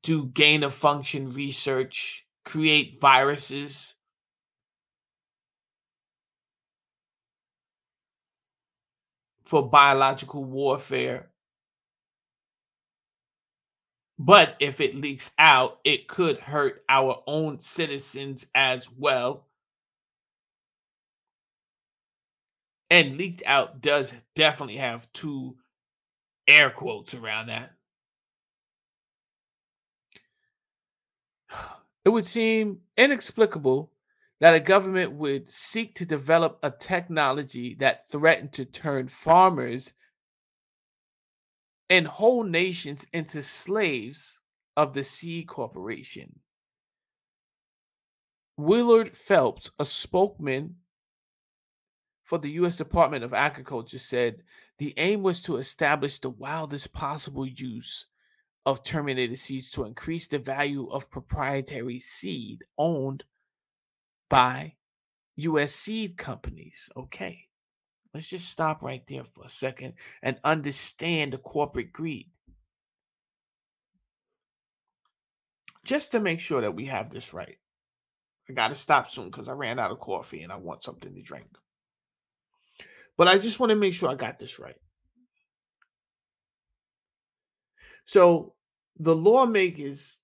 do gain of function research create viruses. For biological warfare. But if it leaks out, it could hurt our own citizens as well. And leaked out does definitely have two air quotes around that. It would seem inexplicable that a government would seek to develop a technology that threatened to turn farmers and whole nations into slaves of the seed corporation. Willard Phelps, a spokesman for the U.S. Department of Agriculture, said the aim was to establish the wildest possible use of terminated seeds to increase the value of proprietary seed owned by US seed companies. Okay. Let's just stop right there for a second and understand the corporate greed. Just to make sure that we have this right. I got to stop soon because I ran out of coffee and I want something to drink. But I just want to make sure I got this right. So the lawmakers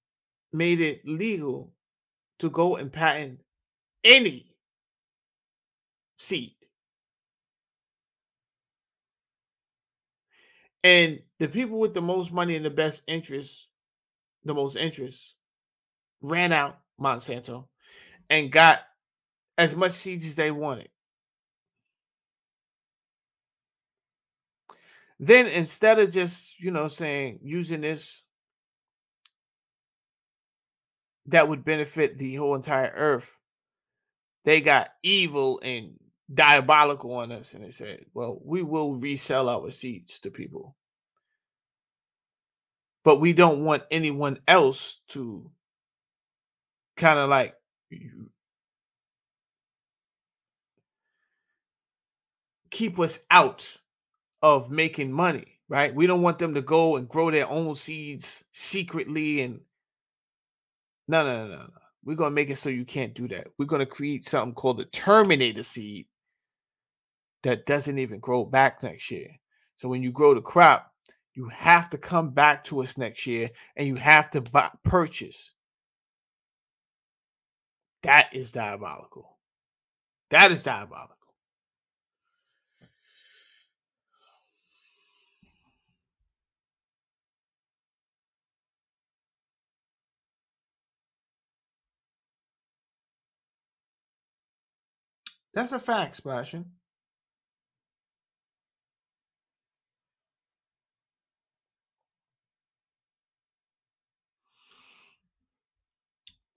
made it legal to go and patent any seed. And the people with the most money and the best interest, the most interest, ran out Monsanto and got as much seeds as they wanted. Then instead of just, you know, saying using this that would benefit the whole entire earth, they got evil and diabolical on us and they said, well, we will resell our seeds to people. But we don't want anyone else to kind of like keep us out of making money, right? We don't want them to go and grow their own seeds secretly and no, no, no, no. We're going to make it so you can't do that. We're going to create something called the Terminator seed that doesn't even grow back next year. So when you grow the crop, you have to come back to us next year and you have to buy, purchase. That is diabolical. That is diabolical. That's a fact, Splashing.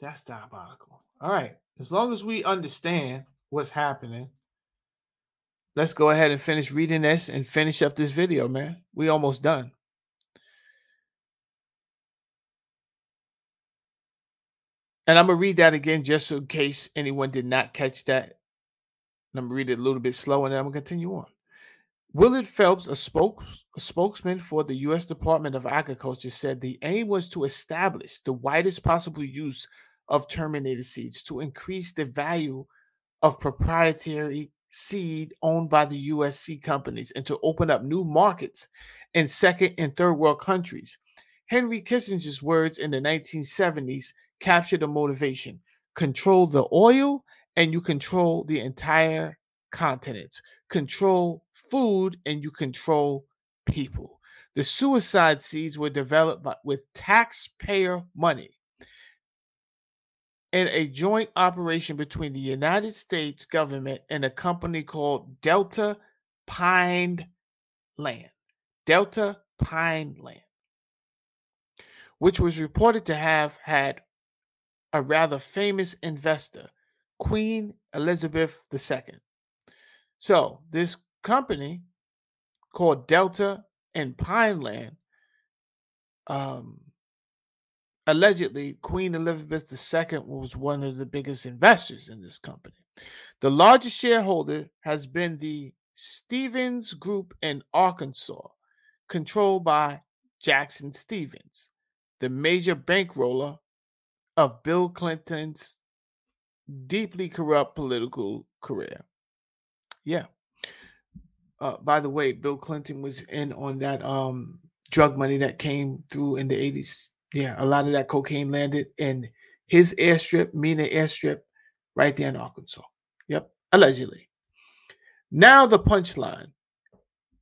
That's diabolical. All right. As long as we understand what's happening, let's go ahead and finish reading this and finish up this video, man. We almost done. And I'm going to read that again just in case anyone did not catch that I'm gonna read it a little bit slow and then I'm gonna continue on. Willard Phelps, a, spokes, a spokesman for the U.S. Department of Agriculture, said the aim was to establish the widest possible use of terminated seeds to increase the value of proprietary seed owned by the U.S. seed companies and to open up new markets in second and third world countries. Henry Kissinger's words in the 1970s captured the motivation control the oil and you control the entire continent, control food, and you control people. The suicide seeds were developed with taxpayer money in a joint operation between the United States government and a company called Delta Pine Land. Delta Pine Land, which was reported to have had a rather famous investor, Queen Elizabeth II. So this company called Delta and Pineland, um, allegedly Queen Elizabeth II was one of the biggest investors in this company. The largest shareholder has been the Stephens Group in Arkansas, controlled by Jackson Stephens, the major bankroller of Bill Clinton's deeply corrupt political career. Yeah. Uh, by the way, Bill Clinton was in on that um, drug money that came through in the 80s. Yeah, a lot of that cocaine landed in his airstrip, Mena airstrip, right there in Arkansas. Yep, allegedly. Now the punchline.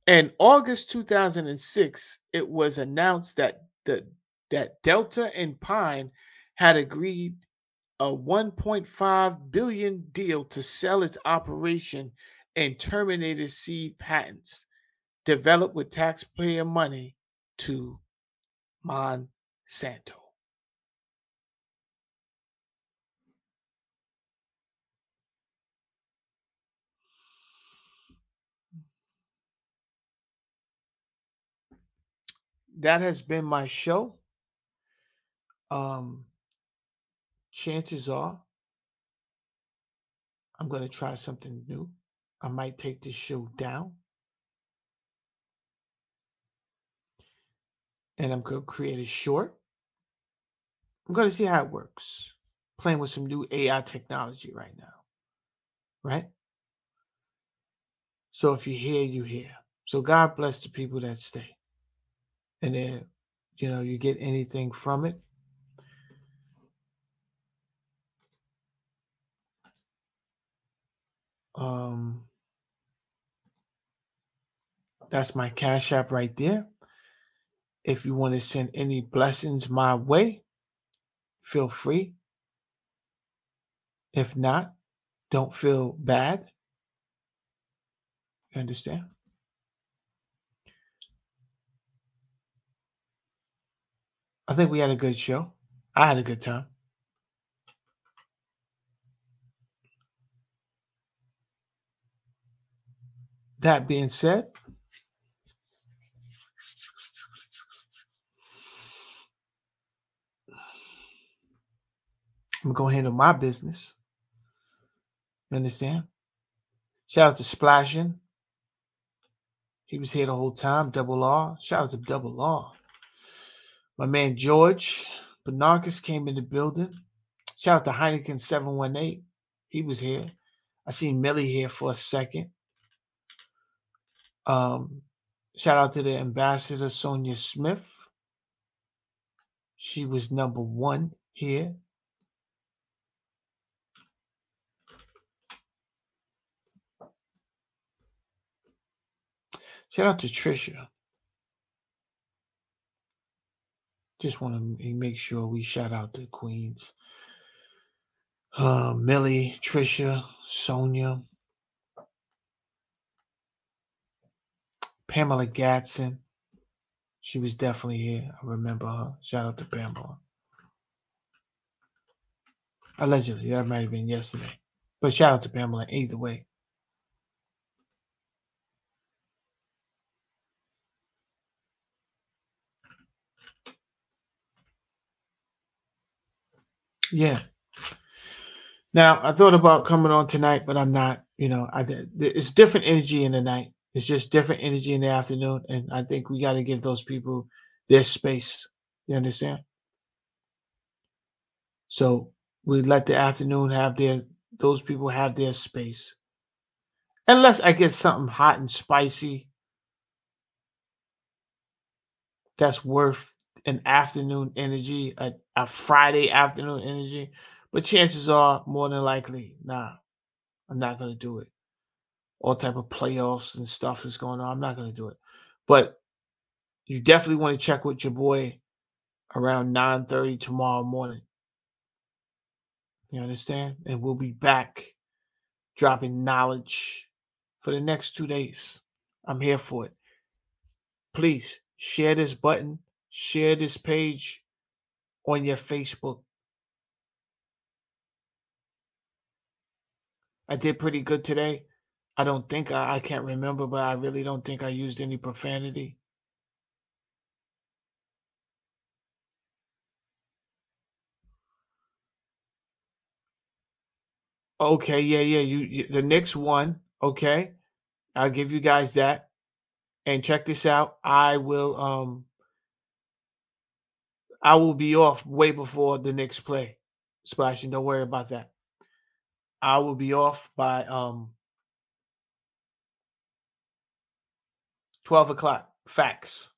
In August 2006, it was announced that the that Delta and Pine had agreed a 1.5 billion deal to sell its operation and terminated seed patents developed with taxpayer money to Monsanto. Santo that has been my show. Um, chances are I'm going to try something new. I might take this show down. And I'm going to create a short. I'm going to see how it works. Playing with some new AI technology right now. Right? So if you hear, you hear. So God bless the people that stay. And then, you know, you get anything from it. Um, that's my Cash App right there. If you want to send any blessings my way, feel free. If not, don't feel bad. You understand? I think we had a good show. I had a good time. That being said, I'm gonna go handle my business. You understand? Shout out to Splashing. He was here the whole time. Double R. Shout out to Double R. My man George Bernarcus came in the building. Shout out to Heineken 718. He was here. I seen Millie here for a second. Um, shout out to the ambassador Sonia Smith. She was number one here. Shout out to Trisha. Just want to make sure we shout out the queens. Uh, Millie, Trisha, Sonia, Pamela Gatson. She was definitely here. I remember her. Shout out to Pamela. Allegedly, that might have been yesterday. But shout out to Pamela either way. Yeah. Now I thought about coming on tonight, but I'm not. You know, I it's different energy in the night. It's just different energy in the afternoon, and I think we got to give those people their space. You understand? So we let the afternoon have their those people have their space. Unless I get something hot and spicy that's worth an afternoon energy, a, a Friday afternoon energy. But chances are, more than likely, nah, I'm not gonna do it. All type of playoffs and stuff is going on. I'm not gonna do it. But you definitely want to check with your boy around 9:30 tomorrow morning. You understand? And we'll be back dropping knowledge for the next two days. I'm here for it. Please share this button Share this page on your Facebook. I did pretty good today. I don't think I, I can't remember, but I really don't think I used any profanity. Okay, yeah, yeah. You, you the Knicks won. Okay, I'll give you guys that. And check this out. I will um I will be off way before the next play. Splash, and don't worry about that. I will be off by um 12 o'clock. Facts.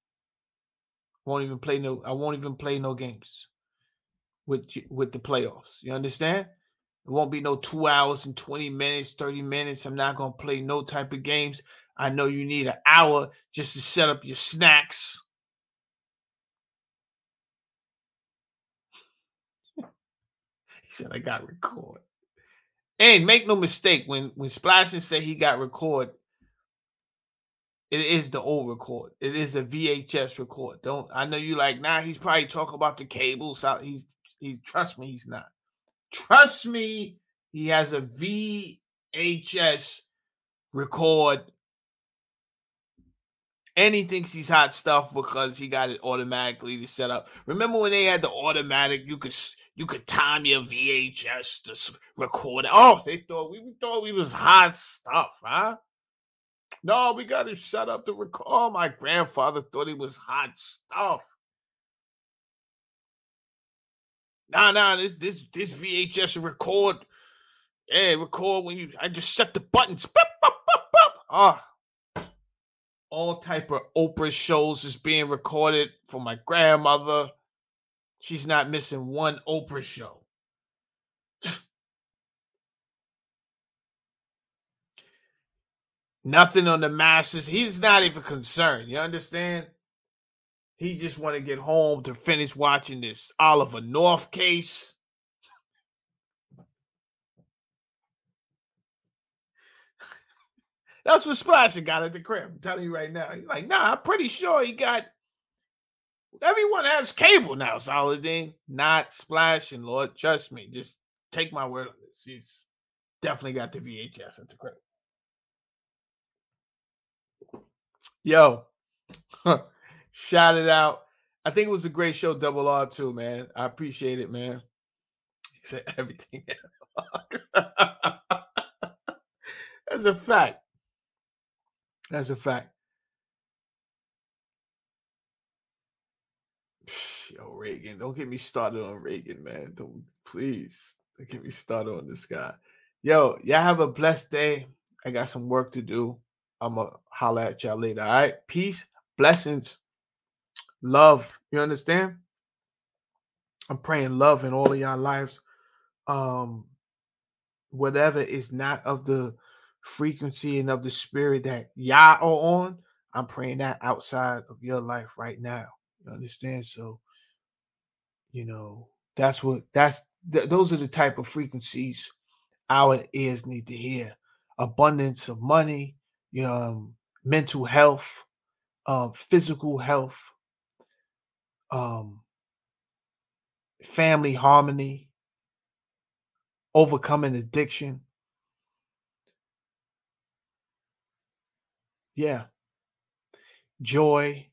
Won't even play no. I won't even play no games with with the playoffs. You understand? It won't be no two hours and 20 minutes, 30 minutes. I'm not gonna play no type of games. I know you need an hour just to set up your snacks. he said I got record. And make no mistake, when when Splashing said he got record, it is the old record. It is a VHS record. Don't I know you like now nah, he's probably talking about the cables out. He's he trust me, he's not. Trust me, he has a VHS record. And he thinks he's hot stuff because he got it automatically to set up. Remember when they had the automatic? You could you could time your VHS to record. Oh, they thought we thought we was hot stuff, huh? No, we got to set up to record. Oh, my grandfather thought it was hot stuff. Nah, nah, this this this VHS record. Yeah, record when you I just set the buttons. Ah. Oh. All type of Oprah shows is being recorded for my grandmother. She's not missing one Oprah show. Nothing on the masses. He's not even concerned. You understand? He just want to get home to finish watching this Oliver North case. That's what Splasher got at the crib. I'm telling you right now. He's like, nah, I'm pretty sure he got. Everyone has cable now, Saladin. Not splashing, Lord. Trust me. Just take my word on this. He's definitely got the VHS at the crib. Yo, shout it out. I think it was a great show, Double R too, man. I appreciate it, man. He said everything. That's a fact. That's a fact. Yo, Reagan, don't get me started on Reagan, man. Don't please don't get me started on this guy. Yo, y'all have a blessed day. I got some work to do. I'm going to holler at y'all later. All right. Peace, blessings, love. You understand? I'm praying love in all of y'all lives. Um, whatever is not of the frequency and of the spirit that y'all are on, I'm praying that outside of your life right now. You understand? So, you know, that's what that's th- those are the type of frequencies our ears need to hear. Abundance of money, you know, um, mental health, um, physical health, um, family harmony, overcoming addiction. Yeah. Joy,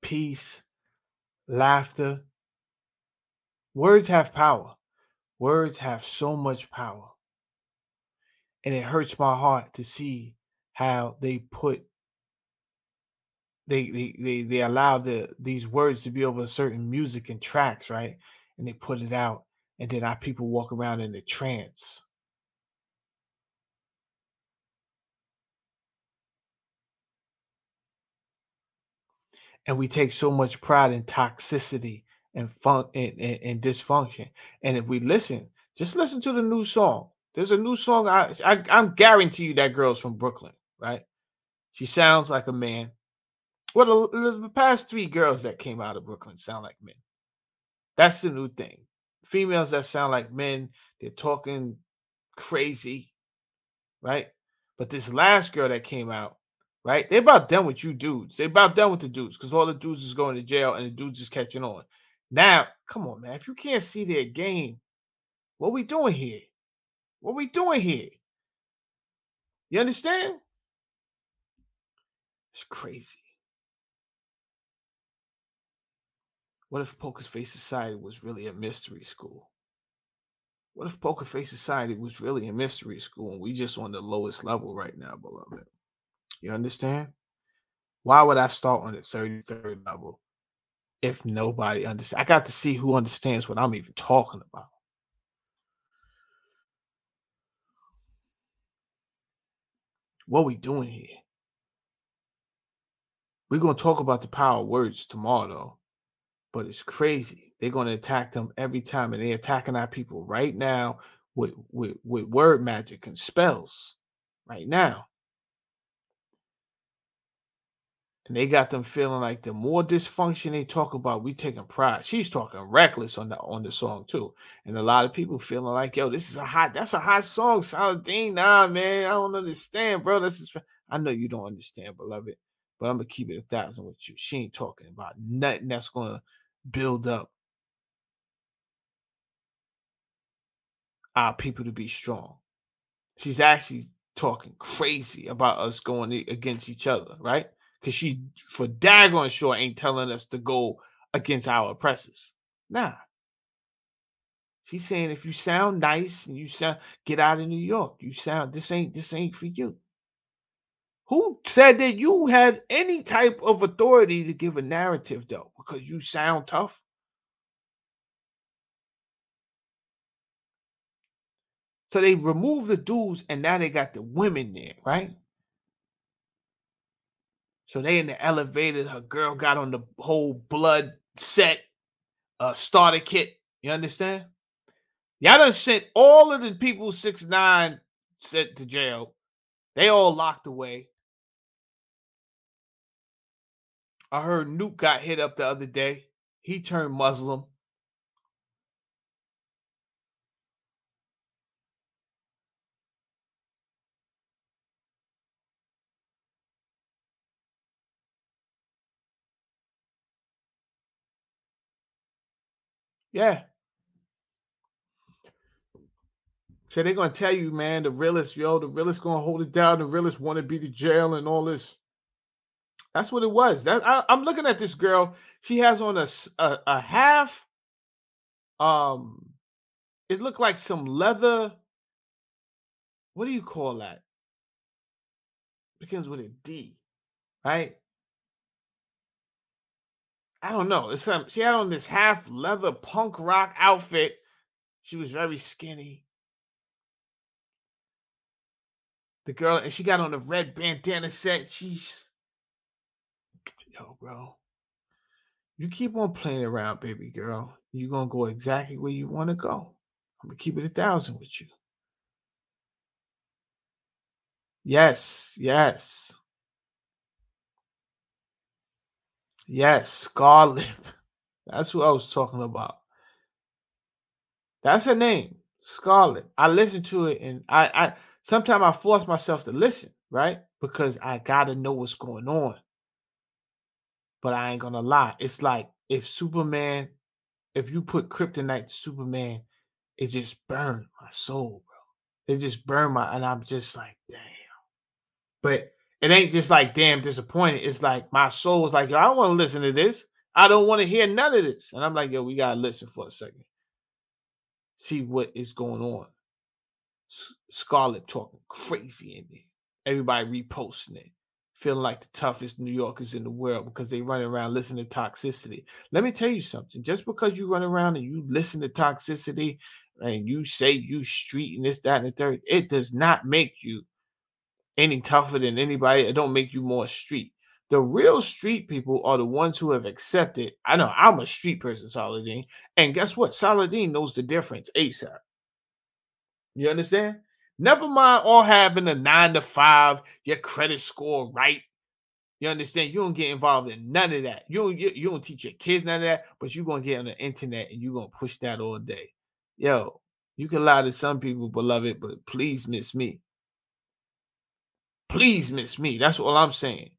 peace, laughter. Words have power. Words have so much power. And it hurts my heart to see how they put they they they, they allow the these words to be over certain music and tracks, right? And they put it out, and then our people walk around in a trance. And we take so much pride in toxicity and fun and, and, and dysfunction. And if we listen, just listen to the new song. There's a new song. I, I I'm guarantee you that girl's from Brooklyn right? She sounds like a man. Well, the, the past three girls that came out of Brooklyn sound like men. That's the new thing. Females that sound like men, they're talking crazy, right? But this last girl that came out, right? They're about done with you dudes. They're about done with the dudes because all the dudes is going to jail and the dudes is catching on. Now, come on, man. If you can't see their game, what we doing here? What we doing here? You understand? It's crazy. What if Poker Face Society was really a mystery school? What if Poker Face Society was really a mystery school and we just on the lowest level right now, beloved? You understand? Why would I start on the 33rd level if nobody understands? I got to see who understands what I'm even talking about. What we doing here? We're gonna talk about the power of words tomorrow. But it's crazy. They're gonna attack them every time, and they're attacking our people right now with with, with word magic and spells. Right now. And they got them feeling like the more dysfunction they talk about, we taking pride. She's talking reckless on the on the song too. And a lot of people feeling like, yo, this is a hot, that's a hot song. Saladin, nah, man. I don't understand, bro. This is I know you don't understand, beloved. But I'm gonna keep it a thousand with you. She ain't talking about nothing that's gonna build up our people to be strong. She's actually talking crazy about us going against each other, right? Because she, for daggone sure, ain't telling us to go against our oppressors. Nah. She's saying if you sound nice and you sound get out of New York, you sound this ain't this ain't for you. Who said that you had any type of authority to give a narrative though? Because you sound tough. So they removed the dudes and now they got the women there, right? So they in the elevator. Her girl got on the whole blood set uh starter kit. You understand? Y'all done sent all of the people six nine sent to jail. They all locked away. I heard Nuke got hit up the other day. He turned Muslim. Yeah. So they're gonna tell you, man, the realest, yo, the realest gonna hold it down. The realest want to be the jail and all this. That's what it was. That I, am looking at this girl. She has on a, a, a half. Um, it looked like some leather. What do you call that? Begins with a D, right? I don't know. It's some, she had on this half leather punk rock outfit. She was very skinny. The girl, and she got on a red bandana set. She's, yo, bro. You keep on playing around, baby girl. You're gonna go exactly where you want to go. I'm gonna keep it a thousand with you. Yes, yes. Yes, Scarlet. That's who I was talking about. That's her name, Scarlet. I listened to it and I, I sometimes I force myself to listen, right? Because I gotta know what's going on. But I ain't gonna lie. It's like if Superman, if you put kryptonite to Superman, it just burned my soul, bro. It just burned my and I'm just like, damn. But it ain't just like damn disappointed. It's like my soul is like, yo, I don't want to listen to this. I don't want to hear none of this. And I'm like, yo, we gotta listen for a second. See what is going on. Scarlet talking crazy in there. Everybody reposting it, feeling like the toughest New Yorkers in the world because they run around listening to toxicity. Let me tell you something. Just because you run around and you listen to toxicity and you say you street and this, that, and the third, it does not make you any tougher than anybody. It don't make you more street. The real street people are the ones who have accepted. I know I'm a street person, Saladin. And guess what? Saladin knows the difference ASAP. You understand? Never mind all having a nine to five, your credit score right. You understand? You don't get involved in none of that. You don't, you, you don't teach your kids none of that, but you're going to get on the internet and you're going to push that all day. Yo, you can lie to some people, beloved, but please miss me. Please miss me. That's all I'm saying.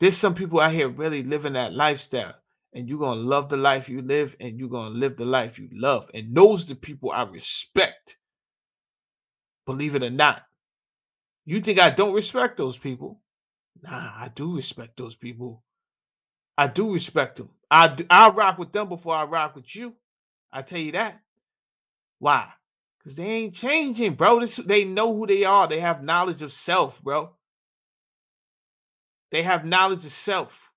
There's some people out here really living that lifestyle, and you're gonna love the life you live, and you're gonna live the life you love. And those the people I respect. Believe it or not. You think I don't respect those people? Nah, I do respect those people. I do respect them. I I rock with them before I rock with you. I tell you that. Why? Because they ain't changing, bro. This, they know who they are. They have knowledge of self, bro. They have knowledge of self.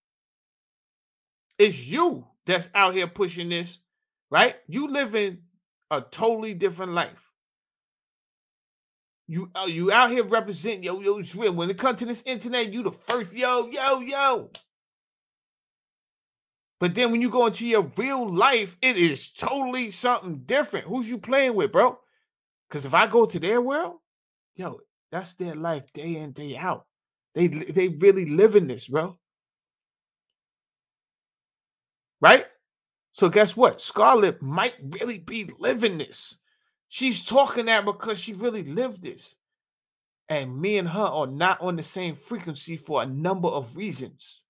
It's you that's out here pushing this, right? You living a totally different life. You uh, you out here representing yo yo real. When it comes to this internet, you the first yo yo yo. But then when you go into your real life, it is totally something different. Who's you playing with, bro? Because if I go to their world, yo, that's their life day in day out. They they really live in this, bro. Right? So guess what? Scarlett might really be living this. She's talking that because she really lived this. And me and her are not on the same frequency for a number of reasons.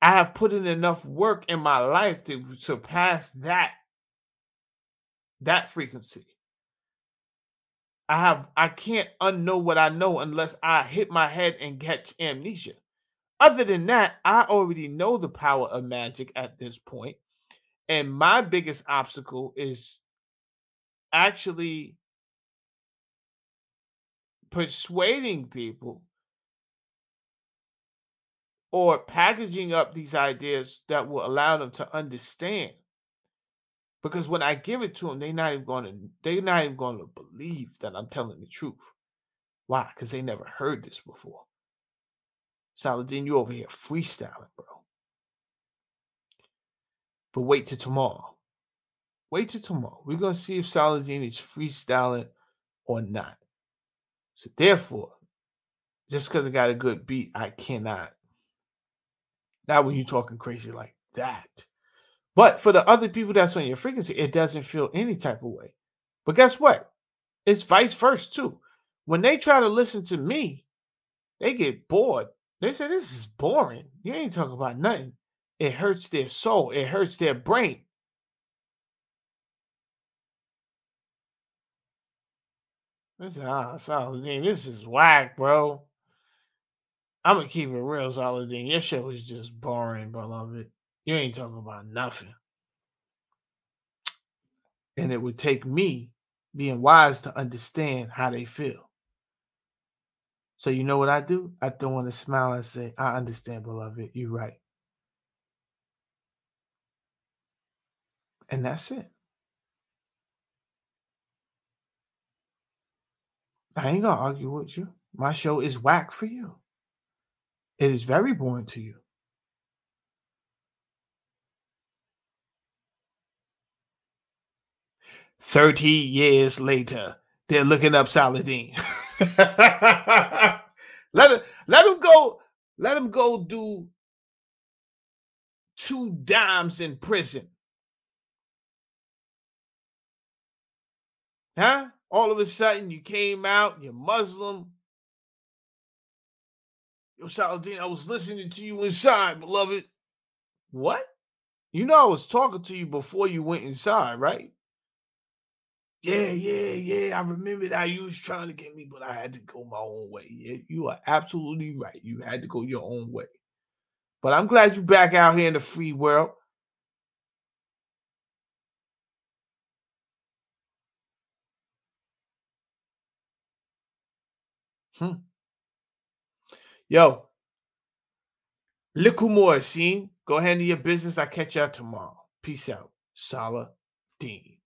I have put in enough work in my life to surpass that that frequency. I have I can't unknow what I know unless I hit my head and catch amnesia. Other than that, I already know the power of magic at this point. And my biggest obstacle is actually persuading people or packaging up these ideas that will allow them to understand. Because when I give it to them, they're not even going to they're not even going to believe that I'm telling the truth. Why? Because they never heard this before. Saladin, you over here freestyling, bro. But wait till tomorrow. Wait till tomorrow. We're gonna see if Saladin is freestyling or not. So therefore, just because I got a good beat, I cannot. Not when you're talking crazy like that. But for the other people that's on your frequency, it doesn't feel any type of way. But guess what? It's vice versa too. When they try to listen to me, they get bored they say this is boring. You ain't talking about nothing. It hurts their soul. It hurts their brain. This ah, Saladin, this is whack, bro. I'm gonna keep it real, Saladin. Your shit was just boring, beloved. You ain't talking about nothing. And it would take me being wise to understand how they feel. So you know what I do? I throw in a smile and say, I understand, beloved. You're right. And that's it. I ain't gonna argue with you. My show is whack for you. It is very boring to you. Thirty years later, they're looking up Saladin. let him let him go. Let him go do two dimes in prison. Huh? All of a sudden you came out, you're Muslim. Yo, Saladin, I was listening to you inside, beloved. What? You know I was talking to you before you went inside, right? Yeah, yeah, yeah. I remember that you was trying to get me, but I had to go my own way. Yeah, you are absolutely right. You had to go your own way. But I'm glad you're back out here in the free world. Hmm. Yo, more, scene. Go ahead into your business. I catch y'all tomorrow. Peace out. Salah Dean.